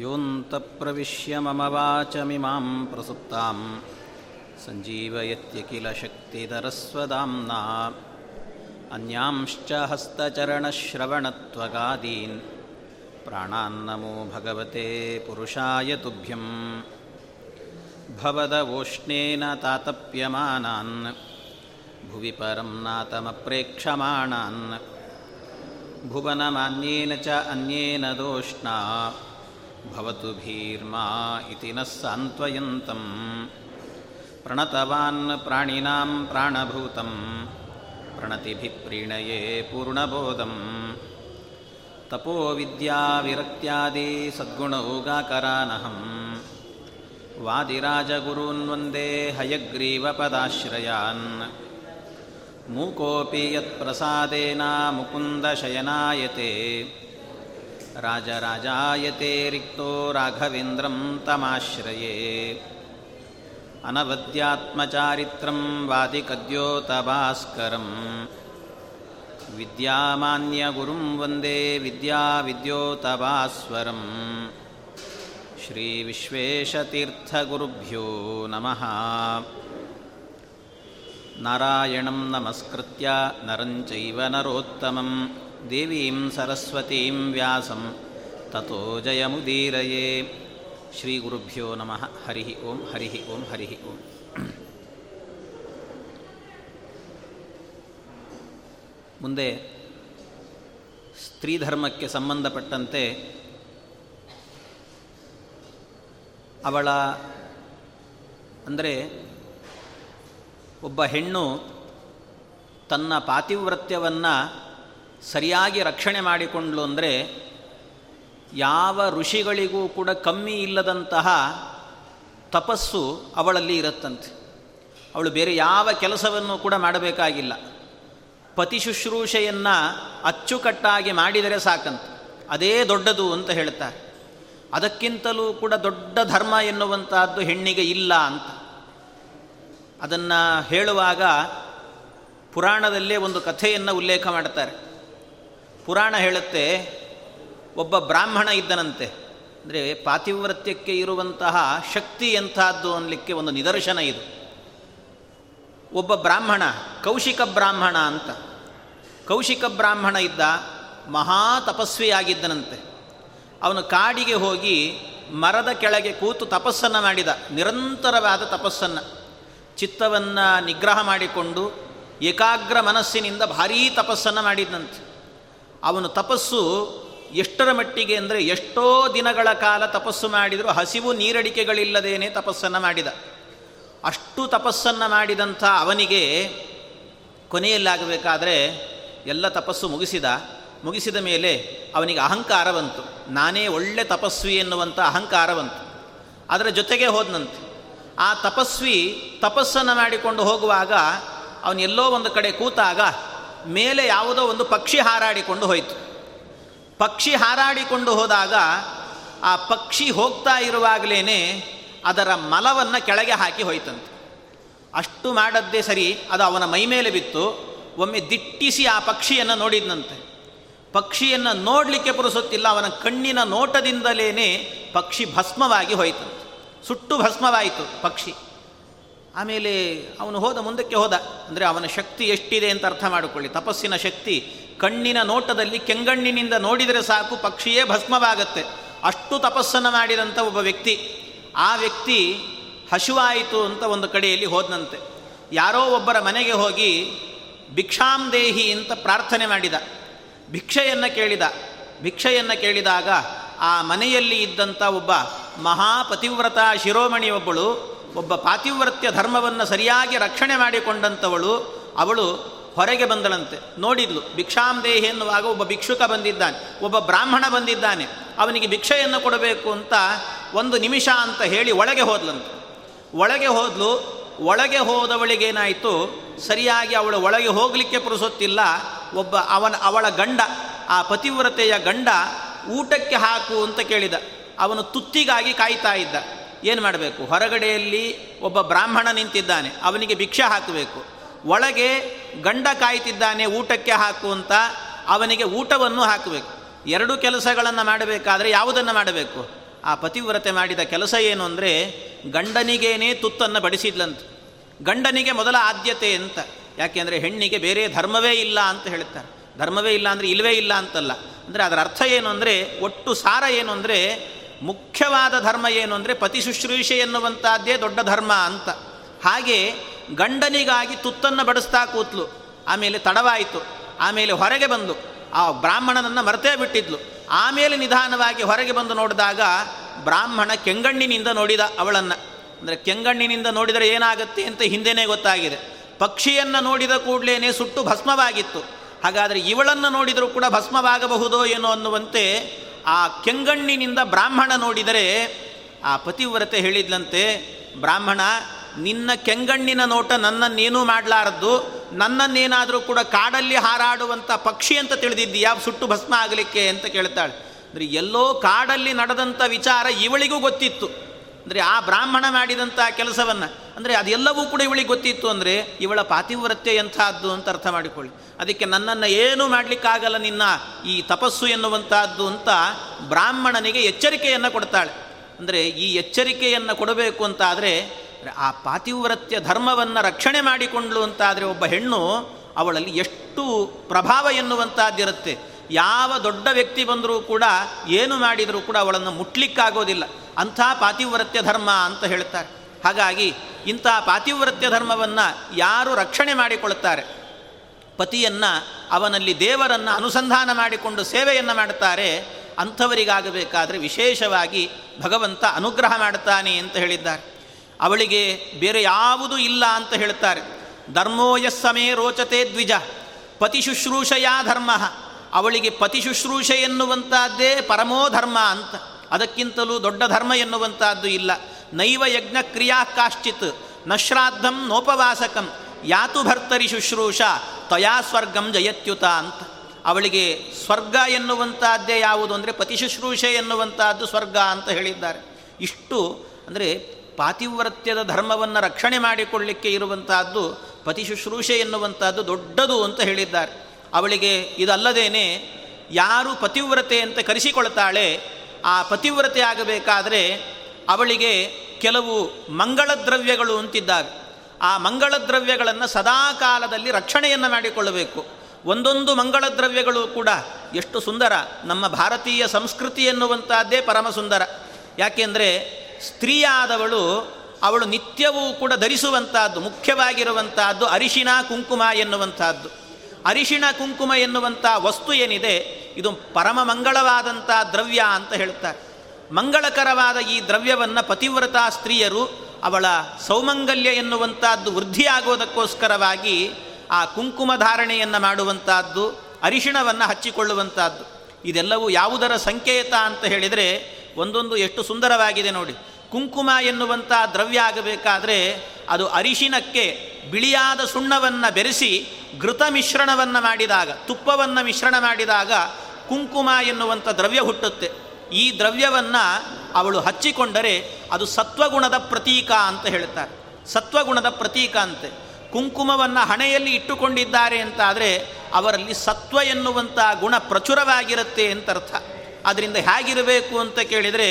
योऽन्तप्रविश्य मम वाचमिमां प्रसुप्तां सञ्जीवयत्य किल शक्तिधरस्वदाम्ना अन्यांश्च हस्तचरणश्रवणत्वगादीन् प्राणान्नमो भगवते पुरुषाय तुभ्यं भवदवोष्णेन तातप्यमानान् भुवि परं नातमप्रेक्षमाणान् भुवनमान्येन च अन्येन दोष्णा भवतु भीर्मा इति नः सान्त्वयन्तं प्रणतवान् प्राणिनां प्राणभूतं प्रणतिभिः प्रीणये पूर्णबोधं तपोविद्याविरक्त्यादि सद्गुणौगाकरानहं वादिराजगुरून् वन्दे हयग्रीवपदाश्रयान् मूकोऽपि यत्प्रसादेन मुकुन्दशयनायते राजराजायते रिक्तो राघवेन्द्रं तमाश्रये अनवद्यात्मचारित्रं वादिकद्योतभास्करं विद्यामान्यगुरुं वन्दे विद्याविद्योतभास्वरं श्रीविश्वेशतीर्थगुरुभ्यो नमः नारायणं नमस्कृत्य नरं चैव ದೇವೀಂ ಸರಸ್ವತೀಂ ವ್ಯಾಸಂ ತಥೋ ಜಯಮುದೀರಯೇ. ಶ್ರೀ ಗುರುಭ್ಯೋ ನಮಃ. ಹರಿ ಓಂ ಹರಿ ಓಂ ಹರಿ ಓಂ. ಮುಂದೆ ಸ್ತ್ರೀಧರ್ಮಕ್ಕೆ ಸಂಬಂಧಪಟ್ಟಂತೆ ಅವಳ, ಅಂದರೆ ಒಬ್ಬ ಹೆಣ್ಣು ತನ್ನ ಪಾತಿವ್ರತ್ಯವನ್ನು ಸರಿಯಾಗಿ ರಕ್ಷಣೆ ಮಾಡಿಕೊಂಡ್ಲು ಅಂದರೆ ಯಾವ ಋಷಿಗಳಿಗೂ ಕೂಡ ಕಮ್ಮಿ ಇಲ್ಲದಂತಹ ತಪಸ್ಸು ಅವಳಲ್ಲಿ ಇರುತ್ತಂತೆ. ಅವಳು ಬೇರೆ ಯಾವ ಕೆಲಸವನ್ನು ಕೂಡ ಮಾಡಬೇಕಾಗಿಲ್ಲ. ಪತಿ ಶುಶ್ರೂಷೆಯನ್ನು ಅಚ್ಚುಕಟ್ಟಾಗಿ ಮಾಡಿದರೆ ಸಾಕಂತೆ. ಅದೇ ದೊಡ್ಡದು ಅಂತ ಹೇಳ್ತಾರೆ. ಅದಕ್ಕಿಂತಲೂ ಕೂಡ ದೊಡ್ಡ ಧರ್ಮ ಎನ್ನುವಂತಹದ್ದು ಹೆಣ್ಣಿಗೆ ಇಲ್ಲ ಅಂತ. ಅದನ್ನು ಹೇಳುವಾಗ ಪುರಾಣದಲ್ಲೇ ಒಂದು ಕಥೆಯನ್ನು ಉಲ್ಲೇಖ ಮಾಡ್ತಾರೆ. ಪುರಾಣ ಹೇಳುತ್ತೆ, ಒಬ್ಬ ಬ್ರಾಹ್ಮಣ ಇದ್ದನಂತೆ. ಅಂದರೆ ಪಾತಿವ್ರತ್ಯಕ್ಕೆ ಇರುವಂತಹ ಶಕ್ತಿ ಎಂಥದ್ದು ಅನ್ನಲಿಕ್ಕೆ ಒಂದು ನಿದರ್ಶನ ಇದು. ಒಬ್ಬ ಬ್ರಾಹ್ಮಣ, ಕೌಶಿಕ ಬ್ರಾಹ್ಮಣ ಅಂತ. ಕೌಶಿಕ ಬ್ರಾಹ್ಮಣ ಇದ್ದ ಮಹಾ ತಪಸ್ವಿಯಾಗಿದ್ದನಂತೆ. ಅವನು ಕಾಡಿಗೆ ಹೋಗಿ ಮರದ ಕೆಳಗೆ ಕೂತು ತಪಸ್ಸನ್ನು ಮಾಡಿದ, ನಿರಂತರವಾದ ತಪಸ್ಸನ್ನು. ಚಿತ್ತವನ್ನು ನಿಗ್ರಹ ಮಾಡಿಕೊಂಡು ಏಕಾಗ್ರ ಮನಸ್ಸಿನಿಂದ ಭಾರೀ ತಪಸ್ಸನ್ನು ಮಾಡಿದಂತೆ ಅವನು ತಪಸ್ಸು ಎಷ್ಟರ ಮಟ್ಟಿಗೆ ಅಂದರೆ ಎಷ್ಟೋ ದಿನಗಳ ಕಾಲ ತಪಸ್ಸು ಮಾಡಿದರೂ ಹಸಿವು ನೀರಡಿಕೆಗಳಿಲ್ಲದೇನೆ ತಪಸ್ಸನ್ನು ಮಾಡಿದ. ಅಷ್ಟು ತಪಸ್ಸನ್ನು ಮಾಡಿದಂಥ ಅವನಿಗೆ ಕೊನೆಯಲ್ಲಾಗಬೇಕಾದ್ರೆ ಎಲ್ಲ ತಪಸ್ಸು ಮುಗಿಸಿದ. ಮುಗಿಸಿದ ಮೇಲೆ ಅವನಿಗೆ ಅಹಂಕಾರ ಬಂತು. ನಾನೇ ಒಳ್ಳೆ ತಪಸ್ವಿ ಎನ್ನುವಂಥ ಅಹಂಕಾರ ಬಂತು. ಅದರ ಜೊತೆಗೆ ಹೋದನಂತೆ. ಆ ತಪಸ್ವಿ ತಪಸ್ಸನ್ನು ಮಾಡಿಕೊಂಡು ಹೋಗುವಾಗ ಅವನೆಲ್ಲೋ ಒಂದು ಕಡೆ ಕೂತಾಗ ಮೇಲೆ ಯಾವುದೋ ಒಂದು ಪಕ್ಷಿ ಹಾರಾಡಿಕೊಂಡು ಹೋಯಿತು. ಪಕ್ಷಿ ಹಾರಾಡಿಕೊಂಡು ಹೋದಾಗ ಆ ಪಕ್ಷಿ ಹೋಗ್ತಾ ಇರುವಾಗಲೇ ಅದರ ಮಲವನ್ನು ಕೆಳಗೆ ಹಾಕಿ ಹೋಯ್ತಂತೆ. ಅಷ್ಟು ಮಾಡದ್ದೇ ಸರಿ, ಅದು ಅವನ ಮೈ ಮೇಲೆ ಬಿತ್ತು. ಒಮ್ಮೆ ದಿಟ್ಟಿಸಿ ಆ ಪಕ್ಷಿಯನ್ನು ನೋಡಿದ್ನಂತೆ. ಪಕ್ಷಿಯನ್ನು ನೋಡಲಿಕ್ಕೆ ಪುರುಸುತ್ತಿಲ್ಲ, ಅವನ ಕಣ್ಣಿನ ನೋಟದಿಂದಲೇ ಪಕ್ಷಿ ಭಸ್ಮವಾಗಿ ಹೋಯ್ತಂತೆ. ಸುಟ್ಟು ಭಸ್ಮವಾಯಿತು ಪಕ್ಷಿ. ಆಮೇಲೆ ಅವನು ಹೋದ ಮುಂದಕ್ಕೆ ಹೋದ. ಅಂದರೆ ಅವನ ಶಕ್ತಿ ಎಷ್ಟಿದೆ ಅಂತ ಅರ್ಥ ಮಾಡಿಕೊಳ್ಳಿ. ತಪಸ್ಸಿನ ಶಕ್ತಿ ಕಣ್ಣಿನ ನೋಟದಲ್ಲಿ ಕೆಂಗಣ್ಣಿನಿಂದ ನೋಡಿದರೆ ಸಾಕು, ಪಕ್ಷಿಯೇ ಭಸ್ಮವಾಗತ್ತೆ. ಅಷ್ಟು ತಪಸ್ಸನ್ನು ಮಾಡಿದಂಥ ಒಬ್ಬ ವ್ಯಕ್ತಿ. ಆ ವ್ಯಕ್ತಿ ಹಶುವಾಯಿತು ಅಂತ ಒಂದು ಕಡೆಯಲ್ಲಿ ಹೋದನಂತೆ. ಯಾರೋ ಒಬ್ಬರ ಮನೆಗೆ ಹೋಗಿ ಭಿಕ್ಷಾಂ ದೇಹಿ ಅಂತ ಪ್ರಾರ್ಥನೆ ಮಾಡಿದ. ಭಿಕ್ಷೆಯನ್ನು ಕೇಳಿದ. ಭಿಕ್ಷೆಯನ್ನು ಕೇಳಿದಾಗ ಆ ಮನೆಯಲ್ಲಿ ಇದ್ದಂಥ ಒಬ್ಬ ಮಹಾಪತಿವ್ರತ ಶಿರೋಮಣಿಯೊಬ್ಬಳು ಒಬ್ಬ ಪಾತಿವ್ರತ್ಯ ಧರ್ಮವನ್ನು ಸರಿಯಾಗಿ ರಕ್ಷಣೆ ಮಾಡಿಕೊಂಡಂಥವಳು ಅವಳು ಹೊರಗೆ ಬಂದಳಂತೆ. ನೋಡಿದ್ಲು ಭಿಕ್ಷಾಂದೇಹಿ ಎನ್ನುವಾಗ ಒಬ್ಬ ಭಿಕ್ಷುಕ ಬಂದಿದ್ದಾನೆ, ಒಬ್ಬ ಬ್ರಾಹ್ಮಣ ಬಂದಿದ್ದಾನೆ, ಅವನಿಗೆ ಭಿಕ್ಷೆಯನ್ನು ಕೊಡಬೇಕು ಅಂತ ಒಂದು ನಿಮಿಷ ಅಂತ ಹೇಳಿ ಒಳಗೆ ಹೋದ್ಲಂತೆ. ಒಳಗೆ ಹೋದ್ಲು, ಒಳಗೆ ಹೋದವಳಿಗೇನಾಯಿತು, ಸರಿಯಾಗಿ ಅವಳು ಒಳಗೆ ಹೋಗಲಿಕ್ಕೆ ಪುರುಸೊತ್ತಿಲ್ಲ, ಒಬ್ಬ ಅವನ, ಅವಳ ಗಂಡ, ಆ ಪತಿವ್ರತೆಯ ಗಂಡ ಊಟಕ್ಕೆ ಹಾಕು ಅಂತ ಕೇಳಿದ. ಅವನು ತುತ್ತಿಗಾಗಿ ಕಾಯ್ತಾ ಇದ್ದ. ಏನು ಮಾಡಬೇಕು? ಹೊರಗಡೆಯಲ್ಲಿ ಒಬ್ಬ ಬ್ರಾಹ್ಮಣ ನಿಂತಿದ್ದಾನೆ. ಅವನಿಗೆ ಭಿಕ್ಷೆ ಹಾಕಬೇಕು. ಒಳಗೆ ಗಂಡ ಕಾಯ್ತಿದ್ದಾನೆ, ಊಟಕ್ಕೆ ಹಾಕು ಅಂತ ಅವನಿಗೆ ಊಟವನ್ನು ಹಾಕಬೇಕು. ಎರಡು ಕೆಲಸಗಳನ್ನು ಮಾಡಬೇಕಾದರೆ ಯಾವುದನ್ನು ಮಾಡಬೇಕು? ಆ ಪತಿವ್ರತೆ ಮಾಡಿದ ಕೆಲಸ ಏನು ಅಂದರೆ, ಗಂಡನಿಗೇನೇ ತುತ್ತನ್ನು ಬಡಿಸಿದ್ಲಂತ. ಗಂಡನಿಗೆ ಮೊದಲ ಆದ್ಯತೆ ಅಂತ ಯಾಕೆಂದರೆ ಹೆಣ್ಣಿಗೆ ಬೇರೆ ಧರ್ಮವೇ ಇಲ್ಲ ಅಂತ ಹೇಳ್ತಾರೆ ಧರ್ಮವೇ ಇಲ್ಲ ಅಂದರೆ ಇಲ್ಲವೇ ಇಲ್ಲ ಅಂತಲ್ಲ. ಅಂದರೆ ಅದರ ಅರ್ಥ ಏನು ಅಂದರೆ, ಒಟ್ಟು ಸಾರ ಏನು ಅಂದರೆ ಮುಖ್ಯವಾದ ಧರ್ಮ ಏನು ಅಂದರೆ ಪತಿ ಶುಶ್ರೂಷೆ ಎನ್ನುವಂಥದ್ದೇ ದೊಡ್ಡ ಧರ್ಮ ಅಂತ. ಹಾಗೆ ಗಂಡನಿಗಾಗಿ ತುತ್ತನ್ನು ಬಡಿಸ್ತಾ ಕೂತ್ಲು. ಆಮೇಲೆ ತಡವಾಯಿತು. ಆಮೇಲೆ ಹೊರಗೆ ಬಂದು. ಆ ಬ್ರಾಹ್ಮಣನನ್ನು ಮರೆತೇ ಬಿಟ್ಟಿದ್ಲು. ಆಮೇಲೆ ನಿಧಾನವಾಗಿ ಹೊರಗೆ ಬಂದು ನೋಡಿದಾಗ ಬ್ರಾಹ್ಮಣ ಕೆಂಗಣ್ಣಿನಿಂದ ನೋಡಿದ ಅವಳನ್ನು. ಅಂದರೆ ಕೆಂಗಣ್ಣಿನಿಂದ ನೋಡಿದರೆ ಏನಾಗುತ್ತೆ ಅಂತ ಹಿಂದೆನೇ ಗೊತ್ತಾಗಿದೆ. ಪಕ್ಷಿಯನ್ನು ನೋಡಿದ ಕೂಡಲೇ ಸುಟ್ಟು ಭಸ್ಮವಾಗಿತ್ತು. ಹಾಗಾದರೆ ಇವಳನ್ನು ನೋಡಿದರೂ ಕೂಡ ಭಸ್ಮವಾಗಬಹುದೋ ಏನೋ ಅನ್ನುವಂತೆ ಆ ಕೆಂಗಣ್ಣಿನಿಂದ ಬ್ರಾಹ್ಮಣ ನೋಡಿದರೆ ಆ ಪತಿವ್ರತೆ ಹೇಳಿದ್ಲಂತೆ, ಬ್ರಾಹ್ಮಣ, ನಿನ್ನ ಕೆಂಗಣ್ಣಿನ ನೋಟ ನನ್ನನ್ನೇನೂ ಮಾಡಲಾರದ್ದು, ನನ್ನನ್ನೇನಾದರೂ ಕೂಡ ಕಾಡಲ್ಲಿ ಹಾರಾಡುವಂಥ ಪಕ್ಷಿ ಅಂತ ತಿಳಿದಿದ್ದೀಯಾ, ಸುಟ್ಟು ಭಸ್ಮ ಆಗಲಿಕ್ಕೆ ಅಂತ ಕೇಳ್ತಾಳೆ. ಅಂದರೆ ಎಲ್ಲೋ ಕಾಡಲ್ಲಿ ನಡೆದಂಥ ವಿಚಾರ ಇವಳಿಗೂ ಗೊತ್ತಿತ್ತು. ಅಂದರೆ ಆ ಬ್ರಾಹ್ಮಣ ಮಾಡಿದಂಥ ಕೆಲಸವನ್ನು, ಅಂದರೆ ಅದೆಲ್ಲವೂ ಕೂಡ ಇವಳಿಗೆ ಗೊತ್ತಿತ್ತು ಅಂದರೆ ಇವಳ ಪಾತಿವ್ರತ್ಯ ಎಂಥದ್ದು ಅಂತ ಅರ್ಥ ಮಾಡಿಕೊಳ್ಳಿ. ಅದಕ್ಕೆ ನನ್ನನ್ನು ಏನೂ ಮಾಡಲಿಕ್ಕಾಗಲ್ಲ ನಿನ್ನ ಈ ತಪಸ್ಸು ಎನ್ನುವಂಥದ್ದು ಅಂತ ಬ್ರಾಹ್ಮಣನಿಗೆ ಎಚ್ಚರಿಕೆಯನ್ನು ಕೊಡ್ತಾಳೆ. ಅಂದರೆ ಈ ಎಚ್ಚರಿಕೆಯನ್ನು ಕೊಡಬೇಕು ಅಂತ ಆದರೆ ಆ ಪಾತಿವ್ರತ್ಯ ಧರ್ಮವನ್ನು ರಕ್ಷಣೆ ಮಾಡಿಕೊಂಡ್ಲು ಅಂತಾದರೆ ಒಬ್ಬ ಹೆಣ್ಣು ಅವಳಲ್ಲಿ ಎಷ್ಟು ಪ್ರಭಾವ ಎನ್ನುವಂಥದ್ದಿರುತ್ತೆ. ಯಾವ ದೊಡ್ಡ ವ್ಯಕ್ತಿ ಬಂದರೂ ಕೂಡ ಏನು ಮಾಡಿದರೂ ಕೂಡ ಅವಳನ್ನು ಮುಟ್ಲಿಕ್ಕಾಗೋದಿಲ್ಲ. ಅಂಥ ಪಾತಿವ್ರತ್ಯ ಧರ್ಮ ಅಂತ ಹೇಳ್ತಾರೆ. ಹಾಗಾಗಿ ಇಂಥ ಪಾತಿವ್ರತ್ಯ ಧರ್ಮವನ್ನು ಯಾರು ರಕ್ಷಣೆ ಮಾಡಿಕೊಳ್ತಾರೆ? ಪತಿಯನ್ನು, ಅವನಲ್ಲಿ ದೇವರನ್ನು ಅನುಸಂಧಾನ ಮಾಡಿಕೊಂಡು ಸೇವೆಯನ್ನು ಮಾಡುತ್ತಾರೆ ಅಂಥವರಿಗಾಗಬೇಕಾದರೆ ವಿಶೇಷವಾಗಿ ಭಗವಂತ ಅನುಗ್ರಹ ಮಾಡುತ್ತಾನೆ ಅಂತ ಹೇಳಿದ್ದಾರೆ. ಅವಳಿಗೆ ಬೇರೆ ಯಾವುದೂ ಇಲ್ಲ ಅಂತ ಹೇಳ್ತಾರೆ. ಧರ್ಮೋಯಸ್ಸಮೇ ರೋಚತೆ ದ್ವಿಜ, ಪತಿ ಶುಶ್ರೂಷಯಾ ಧರ್ಮ. ಅವಳಿಗೆ ಪತಿ ಶುಶ್ರೂಷೆ ಎನ್ನುವಂಥದ್ದೇ ಪರಮೋ ಧರ್ಮ ಅಂತ. ಅದಕ್ಕಿಂತಲೂ ದೊಡ್ಡ ಧರ್ಮ ಎನ್ನುವಂಥದ್ದು ಇಲ್ಲ. ನೈವ ಯಜ್ಞ ಕ್ರಿಯಾ ಕಾಶ್ಚಿತ್, ನಶ್ರಾದ್ದಂ ನೋಪವಾಸಕಂ, ಯಾತು ಭರ್ತರಿ ಶುಶ್ರೂಷ ತಯಾ ಸ್ವರ್ಗಂ ಜಯತ್ಯುತ ಅಂತ. ಅವಳಿಗೆ ಸ್ವರ್ಗ ಎನ್ನುವಂಥದ್ದೇ ಯಾವುದು ಅಂದರೆ ಪತಿ ಶುಶ್ರೂಷೆ ಎನ್ನುವಂಥದ್ದು ಸ್ವರ್ಗ ಅಂತ ಹೇಳಿದ್ದಾರೆ. ಇಷ್ಟು ಅಂದರೆ ಪಾತಿವ್ರತ್ಯದ ಧರ್ಮವನ್ನು ರಕ್ಷಣೆ ಮಾಡಿಕೊಳ್ಳಿಕ್ಕೆ ಇರುವಂತಹದ್ದು ಪತಿ ಶುಶ್ರೂಷೆ ಎನ್ನುವಂಥದ್ದು ದೊಡ್ಡದು ಅಂತ ಹೇಳಿದ್ದಾರೆ. ಅವಳಿಗೆ ಇದಲ್ಲದೇನೆ ಯಾರು ಪತಿವ್ರತೆ ಅಂತ ಕರೆಸಿಕೊಳ್ತಾಳೆ ಆ ಪತಿವ್ರತೆ ಆಗಬೇಕಾದರೆ ಅವಳಿಗೆ ಕೆಲವು ಮಂಗಳ ದ್ರವ್ಯಗಳು ಅಂತಿದ್ದಾವೆ. ಆ ಮಂಗಳ ದ್ರವ್ಯಗಳನ್ನು ಸದಾ ಕಾಲದಲ್ಲಿ ರಕ್ಷಣೆಯನ್ನು ಮಾಡಿಕೊಳ್ಳಬೇಕು. ಒಂದೊಂದು ಮಂಗಳ ದ್ರವ್ಯಗಳು ಕೂಡ ಎಷ್ಟು ಸುಂದರ. ನಮ್ಮ ಭಾರತೀಯ ಸಂಸ್ಕೃತಿ ಎನ್ನುವಂಥದ್ದೇ ಪರಮ ಸುಂದರ. ಯಾಕೆಂದರೆ ಸ್ತ್ರೀಯಾದವಳು ಅವಳು ನಿತ್ಯವೂ ಕೂಡ ಧರಿಸುವಂತಹದ್ದು ಮುಖ್ಯವಾಗಿರುವಂತಹದ್ದು ಅರಿಶಿನ, ಕುಂಕುಮ ಎನ್ನುವಂತಹದ್ದು ಅರಿಶಿಣ ಕುಂಕುಮ ಎನ್ನುವಂಥ ವಸ್ತು ಏನಿದೆ, ಇದು ಪರಮ ಮಂಗಳವಾದಂಥ ದ್ರವ್ಯ ಅಂತ ಹೇಳ್ತಾರೆ ಮಂಗಳಕರವಾದ ಈ ದ್ರವ್ಯವನ್ನು ಪತಿವ್ರತಾ ಸ್ತ್ರೀಯರು ಅವಳ ಸೌಮಂಗಲ್ಯ ಎನ್ನುವಂಥದ್ದು ವೃದ್ಧಿಯಾಗೋದಕ್ಕೋಸ್ಕರವಾಗಿ ಆ ಕುಂಕುಮ ಧಾರಣೆಯನ್ನು ಮಾಡುವಂಥದ್ದು ಅರಿಶಿಣವನ್ನು ಹಚ್ಚಿಕೊಳ್ಳುವಂಥದ್ದು ಇದೆಲ್ಲವೂ ಯಾವುದರ ಸಂಕೇತ ಅಂತ ಹೇಳಿದರೆ ಒಂದೊಂದು ಎಷ್ಟು ಸುಂದರವಾಗಿದೆ ನೋಡಿ. ಕುಂಕುಮ ಎನ್ನುವಂಥ ದ್ರವ್ಯ ಆಗಬೇಕಾದರೆ ಅದು ಅರಿಶಿನಕ್ಕೆ ಬಿಳಿಯಾದ ಸುಣ್ಣವನ್ನು ಬೆರೆಸಿ ಘೃತ ಮಿಶ್ರಣವನ್ನು ಮಾಡಿದಾಗ, ತುಪ್ಪವನ್ನು ಮಿಶ್ರಣ ಮಾಡಿದಾಗ ಕುಂಕುಮ ಎನ್ನುವಂಥ ದ್ರವ್ಯ ಹುಟ್ಟುತ್ತೆ. ಈ ದ್ರವ್ಯವನ್ನು ಅವಳು ಹಚ್ಚಿಕೊಂಡರೆ ಅದು ಸತ್ವಗುಣದ ಪ್ರತೀಕ ಅಂತ ಹೇಳ್ತಾರೆ ಸತ್ವಗುಣದ ಪ್ರತೀಕ ಅಂತೆ. ಕುಂಕುಮವನ್ನು ಹಣೆಯಲ್ಲಿ ಇಟ್ಟುಕೊಂಡಿದ್ದಾರೆ ಅಂತಾದರೆ ಅವರಲ್ಲಿ ಸತ್ವ ಎನ್ನುವಂಥ ಗುಣ ಪ್ರಚುರವಾಗಿರುತ್ತೆ ಅಂತ ಅರ್ಥ. ಅದರಿಂದ ಹೇಗಿರಬೇಕು ಅಂತ ಕೇಳಿದರೆ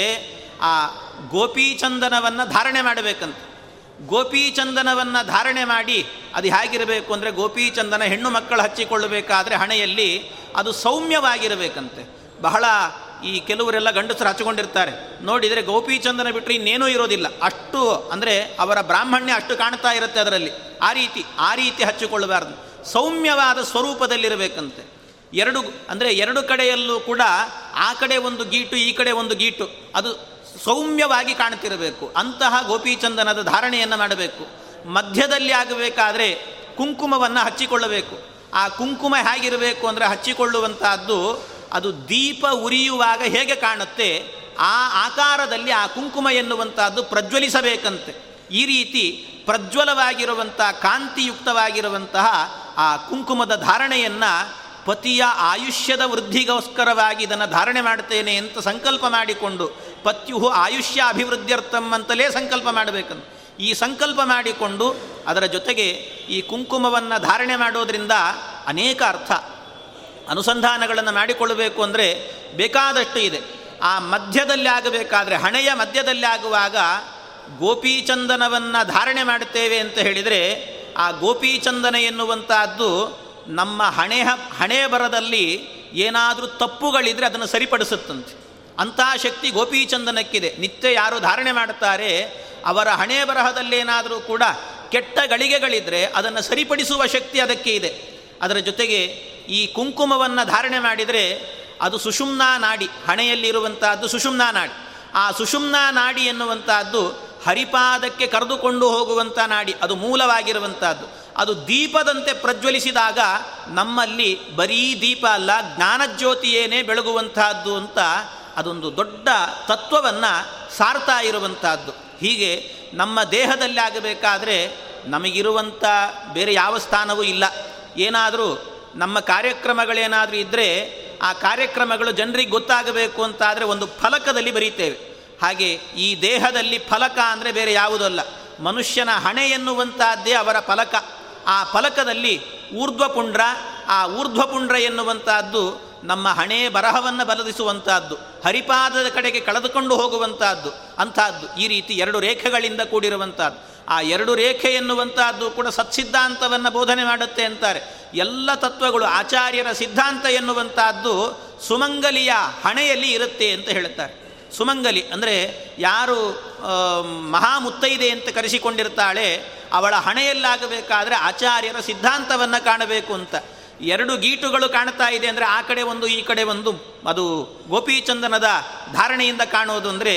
ಆ ಗೋಪೀಚಂದನವನ್ನು ಧಾರಣೆ ಮಾಡಬೇಕಂತ. ಗೋಪೀಚಂದನವನ್ನು ಧಾರಣೆ ಮಾಡಿ ಅದು ಹೇಗಿರಬೇಕು ಅಂದರೆ ಗೋಪೀಚಂದನ ಹೆಣ್ಣು ಮಕ್ಕಳು ಹಚ್ಚಿಕೊಳ್ಳಬೇಕಾದ್ರೆ ಹಣೆಯಲ್ಲಿ ಅದು ಸೌಮ್ಯವಾಗಿರಬೇಕಂತೆ. ಬಹಳ ಈ ಕೆಲವರೆಲ್ಲ ಗಂಡಸರು ಹಚ್ಚಿಕೊಂಡಿರ್ತಾರೆ. ನೋಡಿದರೆ ಗೋಪೀಚಂದನ ಬಿಟ್ಟರೆ ಇನ್ನೇನೂ ಇರೋದಿಲ್ಲ. ಅಷ್ಟು ಅಂದರೆ ಅವರ ಬ್ರಾಹ್ಮಣ್ಯ ಅಷ್ಟು ಕಾಣ್ತಾ ಇರುತ್ತೆ ಅದರಲ್ಲಿ. ಆ ರೀತಿ ಆ ರೀತಿ ಹಚ್ಚಿಕೊಳ್ಳಬಾರ್ದು. ಸೌಮ್ಯವಾದ ಸ್ವರೂಪದಲ್ಲಿರಬೇಕಂತೆ. ಎರಡು ಅಂದರೆ ಎರಡು ಕಡೆಯಲ್ಲೂ ಕೂಡ ಆ ಕಡೆ ಒಂದು ಗೀಟು, ಈ ಕಡೆ ಒಂದು ಗೀಟು. ಅದು ಸೌಮ್ಯವಾಗಿ ಕಾಣ್ತಿರಬೇಕು. ಅಂತಹ ಗೋಪೀಚಂದನದ ಧಾರಣೆಯನ್ನು ಮಾಡಬೇಕು. ಮಧ್ಯದಲ್ಲಿ ಆಗಬೇಕಾದ್ರೆ ಕುಂಕುಮವನ್ನು ಹಚ್ಚಿಕೊಳ್ಳಬೇಕು. ಆ ಕುಂಕುಮ ಹೇಗಿರಬೇಕು ಅಂದರೆ ಹಚ್ಚಿಕೊಳ್ಳುವಂತಹದ್ದು ಅದು ದೀಪ ಉರಿಯುವಾಗ ಹೇಗೆ ಕಾಣುತ್ತೆ, ಆ ಆಕಾರದಲ್ಲಿ ಆ ಕುಂಕುಮ ಎನ್ನುವಂತಹದ್ದು ಪ್ರಜ್ವಲಿಸಬೇಕಂತೆ. ಈ ರೀತಿ ಪ್ರಜ್ವಲವಾಗಿರುವಂಥ ಕಾಂತಿಯುಕ್ತವಾಗಿರುವಂತಹ ಆ ಕುಂಕುಮದ ಧಾರಣೆಯನ್ನು ಪತಿಯ ಆಯುಷ್ಯದ ವೃದ್ಧಿಗೋಸ್ಕರವಾಗಿ ಇದನ್ನು ಧಾರಣೆ ಮಾಡ್ತೇನೆ ಅಂತ ಸಂಕಲ್ಪ ಮಾಡಿಕೊಂಡು ಪತ್ಯು ಆಯುಷ್ಯ ಅಭಿವೃದ್ಧಿಯರ್ಥಂ ಅಂತಲೇ ಸಂಕಲ್ಪ ಮಾಡಬೇಕಂತ. ಈ ಸಂಕಲ್ಪ ಮಾಡಿಕೊಂಡು ಅದರ ಜೊತೆಗೆ ಈ ಕುಂಕುಮವನ್ನು ಧಾರಣೆ ಮಾಡೋದರಿಂದ ಅನೇಕ ಅರ್ಥ. ಅನುಸಂಧಾನಗಳನ್ನು ಮಾಡಿಕೊಳ್ಳಬೇಕು ಅಂದರೆ ಬೇಕಾದಷ್ಟು ಇದೆ. ಆ ಮಧ್ಯದಲ್ಲಿ ಆಗಬೇಕಾದ್ರೆ, ಹಣೆಯ ಮಧ್ಯದಲ್ಲಿ ಆಗುವಾಗ ಗೋಪೀಚಂದನವನ್ನು ಧಾರಣೆ ಮಾಡುತ್ತೇವೆ ಅಂತ ಹೇಳಿದರೆ, ಆ ಗೋಪೀಚಂದನ ಎನ್ನುವಂತಹದ್ದು ನಮ್ಮ ಹಣೆಯ, ಹಣೆ ಬರದಲ್ಲಿ ಏನಾದರೂ ತಪ್ಪುಗಳಿದ್ರೆ ಅದನ್ನು ಸರಿಪಡಿಸುತ್ತಂತೆ. ಅಂತಹ ಶಕ್ತಿ ಗೋಪೀಚಂದನಕ್ಕಿದೆ. ನಿತ್ಯ ಯಾರು ಧಾರಣೆ ಮಾಡುತ್ತಾರೆ, ಅವರ ಹಣೆ ಬರಹದಲ್ಲೇನಾದರೂ ಕೂಡ ಕೆಟ್ಟ ಗಳಿಗೆಗಳಿದ್ದರೆ ಅದನ್ನು ಸರಿಪಡಿಸುವ ಶಕ್ತಿ ಅದಕ್ಕೆ ಇದೆ. ಅದರ ಜೊತೆಗೆ ಈ ಕುಂಕುಮವನ್ನು ಧಾರಣೆ ಮಾಡಿದರೆ ಅದು ಸುಷುಮ್ನಾ ನಾಡಿ, ಹಣೆಯಲ್ಲಿರುವಂತಹದ್ದು ಸುಷುಮ್ನಾ ನಾಡಿ. ಆ ಸುಷುಮ್ನಾ ನಾಡಿ ಎನ್ನುವಂತಹದ್ದು ಹರಿಪಾದಕ್ಕೆ ಕರೆದುಕೊಂಡು ಹೋಗುವಂಥ ನಾಡಿ, ಅದು ಮೂಲವಾಗಿರುವಂಥದ್ದು ಅದು ದೀಪದಂತೆ ಪ್ರಜ್ವಲಿಸಿದಾಗ ನಮ್ಮಲ್ಲಿ ಬರೀ ದೀಪ ಅಲ್ಲ, ಜ್ಞಾನಜ್ಯೋತಿಯೇನೇ ಬೆಳಗುವಂತಹದ್ದು ಅಂತ ಅದೊಂದು ದೊಡ್ಡ ತತ್ವವನ್ನು ಸಾರ್ತಾ ಇರುವಂತಹದ್ದು. ಹೀಗೆ ನಮ್ಮ ದೇಹದಲ್ಲಿ ಆಗಬೇಕಾದರೆ ನಮಗಿರುವಂಥ ಬೇರೆ ಯಾವ ಸ್ಥಾನವೂ ಇಲ್ಲ. ಏನಾದರೂ ನಮ್ಮ ಕಾರ್ಯಕ್ರಮಗಳೇನಾದರೂ ಇದ್ದರೆ ಆ ಕಾರ್ಯಕ್ರಮಗಳು ಜನರಿಗೆ ಗೊತ್ತಾಗಬೇಕು ಅಂತಾದರೆ ಒಂದು ಫಲಕದಲ್ಲಿ ಬರೀತೇವೆ. ಹಾಗೆ ಈ ದೇಹದಲ್ಲಿ ಫಲಕ ಅಂದರೆ ಬೇರೆ ಯಾವುದಲ್ಲ. ಮನುಷ್ಯನ ಹಣೆ ಎನ್ನುವಂತಹದ್ದೇ ಅವರ ಫಲಕ. ಆ ಫಲಕದಲ್ಲಿ ಊರ್ಧ್ವಪುಂಡ್ರ, ಆ ಊರ್ಧ್ವಪುಂಡ್ರ ಎನ್ನುವಂತಹದ್ದು ನಮ್ಮ ಹಣೆ ಬರಹವನ್ನು ಬಲದಿಸುವಂತಹದ್ದು, ಹರಿಪಾದದ ಕಡೆಗೆ ಕಳೆದುಕೊಂಡು ಹೋಗುವಂತಹದ್ದು ಅಂತಹದ್ದು ಈ ರೀತಿ ಎರಡು ರೇಖೆಗಳಿಂದ ಕೂಡಿರುವಂತಹದ್ದು. ಆ ಎರಡು ರೇಖೆ ಎನ್ನುವಂತಹದ್ದು ಕೂಡ ಸತ್ಸಿದ್ಧಾಂತವನ್ನು ಬೋಧನೆ ಮಾಡುತ್ತೆ ಅಂತಾರೆ. ಎಲ್ಲ ತತ್ವಗಳು ಆಚಾರ್ಯರ ಸಿದ್ಧಾಂತ ಎನ್ನುವಂತಹದ್ದು ಸುಮಂಗಲಿಯ ಹಣೆಯಲ್ಲಿ ಇರುತ್ತೆ ಅಂತ ಹೇಳುತ್ತಾರೆ. ಸುಮಂಗಲಿ ಅಂದರೆ ಯಾರು ಮಹಾಮುತ್ತೈದೆ ಅಂತ ಕರೆಸಿಕೊಂಡಿರ್ತಾಳೆ, ಅವಳ ಹಣೆಯಲ್ಲಾಗಬೇಕಾದ್ರೆ ಆಚಾರ್ಯರ ಸಿದ್ಧಾಂತವನ್ನು ಕಾಣಬೇಕು ಅಂತ. ಎರಡು ಗೀಟುಗಳು ಕಾಣ್ತಾ ಇದೆ ಅಂದರೆ ಆ ಕಡೆ ಒಂದು, ಈ ಕಡೆ ಒಂದು. ಅದು ಗೋಪೀಚಂದನದ ಧಾರಣೆಯಿಂದ ಕಾಣುವುದು ಅಂದರೆ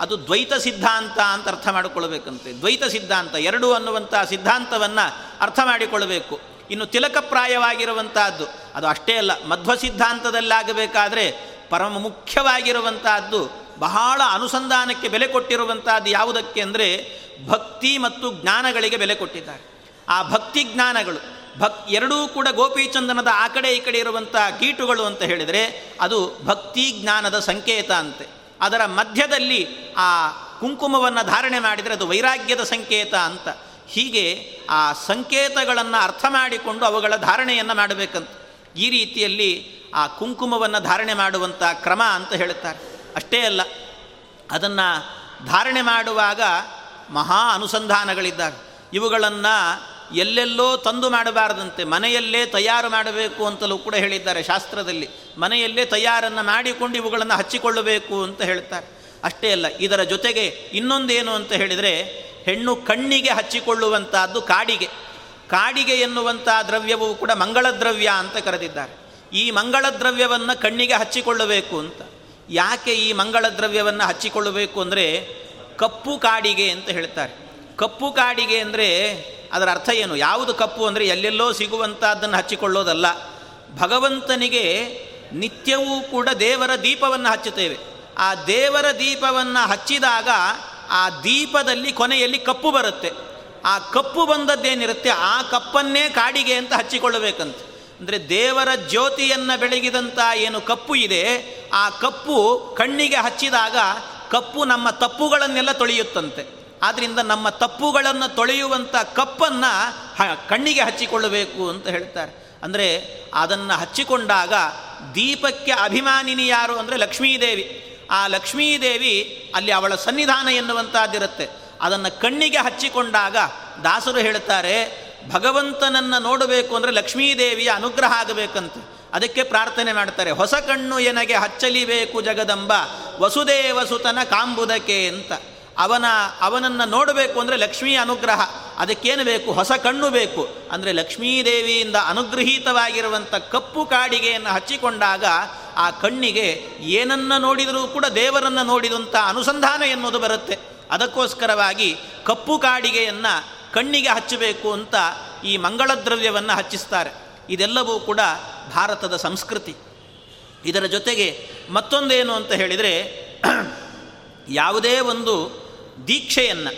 ಅದು ದ್ವೈತ ಸಿದ್ಧಾಂತ ಅಂತ ಅರ್ಥ ಮಾಡಿಕೊಳ್ಬೇಕಂತೆ. ದ್ವೈತ ಸಿದ್ಧಾಂತ, ಎರಡು ಅನ್ನುವಂಥ ಸಿದ್ಧಾಂತವನ್ನು ಅರ್ಥ ಮಾಡಿಕೊಳ್ಳಬೇಕು ಇನ್ನು ತಿಲಕಪ್ರಾಯವಾಗಿರುವಂತಹದ್ದು ಅದು ಅಷ್ಟೇ ಅಲ್ಲ, ಮಧ್ವ ಸಿದ್ಧಾಂತದಲ್ಲಾಗಬೇಕಾದರೆ ಪರಮ ಮುಖ್ಯವಾಗಿರುವಂತಹದ್ದು ಬಹಳ ಅನುಸಂಧಾನಕ್ಕೆ ಬೆಲೆ ಕೊಟ್ಟಿರುವಂತಹದ್ದು ಯಾವುದಕ್ಕೆ ಅಂದರೆ ಭಕ್ತಿ ಮತ್ತು ಜ್ಞಾನಗಳಿಗೆ ಬೆಲೆ ಕೊಟ್ಟಿದ್ದಾರೆ. ಆ ಭಕ್ತಿ ಜ್ಞಾನಗಳು ಭಕ್ ಎರಡೂ ಕೂಡ ಗೋಪಿಚಂದನದ ಆ ಕಡೆ ಈ ಕಡೆ ಇರುವಂಥ ಗೀಟುಗಳು ಅಂತ ಹೇಳಿದರೆ ಅದು ಭಕ್ತಿ ಜ್ಞಾನದ ಸಂಕೇತ ಅಂತೆ. ಅದರ ಮಧ್ಯದಲ್ಲಿ ಆ ಕುಂಕುಮವನ್ನು ಧಾರಣೆ ಮಾಡಿದರೆ ಅದು ವೈರಾಗ್ಯದ ಸಂಕೇತ ಅಂತ. ಹೀಗೆ ಆ ಸಂಕೇತಗಳನ್ನು ಅರ್ಥ ಮಾಡಿಕೊಂಡು ಅವುಗಳ ಧಾರಣೆಯನ್ನು ಮಾಡಬೇಕಂತ. ಈ ರೀತಿಯಲ್ಲಿ ಆ ಕುಂಕುಮವನ್ನು ಧಾರಣೆ ಮಾಡುವಂಥ ಕ್ರಮ ಅಂತ ಹೇಳುತ್ತಾರೆ. ಅಷ್ಟೇ ಅಲ್ಲ, ಅದನ್ನು ಧಾರಣೆ ಮಾಡುವಾಗ ಮಹಾ ಅನುಸಂಧಾನಗಳಿದ್ದಾವೆ. ಇವುಗಳನ್ನು ಎಲ್ಲೆಲ್ಲೋ ತಂದು ಮಾಡಬಾರದಂತೆ, ಮನೆಯಲ್ಲೇ ತಯಾರು ಮಾಡಬೇಕು ಅಂತಲೂ ಕೂಡ ಹೇಳಿದ್ದಾರೆ ಶಾಸ್ತ್ರದಲ್ಲಿ. ಮನೆಯಲ್ಲೇ ತಯಾರನ್ನು ಮಾಡಿಕೊಂಡು ಇವುಗಳನ್ನು ಹಚ್ಚಿಕೊಳ್ಳಬೇಕು ಅಂತ ಹೇಳ್ತಾರೆ. ಅಷ್ಟೇ ಅಲ್ಲ, ಇದರ ಜೊತೆಗೆ ಇನ್ನೊಂದೇನು ಅಂತ ಹೇಳಿದರೆ, ಹೆಣ್ಣು ಕಣ್ಣಿಗೆ ಹಚ್ಚಿಕೊಳ್ಳುವಂತಹದ್ದು ಕಾಡಿಗೆ. ಕಾಡಿಗೆ ಎನ್ನುವಂಥ ದ್ರವ್ಯವು ಕೂಡ ಮಂಗಳ ದ್ರವ್ಯ ಅಂತ ಕರೆದಿದ್ದಾರೆ. ಈ ಮಂಗಳ ದ್ರವ್ಯವನ್ನು ಕಣ್ಣಿಗೆ ಹಚ್ಚಿಕೊಳ್ಳಬೇಕು ಅಂತ. ಯಾಕೆ ಈ ಮಂಗಳ ದ್ರವ್ಯವನ್ನು ಹಚ್ಚಿಕೊಳ್ಳಬೇಕು ಅಂದರೆ, ಕಪ್ಪು ಕಾಡಿಗೆ ಅಂತ ಹೇಳ್ತಾರೆ. ಕಪ್ಪು ಕಾಡಿಗೆ ಅಂದರೆ ಅದರ ಅರ್ಥ ಏನು? ಯಾವುದು ಕಪ್ಪು ಅಂದರೆ ಎಲ್ಲೆಲ್ಲೋ ಸಿಗುವಂಥದ್ದನ್ನು ಹಚ್ಚಿಕೊಳ್ಳೋದಲ್ಲ. ಭಗವಂತನಿಗೆ ನಿತ್ಯವೂ ಕೂಡ ದೇವರ ದೀಪವನ್ನು ಹಚ್ಚುತ್ತೇವೆ. ಆ ದೇವರ ದೀಪವನ್ನು ಹಚ್ಚಿದಾಗ ಆ ದೀಪದಲ್ಲಿ ಕೊನೆಯಲ್ಲಿ ಕಪ್ಪು ಬರುತ್ತೆ. ಆ ಕಪ್ಪು ಬಂದದ್ದೇನಿರುತ್ತೆ? ಆ ಕಪ್ಪನ್ನೇ ಕಾಡಿಗೆ ಅಂತ ಹಚ್ಚಿಕೊಳ್ಳಬೇಕಂತ. ಅಂದರೆ ದೇವರ ಜ್ಯೋತಿಯನ್ನು ಬೆಳಗಿದಂಥ ಏನು ಕಪ್ಪು ಇದೆ, ಆ ಕಪ್ಪು ಕಣ್ಣಿಗೆ ಹಚ್ಚಿದಾಗ ಕಪ್ಪು ನಮ್ಮ ತಪ್ಪುಗಳನ್ನೆಲ್ಲ ತೊಳೆಯುತ್ತಂತೆ. ಆದ್ದರಿಂದ ನಮ್ಮ ತಪ್ಪುಗಳನ್ನು ತೊಳೆಯುವಂಥ ಕಪ್ಪನ್ನು ಕಣ್ಣಿಗೆ ಹಚ್ಚಿಕೊಳ್ಳಬೇಕು ಅಂತ ಹೇಳ್ತಾರೆ. ಅಂದರೆ ಅದನ್ನು ಹಚ್ಚಿಕೊಂಡಾಗ ದೀಪಕ್ಕೆ ಅಭಿಮಾನಿನಿ ಯಾರು ಅಂದರೆ ಲಕ್ಷ್ಮೀದೇವಿ. ಆ ಲಕ್ಷ್ಮೀದೇವಿ ಅಲ್ಲಿ ಅವಳ ಸನ್ನಿಧಾನ ಎನ್ನುವಂಥದ್ದಿರುತ್ತೆ ಅದನ್ನು ಕಣ್ಣಿಗೆ ಹಚ್ಚಿಕೊಂಡಾಗ ದಾಸರು ಹೇಳ್ತಾರೆ, ಭಗವಂತನನ್ನು ನೋಡಬೇಕು ಅಂದರೆ ಲಕ್ಷ್ಮೀದೇವಿಯ ಅನುಗ್ರಹ ಆಗಬೇಕಂತೆ. ಅದಕ್ಕೆ ಪ್ರಾರ್ಥನೆ ಮಾಡ್ತಾರೆ, ಹೊಸ ಕಣ್ಣು ಎನಗೆ ಹಚ್ಚಲಿಬೇಕು ಜಗದಂಬ, ವಸುದೇವಸುತನ ಕಾಂಬುದಕ್ಕೆ ಅಂತ. ಅವನ, ಅವನನ್ನು ನೋಡಬೇಕು ಅಂದರೆ ಲಕ್ಷ್ಮೀ ಅನುಗ್ರಹ. ಅದಕ್ಕೇನು ಬೇಕು? ಹೊಸ ಕಣ್ಣು ಬೇಕು. ಅಂದರೆ ಲಕ್ಷ್ಮೀದೇವಿಯಿಂದ ಅನುಗ್ರಹೀತವಾಗಿರುವಂಥ ಕಪ್ಪು ಕಾಡಿಗೆಯನ್ನು ಹಚ್ಚಿಕೊಂಡಾಗ ಆ ಕಣ್ಣಿಗೆ ಏನನ್ನು ನೋಡಿದರೂ ಕೂಡ ದೇವರನ್ನು ನೋಡಿದಂಥ ಅನುಸಂಧಾನ ಎನ್ನುವುದು ಬರುತ್ತೆ. ಅದಕ್ಕೋಸ್ಕರವಾಗಿ ಕಪ್ಪು ಕಾಡಿಗೆಯನ್ನು ಕಣ್ಣಿಗೆ ಹಚ್ಚಬೇಕು ಅಂತ ಈ ಮಂಗಳ ದ್ರವ್ಯವನ್ನು ಹಚ್ಚಿಸ್ತಾರೆ. ಇದೆಲ್ಲವೂ ಕೂಡ ಭಾರತದ ಸಂಸ್ಕೃತಿ. ಇದರ ಜೊತೆಗೆ ಮತ್ತೊಂದೇನು ಅಂತ ಹೇಳಿದರೆ, ಯಾವುದೇ ಒಂದು ದೀಕ್ಷೆಯನ್ನು,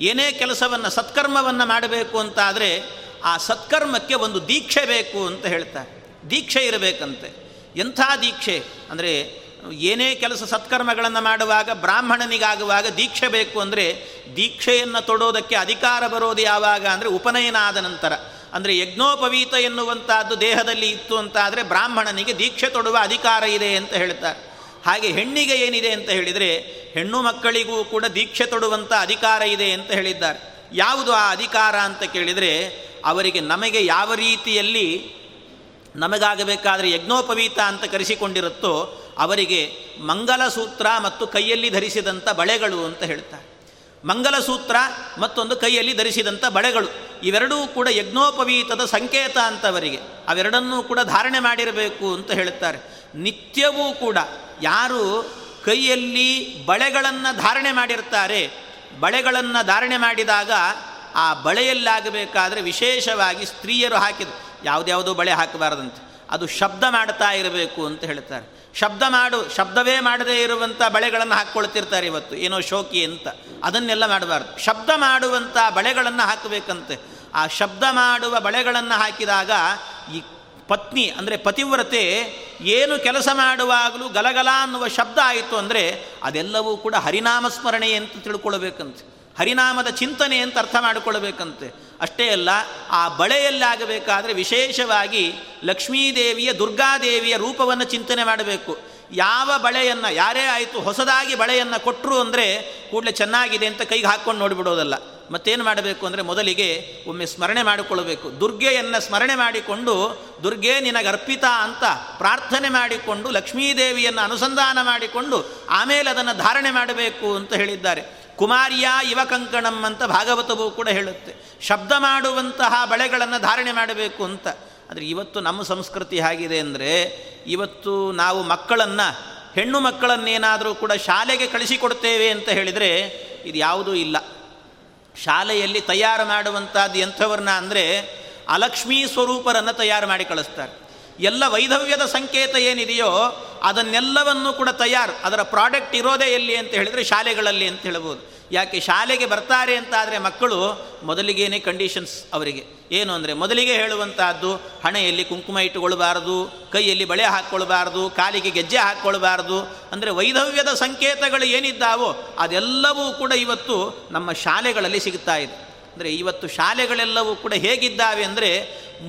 ಏನೇ ಕೆಲಸವನ್ನು, ಸತ್ಕರ್ಮವನ್ನು ಮಾಡಬೇಕು ಅಂತಾದರೆ ಆ ಸತ್ಕರ್ಮಕ್ಕೆ ಒಂದು ದೀಕ್ಷೆ ಬೇಕು ಅಂತ ಹೇಳ್ತಾರೆ. ದೀಕ್ಷೆ ಇರಬೇಕಂತೆ. ಎಂಥ ದೀಕ್ಷೆ? ಅಂದರೆ ಏನೇ ಕೆಲಸ ಸತ್ಕರ್ಮಗಳನ್ನು ಮಾಡುವಾಗ, ಬ್ರಾಹ್ಮಣನಿಗಾಗುವಾಗ ದೀಕ್ಷೆ ಬೇಕು ಅಂದರೆ ದೀಕ್ಷೆಯನ್ನು ತೊಡೋದಕ್ಕೆ ಅಧಿಕಾರ ಬರೋದು ಯಾವಾಗ ಅಂದರೆ ಉಪನಯನ ಆದ ನಂತರ. ಅಂದರೆ ಯಜ್ಞೋಪವೀತ ಎನ್ನುವಂಥದ್ದು ದೇಹದಲ್ಲಿ ಇತ್ತು ಅಂತಾದರೆ ಬ್ರಾಹ್ಮಣನಿಗೆ ದೀಕ್ಷೆ ತೊಡುವ ಅಧಿಕಾರ ಇದೆ ಅಂತ ಹೇಳ್ತಾರೆ. ಹಾಗೆ ಹೆಣ್ಣಿಗೆ ಏನಿದೆ ಅಂತ ಹೇಳಿದರೆ ಹೆಣ್ಣು ಮಕ್ಕಳಿಗೂ ಕೂಡ ದೀಕ್ಷೆ ತೊಡುವಂಥ ಅಧಿಕಾರ ಇದೆ ಅಂತ ಹೇಳಿದ್ದಾರೆ. ಯಾವುದು ಆ ಅಧಿಕಾರ ಅಂತ ಕೇಳಿದರೆ ಅವರಿಗೆ ನಮಗೆ ಯಾವ ರೀತಿಯಲ್ಲಿ ನಮಗಾಗಬೇಕಾದರೆ ಯಜ್ಞೋಪವೀತ ಅಂತ ಕರೆಸಿಕೊಂಡಿರುತ್ತೋ ಅವರಿಗೆ ಮಂಗಲಸೂತ್ರ ಮತ್ತು ಕೈಯಲ್ಲಿ ಧರಿಸಿದಂಥ ಬಳೆಗಳು ಅಂತ ಹೇಳ್ತಾರೆ. ಮಂಗಲಸೂತ್ರ ಮತ್ತೊಂದು ಕೈಯಲ್ಲಿ ಧರಿಸಿದಂಥ ಬಳೆಗಳು ಇವೆರಡೂ ಕೂಡ ಯಜ್ಞೋಪವೀತದ ಸಂಕೇತ ಅಂತವರಿಗೆ ಅವೆರಡನ್ನೂ ಕೂಡ ಧಾರಣೆ ಮಾಡಿರಬೇಕು ಅಂತ ಹೇಳುತ್ತಾರೆ ನಿತ್ಯವೂ ಕೂಡ ಯಾರು ಕೈಯಲ್ಲಿ ಬಳೆಗಳನ್ನು ಧಾರಣೆ ಮಾಡಿರ್ತಾರೆ, ಬಳೆಗಳನ್ನು ಧಾರಣೆ ಮಾಡಿದಾಗ ಆ ಬಳೆಯಲ್ಲಾಗಬೇಕಾದ್ರೆ ವಿಶೇಷವಾಗಿ ಸ್ತ್ರೀಯರು ಹಾಕಿದ್ರು. ಯಾವುದ್ಯಾವುದೋ ಬಳೆ ಹಾಕಬಾರದಂತೆ. ಅದು ಶಬ್ದ ಮಾಡ್ತಾ ಇರಬೇಕು ಅಂತ ಹೇಳ್ತಾರೆ. ಶಬ್ದ ಮಾಡು, ಶಬ್ದವೇ ಮಾಡದೇ ಇರುವಂಥ ಬಳೆಗಳನ್ನು ಹಾಕ್ಕೊಳ್ತಿರ್ತಾರೆ ಇವತ್ತು. ಏನೋ ಶೋಕಿ ಅಂತ. ಅದನ್ನೆಲ್ಲ ಮಾಡಬಾರ್ದು. ಶಬ್ದ ಮಾಡುವಂಥ ಬಳೆಗಳನ್ನು ಹಾಕಬೇಕಂತೆ. ಆ ಶಬ್ದ ಮಾಡುವ ಬಳೆಗಳನ್ನು ಹಾಕಿದಾಗ ಈ ಪತ್ನಿ, ಅಂದರೆ ಪತಿವ್ರತೆ, ಏನು ಕೆಲಸ ಮಾಡುವಾಗಲೂ ಗಲಗಲ ಅನ್ನುವ ಶಬ್ದ ಆಯಿತು ಅಂದರೆ ಅದೆಲ್ಲವೂ ಕೂಡ ಹರಿನಾಮ ಸ್ಮರಣೆ ಅಂತ ತಿಳ್ಕೊಳ್ಬೇಕಂತೆ. ಹರಿನಾಮದ ಚಿಂತನೆ ಅಂತ ಅರ್ಥ ಮಾಡಿಕೊಳ್ಬೇಕಂತೆ. ಅಷ್ಟೇ ಅಲ್ಲ, ಆ ಬಳೆಯಲ್ಲಾಗಬೇಕಾದರೆ ವಿಶೇಷವಾಗಿ ಲಕ್ಷ್ಮೀದೇವಿಯ, ದುರ್ಗಾದೇವಿಯ ರೂಪವನ್ನು ಚಿಂತನೆ ಮಾಡಬೇಕು. ಯಾವ ಬಳೆಯನ್ನು, ಯಾರೇ ಆಯಿತು ಹೊಸದಾಗಿ ಬಳೆಯನ್ನು ಕೊಟ್ಟರು ಅಂದರೆ ಕೂಡಲೇ ಚೆನ್ನಾಗಿದೆ ಅಂತ ಕೈಗೆ ಹಾಕ್ಕೊಂಡು ನೋಡಿಬಿಡೋದಲ್ಲ. ಮತ್ತೇನು ಮಾಡಬೇಕು ಅಂದರೆ ಮೊದಲಿಗೆ ಒಮ್ಮೆ ಸ್ಮರಣೆ ಮಾಡಿಕೊಳ್ಳಬೇಕು. ದುರ್ಗೆಯನ್ನು ಸ್ಮರಣೆ ಮಾಡಿಕೊಂಡು, ದುರ್ಗೆ ನಿನಗರ್ಪಿತ ಅಂತ ಪ್ರಾರ್ಥನೆ ಮಾಡಿಕೊಂಡು, ಲಕ್ಷ್ಮೀದೇವಿಯನ್ನು ಅನುಸಂಧಾನ ಮಾಡಿಕೊಂಡು, ಆಮೇಲೆ ಅದನ್ನು ಧಾರಣೆ ಮಾಡಬೇಕು ಅಂತ ಹೇಳಿದ್ದಾರೆ. ಕುಮಾರಿಯ ಇವ ಕಂಕಣಂ ಅಂತ ಭಾಗವತವು ಕೂಡ ಹೇಳುತ್ತೆ. ಶಬ್ದ ಮಾಡುವಂತಹ ಬಳೆಗಳನ್ನು ಧಾರಣೆ ಮಾಡಬೇಕು ಅಂತ. ಆದರೆ ಇವತ್ತು ನಮ್ಮ ಸಂಸ್ಕೃತಿ ಹೇಗಿದೆ ಅಂದರೆ ಇವತ್ತು ನಾವು ಮಕ್ಕಳನ್ನು, ಹೆಣ್ಣು ಮಕ್ಕಳನ್ನೇನಾದರೂ ಕೂಡ ಶಾಲೆಗೆ ಕಳಿಸಿಕೊಡ್ತೇವೆ ಅಂತ ಹೇಳಿದರೆ ಇದು ಯಾವುದೂ ಇಲ್ಲ. ಶಾಲೆಯಲ್ಲಿ ತಯಾರು ಮಾಡುವಂಥದ್ದು ಎಂಥವ್ರನ್ನ ಅಂದರೆ ಅಲಕ್ಷ್ಮೀ ಸ್ವರೂಪರನ್ನು ತಯಾರು ಮಾಡಿ ಕಳಿಸ್ತಾರೆ. ಎಲ್ಲ ವೈಧವ್ಯದ ಸಂಕೇತ ಏನಿದೆಯೋ ಅದನ್ನೆಲ್ಲವನ್ನು ಕೂಡ ತಯಾರು, ಅದರ ಪ್ರಾಡಕ್ಟ್ ಇರೋದೇ ಎಲ್ಲಿ ಅಂತ ಹೇಳಿದರೆ ಶಾಲೆಗಳಲ್ಲಿ ಅಂತ ಹೇಳ್ಬೋದು. ಯಾಕೆ ಶಾಲೆಗೆ ಬರ್ತಾರೆ ಅಂತಾದರೆ ಮಕ್ಕಳು ಮೊದಲಿಗೇನೆ ಕಂಡೀಷನ್ಸ್ ಅವರಿಗೆ. ಏನು ಅಂದರೆ ಮೊದಲಿಗೆ ಹೇಳುವಂತಹದ್ದು, ಹಣೆಯಲ್ಲಿ ಕುಂಕುಮ ಇಟ್ಟುಕೊಳ್ಬಾರ್ದು ಕೈಯಲ್ಲಿ ಬಳೆ ಹಾಕ್ಕೊಳ್ಬಾರ್ದು ಕಾಲಿಗೆ ಗೆಜ್ಜೆ ಹಾಕ್ಕೊಳ್ಬಾರ್ದು ಅಂದರೆ ವೈಧವ್ಯದ ಸಂಕೇತಗಳು ಏನಿದ್ದಾವೋ ಅದೆಲ್ಲವೂ ಕೂಡ ಇವತ್ತು ನಮ್ಮ ಶಾಲೆಗಳಲ್ಲಿ ಸಿಗ್ತಾ ಇದೆ. ಅಂದರೆ ಇವತ್ತು ಶಾಲೆಗಳೆಲ್ಲವೂ ಕೂಡ ಹೇಗಿದ್ದಾವೆ ಅಂದರೆ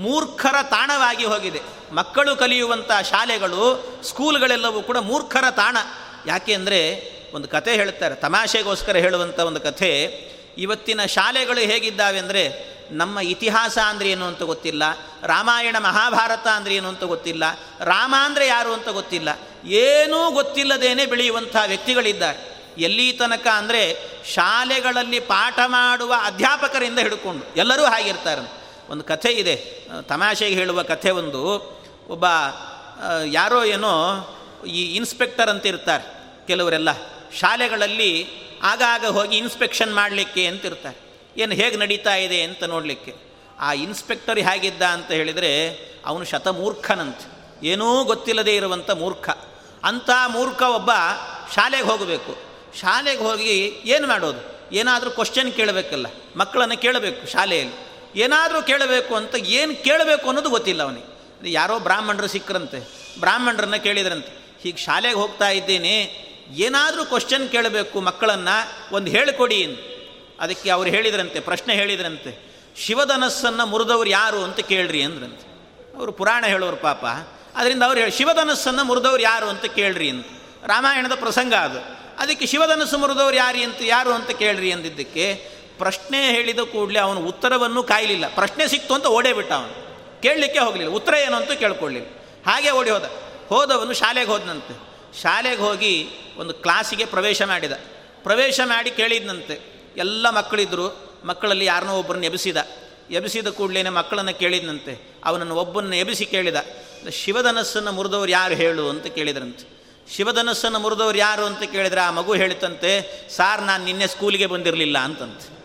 ಮೂರ್ಖರ ತಾಣವಾಗಿ ಹೋಗಿದೆ. ಮಕ್ಕಳು ಕಲಿಯುವಂಥ ಶಾಲೆಗಳು ಸ್ಕೂಲ್ಗಳೆಲ್ಲವೂ ಕೂಡ ಮೂರ್ಖರ ತಾಣ. ಯಾಕೆ ಅಂದರೆ ಒಂದು ಕಥೆ ಹೇಳ್ತಾರೆ. ತಮಾಷೆಗೋಸ್ಕರ ಹೇಳುವಂಥ ಒಂದು ಕಥೆ. ಇವತ್ತಿನ ಶಾಲೆಗಳು ಹೇಗಿದ್ದಾವೆ ಅಂದರೆ, ನಮ್ಮ ಇತಿಹಾಸ ಅಂದರೆ ಏನು ಅಂತ ಗೊತ್ತಿಲ್ಲ. ರಾಮಾಯಣ ಮಹಾಭಾರತ ಅಂದರೆ ಏನು ಅಂತ ಗೊತ್ತಿಲ್ಲ. ರಾಮ ಅಂದರೆ ಯಾರು ಅಂತ ಗೊತ್ತಿಲ್ಲ. ಏನೂ ಗೊತ್ತಿಲ್ಲದೇನೆ ಬೆಳೆಯುವಂಥ ವ್ಯಕ್ತಿಗಳಿದ್ದಾರೆ. ಎಲ್ಲಿ ತನಕ ಅಂದರೆ, ಶಾಲೆಗಳಲ್ಲಿ ಪಾಠ ಮಾಡುವ ಅಧ್ಯಾಪಕರಿಂದ ಹಿಡ್ಕೊಂಡು ಎಲ್ಲರೂ ಹಾಗಿರ್ತಾರೆ. ಒಂದು ಕಥೆ ಇದೆ. ತಮಾಷೆಗೆ ಹೇಳುವ ಕಥೆ ಒಂದು. ಒಬ್ಬ ಯಾರೋ ಏನೋ ಈ ಇನ್ಸ್ಪೆಕ್ಟರ್ ಅಂತ ಇರ್ತಾರೆ ಕೆಲವರೆಲ್ಲ. ಶಾಲೆಗಳಲ್ಲಿ ಆಗಾಗ ಹೋಗಿ ಇನ್ಸ್ಪೆಕ್ಷನ್ ಮಾಡಲಿಕ್ಕೆ ಅಂತಿರ್ತಾರೆ. ಏನು ಹೇಗೆ ನಡೀತಾ ಇದೆ ಅಂತ ನೋಡಲಿಕ್ಕೆ. ಆ ಇನ್ಸ್ಪೆಕ್ಟರ್ ಹೇಗಿದ್ದ ಅಂತ ಹೇಳಿದರೆ, ಅವನು ಶತಮೂರ್ಖನಂತೆ. ಏನೂ ಗೊತ್ತಿಲ್ಲದೆ ಇರುವಂಥ ಮೂರ್ಖ. ಅಂಥ ಮೂರ್ಖ ಒಬ್ಬ ಶಾಲೆಗೆ ಹೋಗಬೇಕು. ಶಾಲೆಗೆ ಹೋಗಿ ಏನು ಮಾಡೋದು? ಏನಾದರೂ ಕ್ವಶನ್ ಕೇಳಬೇಕಲ್ಲ. ಮಕ್ಕಳನ್ನು ಕೇಳಬೇಕು ಶಾಲೆಯಲ್ಲಿ. ಏನಾದರೂ ಕೇಳಬೇಕು ಅಂತ ಏನು ಕೇಳಬೇಕು ಅನ್ನೋದು ಗೊತ್ತಿಲ್ಲ ಅವನಿಗೆ. ಯಾರೋ ಬ್ರಾಹ್ಮಣರು ಸಿಕ್ಕರಂತೆ. ಬ್ರಾಹ್ಮಣರನ್ನ ಕೇಳಿದ್ರಂತೆ. ಹೀಗೆ ಶಾಲೆಗೆ ಹೋಗ್ತಾ ಇದ್ದೇನೆ. ಏನಾದರೂ ಕ್ವಶನ್ ಕೇಳಬೇಕು, ಮಕ್ಕಳನ್ನು ಒಂದು ಹೇಳಿಕೊಡಿ ಅದಕ್ಕೆ ಅವ್ರು ಹೇಳಿದ್ರಂತೆ, ಪ್ರಶ್ನೆ ಹೇಳಿದ್ರಂತೆ. ಶಿವಧನಸ್ಸನ್ನು ಮುರಿದವ್ರು ಯಾರು ಅಂತ ಕೇಳ್ರಿ ಅಂದ್ರಂತೆ. ಅವರು ಪುರಾಣ ಹೇಳೋರು ಪಾಪ. ಅದರಿಂದ ಅವ್ರು ಹೇಳಿ, ಶಿವಧನಸ್ಸನ್ನು ಮುರಿದವ್ರು ಯಾರು ಅಂತ ಕೇಳ್ರಿ ಅಂತ. ರಾಮಾಯಣದ ಪ್ರಸಂಗ ಅದು. ಅದಕ್ಕೆ ಶಿವಧನಸ್ಸು ಮುರಿದವ್ರು ಯಾರು ಅಂತ ಯಾರು ಅಂತ ಕೇಳ್ರಿ ಅಂದಿದ್ದಕ್ಕೆ ಪ್ರಶ್ನೆ ಹೇಳಿದ ಕೂಡಲೇ ಅವನು ಉತ್ತರವನ್ನು ಕಾಯಲಿಲ್ಲ. ಪ್ರಶ್ನೆ ಸಿಕ್ತು ಅಂತ ಓಡೇ ಬಿಟ್ಟ ಅವನು. ಕೇಳಲಿಕ್ಕೆ ಹೋಗಲಿಲ್ಲ. ಉತ್ತರ ಏನು ಅಂತ ಕೇಳ್ಕೊಳ್ಳಿಲ್ಲ. ಹಾಗೆ ಓಡಿ ಹೋದ. ಹೋದವನು ಶಾಲೆಗೆ ಹೋದನಂತೆ. ಶಾಲೆಗೆ ಹೋಗಿ ಒಂದು ಕ್ಲಾಸಿಗೆ ಪ್ರವೇಶ ಮಾಡಿದ. ಪ್ರವೇಶ ಮಾಡಿ ಕೇಳಿದ್ನಂತೆ. ಎಲ್ಲ ಮಕ್ಕಳಿದ್ದರು ಮಕ್ಕಳಲ್ಲಿ ಯಾರನ್ನೋ ಒಬ್ಬರನ್ನ ಎಬ್ಬಿಸಿದ. ಎಬಿಸಿದ ಕೂಡಲೇ ಮಕ್ಕಳನ್ನು ಕೇಳಿದ್ನಂತೆ. ಅವನನ್ನು ಒಬ್ಬನ್ನು ಎಬಿಸಿ ಕೇಳಿದ. ಶಿವಧನಸ್ಸನ್ನು ಮುರಿದವ್ರು ಯಾರು ಹೇಳು ಅಂತ ಕೇಳಿದ್ರಂತೆ. ಶಿವಧನಸ್ಸನ್ನು ಮುರಿದವ್ರು ಯಾರು ಅಂತ ಕೇಳಿದ್ರೆ ಆ ಮಗು ಹೇಳಿತಂತೆ, ಸಾರ್, ನಾನು ನಿನ್ನೆ ಸ್ಕೂಲಿಗೆ ಬಂದಿರಲಿಲ್ಲ ಅಂತಂತೆ.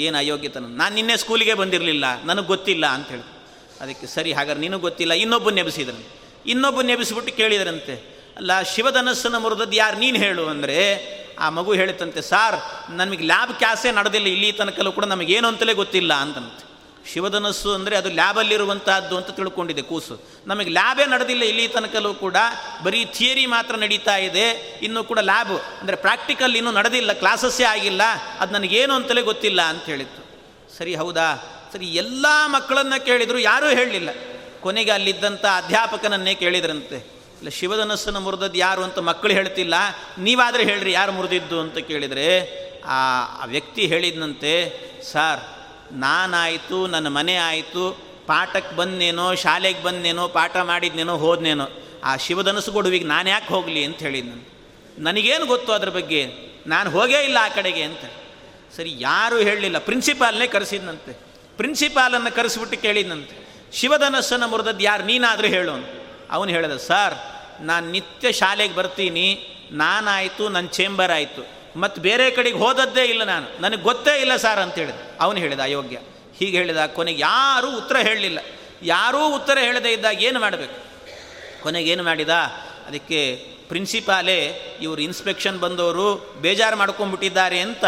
ಏನು ಅಯೋಗ್ಯತನ. ನಾನು ನಿನ್ನೆ ಸ್ಕೂಲಿಗೆ ಬಂದಿರಲಿಲ್ಲ. ನನಗೆ ಗೊತ್ತಿಲ್ಲ ಅಂತ ಹೇಳಿ ಅದಕ್ಕೆ ಸರಿ, ಹಾಗಾದ್ರೆ ನಿನಗೆ ಗೊತ್ತಿಲ್ಲ. ಇನ್ನೊಬ್ಬನ ಎಬ್ಬಿಸಿದ್ರಂತೆ. ಇನ್ನೊಬ್ಬನ ಎಬ್ಬಿಸ್ಬಿಟ್ಟು ಕೇಳಿದ್ರಂತೆ. ಅಲ್ಲ, ಶಿವಧನಸ್ಸನ್ನು ಮುರಿದದ್ದು ಯಾರು ನೀನು ಹೇಳು ಅಂದರೆ, ಆ ಮಗು ಹೇಳಿತಂತೆ, ಸಾರ್ ನಮಗೆ ಲ್ಯಾಬ್ ಕ್ಯಾಸೇ ನಡೆದಿಲ್ಲ, ಇಲ್ಲಿ ತನಕಲ್ಲೂ ಕೂಡ ನಮಗೇನು ಅಂತಲೇ ಗೊತ್ತಿಲ್ಲ ಅಂತಂತೆ. ಶಿವಧನಸ್ಸು ಅಂದರೆ ಅದು ಲ್ಯಾಬಲ್ಲಿರುವಂತಹದ್ದು ಅಂತ ತಿಳ್ಕೊಂಡಿದೆ ಕೂಸು. ನಮಗೆ ಲ್ಯಾಬೇ ನಡೆದಿಲ್ಲ, ಇಲ್ಲಿ ತನಕಲ್ಲೂ ಕೂಡ ಬರೀ ಥಿಯರಿ ಮಾತ್ರ ನಡೀತಾ ಇದೆ, ಇನ್ನೂ ಕೂಡ ಲ್ಯಾಬ್, ಅಂದರೆ ಪ್ರಾಕ್ಟಿಕಲ್ ಇನ್ನೂ ನಡೆದಿಲ್ಲ, ಕ್ಲಾಸಸ್ಸೇ ಆಗಿಲ್ಲ, ಅದು ನನಗೇನು ಅಂತಲೇ ಗೊತ್ತಿಲ್ಲ ಅಂತ ಹೇಳಿತ್ತು. ಸರಿ, ಹೌದಾ? ಸರಿ, ಎಲ್ಲ ಮಕ್ಕಳನ್ನು ಕೇಳಿದ್ರು, ಯಾರೂ ಹೇಳಲಿಲ್ಲ. ಕೊನೆಗೆ ಅಲ್ಲಿದ್ದಂಥ ಅಧ್ಯಾಪಕನನ್ನೇ ಕೇಳಿದ್ರಂತೆ. ಇಲ್ಲ, ಶಿವಧನಸ್ಸನ್ನು ಮುರಿದದ್ದು ಯಾರು ಅಂತ ಮಕ್ಕಳು ಹೇಳ್ತಿಲ್ಲ. ನೀವಾದರೆ ಹೇಳ್ರಿ, ಯಾರು ಮುರಿದಿದ್ದು ಅಂತ ಕೇಳಿದರೆ, ಆ ವ್ಯಕ್ತಿ ಹೇಳಿದಂತೆ ಸರ್, ನಾನಾಯಿತು, ನನ್ನ ಮನೆ ಆಯಿತು ಪಾಠಕ್ಕೆ ಬಂದೇನೋ ಶಾಲೆಗೆ ಬಂದೇನೋ ಪಾಠ ಮಾಡಿದ್ನೇನೋ, ಹೋದ್ನೇನೋ, ಆ ಶಿವಧನಸ್ಸು ಗೊಡುವಿಗೆ ನಾನು ಯಾಕೆ ಹೋಗಲಿ? ಅಂತ ಹೇಳಿದ್ ನಾನು ನನಗೇನು ಗೊತ್ತು ಅದ್ರ ಬಗ್ಗೆ? ನಾನು ಹೋಗೇ ಇಲ್ಲ ಆ ಕಡೆಗೆ ಅಂತ. ಸರಿ, ಯಾರೂ ಹೇಳಲಿಲ್ಲ. ಪ್ರಿನ್ಸಿಪಾಲ್ನೇ ಕರೆಸಿದ್ನಂತೆ. ಪ್ರಿನ್ಸಿಪಾಲನ್ನು ಕರೆಸಿಬಿಟ್ಟು ಕೇಳಿದ್ನಂತೆ. ಶಿವಧನಸ್ಸನ್ನು ಮುರಿದದ್ದು ಯಾರು? ನೀನಾದರೂ ಹೇಳು ಅವನು ಹೇಳಿದ, ಸರ್, ನಾನು ನಿತ್ಯ ಶಾಲೆಗೆ ಬರ್ತೀನಿ, ನಾನಾಯಿತು ನನ್ನ ಚೇಂಬರ್ ಆಯಿತು ಮತ್ತು ಬೇರೆ ಕಡೆಗೆ ಹೋದದ್ದೇ ಇಲ್ಲ ನಾನು, ನನಗೆ ಗೊತ್ತೇ ಇಲ್ಲ ಸರ್ ಅಂತ ಹೇಳಿದ. ಅವನು ಹೇಳಿದ, ಅಯೋಗ್ಯ, ಹೀಗೆ ಹೇಳಿದ, ಕೊನೆಗೆ ಯಾರೂ ಉತ್ತರ ಹೇಳಲಿಲ್ಲ, ಯಾರೂ ಉತ್ತರ ಹೇಳದೇ ಇದ್ದಾಗ ಏನು ಮಾಡಬೇಕು? ಕೊನೆಗೆ ಏನು ಮಾಡಿದ, ಅದಕ್ಕೆ ಪ್ರಿನ್ಸಿಪಾಲೇ, ಇವರು ಇನ್ಸ್ಪೆಕ್ಷನ್ ಬಂದವರು ಬೇಜಾರು ಮಾಡ್ಕೊಂಡ್ಬಿಟ್ಟಿದ್ದಾರೆ ಅಂತ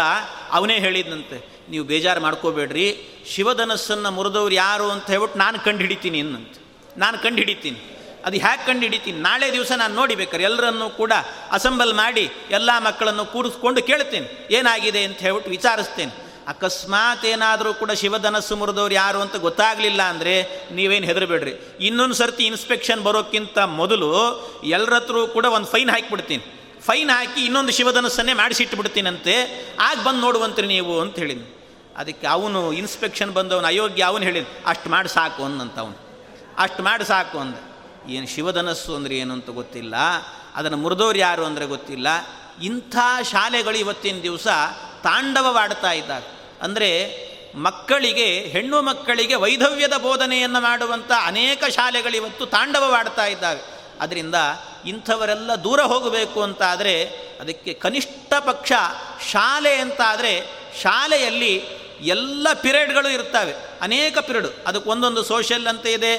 ಅವನೇ ಹೇಳಿದ್ನಂತೆ. ನೀವು ಬೇಜಾರು ಮಾಡ್ಕೋಬೇಡ್ರಿ, ಶಿವಧನಸ್ಸನ್ನು ಮುರಿದವ್ರು ಯಾರು ಅಂತ ಹೇಳ್ಬಿಟ್ಟು ನಾನು ಕಂಡು ಹಿಡಿತೀನಿ ಇನ್ನಂತೆ ನಾನು ಕಂಡು ಹಿಡಿತೀನಿ ಅದು ಹ್ಯಾಕ್ ಕಂಡು ಹಿಡಿತೀನಿ. ನಾಳೆ ದಿವಸ ನಾನು ನೋಡಿಬೇಕಾರೆ ಎಲ್ಲರನ್ನೂ ಕೂಡ ಅಸೆಂಬಲ್ ಮಾಡಿ ಎಲ್ಲ ಮಕ್ಕಳನ್ನು ಕೂರಿಸ್ಕೊಂಡು ಕೇಳ್ತೇನೆ ಏನಾಗಿದೆ ಅಂತ ಹೇಳ್ಬಿಟ್ಟು ವಿಚಾರಿಸ್ತೇನೆ. ಅಕಸ್ಮಾತ್ ಏನಾದರೂ ಕೂಡ ಶಿವಧನಸ್ಸು ಮುರಿದವ್ರು ಯಾರು ಅಂತ ಗೊತ್ತಾಗಲಿಲ್ಲ ಅಂದರೆ ನೀವೇನು ಹೆದರಬೇಡ್ರಿ. ಇನ್ನೊಂದು ಸರ್ತಿ ಇನ್ಸ್ಪೆಕ್ಷನ್ ಬರೋಕ್ಕಿಂತ ಮೊದಲು ಎಲ್ಲರ ಹತ್ರ ಕೂಡ ಒಂದು ಫೈನ್ ಹಾಕಿಬಿಡ್ತೀನಿ. ಫೈನ್ ಹಾಕಿ ಇನ್ನೊಂದು ಶಿವಧನಸ್ಸನ್ನೇ ಮಾಡಿಸಿಟ್ಬಿಡ್ತೀನಂತೆ. ಆಗ ಬಂದು ನೋಡುವಂತ್ರಿ ನೀವು ಅಂತ ಹೇಳಿದ್ನು. ಅದಕ್ಕೆ ಅವನು ಇನ್ಸ್ಪೆಕ್ಷನ್ ಬಂದವನು ಅಯೋಗ್ಯ, ಅವನು ಹೇಳಿದ ಅಷ್ಟು ಮಾಡಿ ಸಾಕು ಅಂದಂತ ಅವನು. ಅಷ್ಟು ಮಾಡಿ ಸಾಕು ಅಂದ. ಏನು ಶಿವಧನಸ್ಸು ಅಂದರೆ ಏನು ಅಂತ ಗೊತ್ತಿಲ್ಲ. ಅದನ್ನು ಮುರಿದವ್ರು ಯಾರು ಅಂದರೆ ಗೊತ್ತಿಲ್ಲ. ಇಂಥ ಶಾಲೆಗಳು ಇವತ್ತಿನ ದಿವಸ ತಾಂಡವವಾಡ್ತಾ ಇದ್ದಾರೆ ಅಂದರೆ ಮಕ್ಕಳಿಗೆ, ಹೆಣ್ಣು ಮಕ್ಕಳಿಗೆ ವೈಧವ್ಯದ ಬೋಧನೆಯನ್ನು ಮಾಡುವಂಥ ಅನೇಕ ಶಾಲೆಗಳು ಇವತ್ತು ತಾಂಡವವಾಡ್ತಾ ಇದ್ದಾವೆ. ಅದರಿಂದ ಇಂಥವರೆಲ್ಲ ದೂರ ಹೋಗಬೇಕು ಅಂತಾದರೆ ಅದಕ್ಕೆ ಕನಿಷ್ಠ ಪಕ್ಷ ಶಾಲೆ ಅಂತಾದರೆ ಶಾಲೆಯಲ್ಲಿ ಎಲ್ಲ ಪಿರಿಯಡ್ಗಳು ಇರ್ತವೆ. ಅನೇಕ ಪಿರಿಯಡ್. ಅದಕ್ಕೆ ಒಂದೊಂದು ಸೋಷಿಯಲ್ ಅಂತ ಇದೆ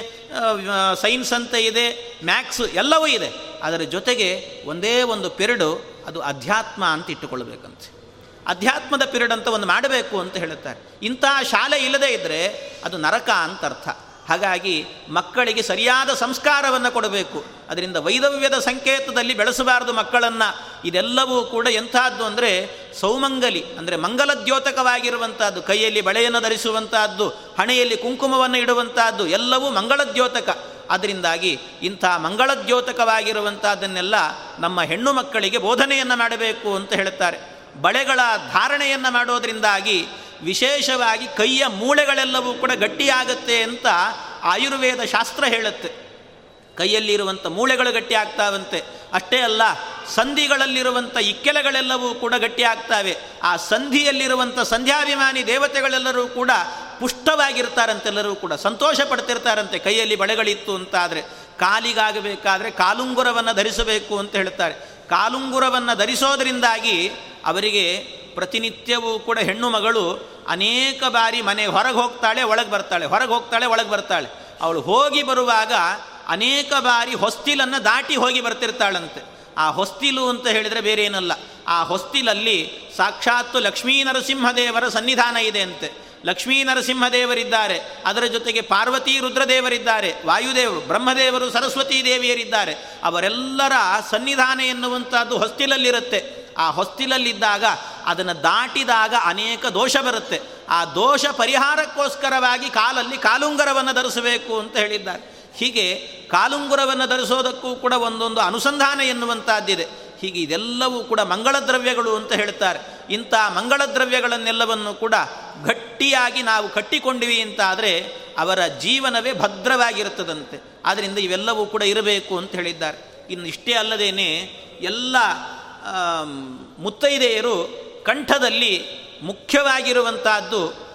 ಸೈನ್ಸ್ ಅಂತ ಇದೆ ಮ್ಯಾಕ್ಸ್ ಎಲ್ಲವೂ ಇದೆ. ಅದರ ಜೊತೆಗೆ ಒಂದೇ ಒಂದು ಪಿರಿಯಡು ಅದು ಅಧ್ಯಾತ್ಮ ಅಂತ ಇಟ್ಟುಕೊಳ್ಬೇಕಂತೆ ಅಧ್ಯಾತ್ಮದ ಪಿರಿಯಡ್ ಅಂತ ಒಂದು ಮಾಡಬೇಕು ಅಂತ ಹೇಳುತ್ತಾರೆ. ಇಂಥ ಶಾಲೆ ಇಲ್ಲದೇ ಇದ್ದರೆ ಅದು ನರಕ ಅಂತ ಅರ್ಥ. ಹಾಗಾಗಿ ಮಕ್ಕಳಿಗೆ ಸರಿಯಾದ ಸಂಸ್ಕಾರವನ್ನು ಕೊಡಬೇಕು. ಅದರಿಂದ ವೈದವ್ಯದ ಸಂಕೇತದಲ್ಲಿ ಬೆಳೆಸಬಾರದು ಮಕ್ಕಳನ್ನು. ಇದೆಲ್ಲವೂ ಕೂಡ ಎಂಥದ್ದು ಅಂದರೆ ಸೌಮಂಗಲಿ, ಅಂದರೆ ಮಂಗಲದ್ಯೋತಕವಾಗಿರುವಂಥದ್ದು, ಕೈಯಲ್ಲಿ ಬಳೆಯನ್ನು ಧರಿಸುವಂತಹದ್ದು ಹಣೆಯಲ್ಲಿ ಕುಂಕುಮವನ್ನು ಇಡುವಂತಹದ್ದು ಎಲ್ಲವೂ ಮಂಗಳದ್ಯೋತಕ ಅದರಿಂದಾಗಿ ಇಂಥ ಮಂಗಳದ್ಯೋತಕವಾಗಿರುವಂಥದ್ದನ್ನೆಲ್ಲ ನಮ್ಮ ಹೆಣ್ಣು ಮಕ್ಕಳಿಗೆ ಬೋಧನೆಯನ್ನು ಮಾಡಬೇಕು ಅಂತ ಹೇಳುತ್ತಾರೆ. ಬಳೆಗಳ ಧಾರಣೆಯನ್ನು ಮಾಡೋದರಿಂದಾಗಿ ವಿಶೇಷವಾಗಿ ಕೈಯ ಮೂಳೆಗಳೆಲ್ಲವೂ ಕೂಡ ಗಟ್ಟಿಯಾಗತ್ತೆ ಅಂತ ಆಯುರ್ವೇದ ಶಾಸ್ತ್ರ ಹೇಳುತ್ತೆ. ಕೈಯಲ್ಲಿರುವಂಥ ಮೂಳೆಗಳು ಗಟ್ಟಿ ಆಗ್ತಾವಂತೆ ಅಷ್ಟೇ ಅಲ್ಲ, ಸಂಧಿಗಳಲ್ಲಿರುವಂಥ ಇಕ್ಕೆಲೆಗಳೆಲ್ಲವೂ ಕೂಡ ಗಟ್ಟಿ ಆಗ್ತಾವೆ ಆ ಸಂಧಿಯಲ್ಲಿರುವಂಥ ಸಂಧ್ಯಾಭಿಮಾನಿ ದೇವತೆಗಳೆಲ್ಲರೂ ಕೂಡ ಪುಷ್ಟವಾಗಿರ್ತಾರಂತೆಲ್ಲರೂ ಕೂಡ ಸಂತೋಷ ಪಡ್ತಿರ್ತಾರಂತೆ ಕೈಯಲ್ಲಿ ಬಳೆಗಳಿತ್ತು ಅಂತಾದರೆ. ಕಾಲಿಗಾಗಬೇಕಾದ್ರೆ ಕಾಲುಂಗುರವನ್ನು ಧರಿಸಬೇಕು ಅಂತ ಹೇಳ್ತಾರೆ. ಕಾಲುಂಗುರವನ್ನು ಧರಿಸೋದರಿಂದಾಗಿ ಅವರಿಗೆ ಪ್ರತಿನಿತ್ಯವೂ ಕೂಡ ಹೆಣ್ಣು ಮಗಳು ಅನೇಕ ಬಾರಿ ಮನೆ ಹೊರಗೆ ಹೋಗ್ತಾಳೆ, ಒಳಗೆ ಬರ್ತಾಳೆ, ಹೊರಗೆ ಹೋಗ್ತಾಳೆ, ಒಳಗೆ ಬರ್ತಾಳೆ. ಅವಳು ಹೋಗಿ ಬರುವಾಗ ಅನೇಕ ಬಾರಿ ಹೊಸ್ತಿಲನ್ನು ದಾಟಿ ಹೋಗಿ ಬರ್ತಿರ್ತಾಳಂತೆ. ಆ ಹೊಸ್ತಿಲು ಅಂತ ಹೇಳಿದರೆ ಬೇರೆ ಏನಲ್ಲ ಆ ಹೊಸ್ತಿಲಲ್ಲಿ ಸಾಕ್ಷಾತ್ತು ಲಕ್ಷ್ಮೀ ನರಸಿಂಹದೇವರ ಸನ್ನಿಧಾನ ಇದೆ ಅಂತೆ. ಲಕ್ಷ್ಮೀ ನರಸಿಂಹದೇವರಿದ್ದಾರೆ. ಅದರ ಜೊತೆಗೆ ಪಾರ್ವತಿ ರುದ್ರದೇವರಿದ್ದಾರೆ. ವಾಯುದೇವರು, ಬ್ರಹ್ಮದೇವರು, ಸರಸ್ವತೀ ದೇವಿಯರಿದ್ದಾರೆ. ಅವರೆಲ್ಲರ ಸನ್ನಿಧಾನ ಎನ್ನುವಂಥದ್ದು ಹೊಸ್ತಿಲಲ್ಲಿರುತ್ತೆ. ಆ ಹೊಸ್ತಿಲಲ್ಲಿದ್ದಾಗ ಅದನ್ನು ದಾಟಿದಾಗ ಅನೇಕ ದೋಷ ಬರುತ್ತೆ. ಆ ದೋಷ ಪರಿಹಾರಕ್ಕೋಸ್ಕರವಾಗಿ ಕಾಲಲ್ಲಿ ಕಾಲುಂಗರವನ್ನು ಧರಿಸಬೇಕು ಅಂತ ಹೇಳಿದ್ದಾರೆ. ಹೀಗೆ ಕಾಲುಂಗುರವನ್ನು ಧರಿಸೋದಕ್ಕೂ ಕೂಡ ಒಂದೊಂದು ಅನುಸಂಧಾನ ಎನ್ನುವಂಥದ್ದಿದೆ ಹೀಗೆ ಇದೆಲ್ಲವೂ ಕೂಡ ಮಂಗಳ ದ್ರವ್ಯಗಳು ಅಂತ ಹೇಳ್ತಾರೆ. ಇಂಥ ಮಂಗಳ ದ್ರವ್ಯಗಳನ್ನೆಲ್ಲವನ್ನು ಕೂಡ ಗಟ್ಟಿಯಾಗಿ ನಾವು ಕಟ್ಟಿಕೊಂಡಿವಿ ಅಂತಾದರೆ ಅವರ ಜೀವನವೇ ಭದ್ರವಾಗಿರುತ್ತದಂತೆ. ಆದ್ದರಿಂದ ಇವೆಲ್ಲವೂ ಕೂಡ ಇರಬೇಕು ಅಂತ ಹೇಳಿದ್ದಾರೆ. ಇನ್ನು ಇಷ್ಟೇ ಅಲ್ಲದೇನೆ ಎಲ್ಲ ಮುತ್ತೈದೆಯರು ಕಂಠದಲ್ಲಿ ಮುಖ್ಯವಾಗಿರುವಂತಹದ್ದು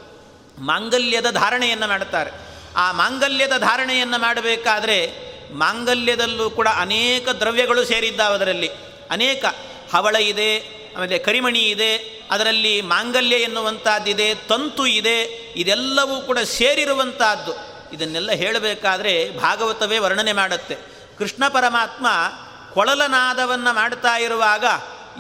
ಮಾಂಗಲ್ಯದ ಧಾರಣೆಯನ್ನು ಮಾಡುತ್ತಾರೆ. ಆ ಮಾಂಗಲ್ಯದ ಧಾರಣೆಯನ್ನು ಮಾಡಬೇಕಾದ್ರೆ ಮಾಂಗಲ್ಯದಲ್ಲೂ ಕೂಡ ಅನೇಕ ದ್ರವ್ಯಗಳು ಸೇರಿದ್ದಾವೆ ಅದರಲ್ಲಿ. ಅನೇಕ ಹವಳ ಇದೆ, ಆಮೇಲೆ ಕರಿಮಣಿ ಇದೆ, ಅದರಲ್ಲಿ ಮಾಂಗಲ್ಯ ಎನ್ನುವಂಥದ್ದಿದೆ ತಂತು ಇದೆ, ಇದೆಲ್ಲವೂ ಕೂಡ ಸೇರಿರುವಂತಹದ್ದು. ಇದನ್ನೆಲ್ಲ ಹೇಳಬೇಕಾದ್ರೆ ಭಾಗವತವೇ ವರ್ಣನೆ ಮಾಡುತ್ತೆ. ಕೃಷ್ಣ ಪರಮಾತ್ಮ ಕೊಳಲನಾದವನ್ನು ಮಾಡ್ತಾ ಇರುವಾಗ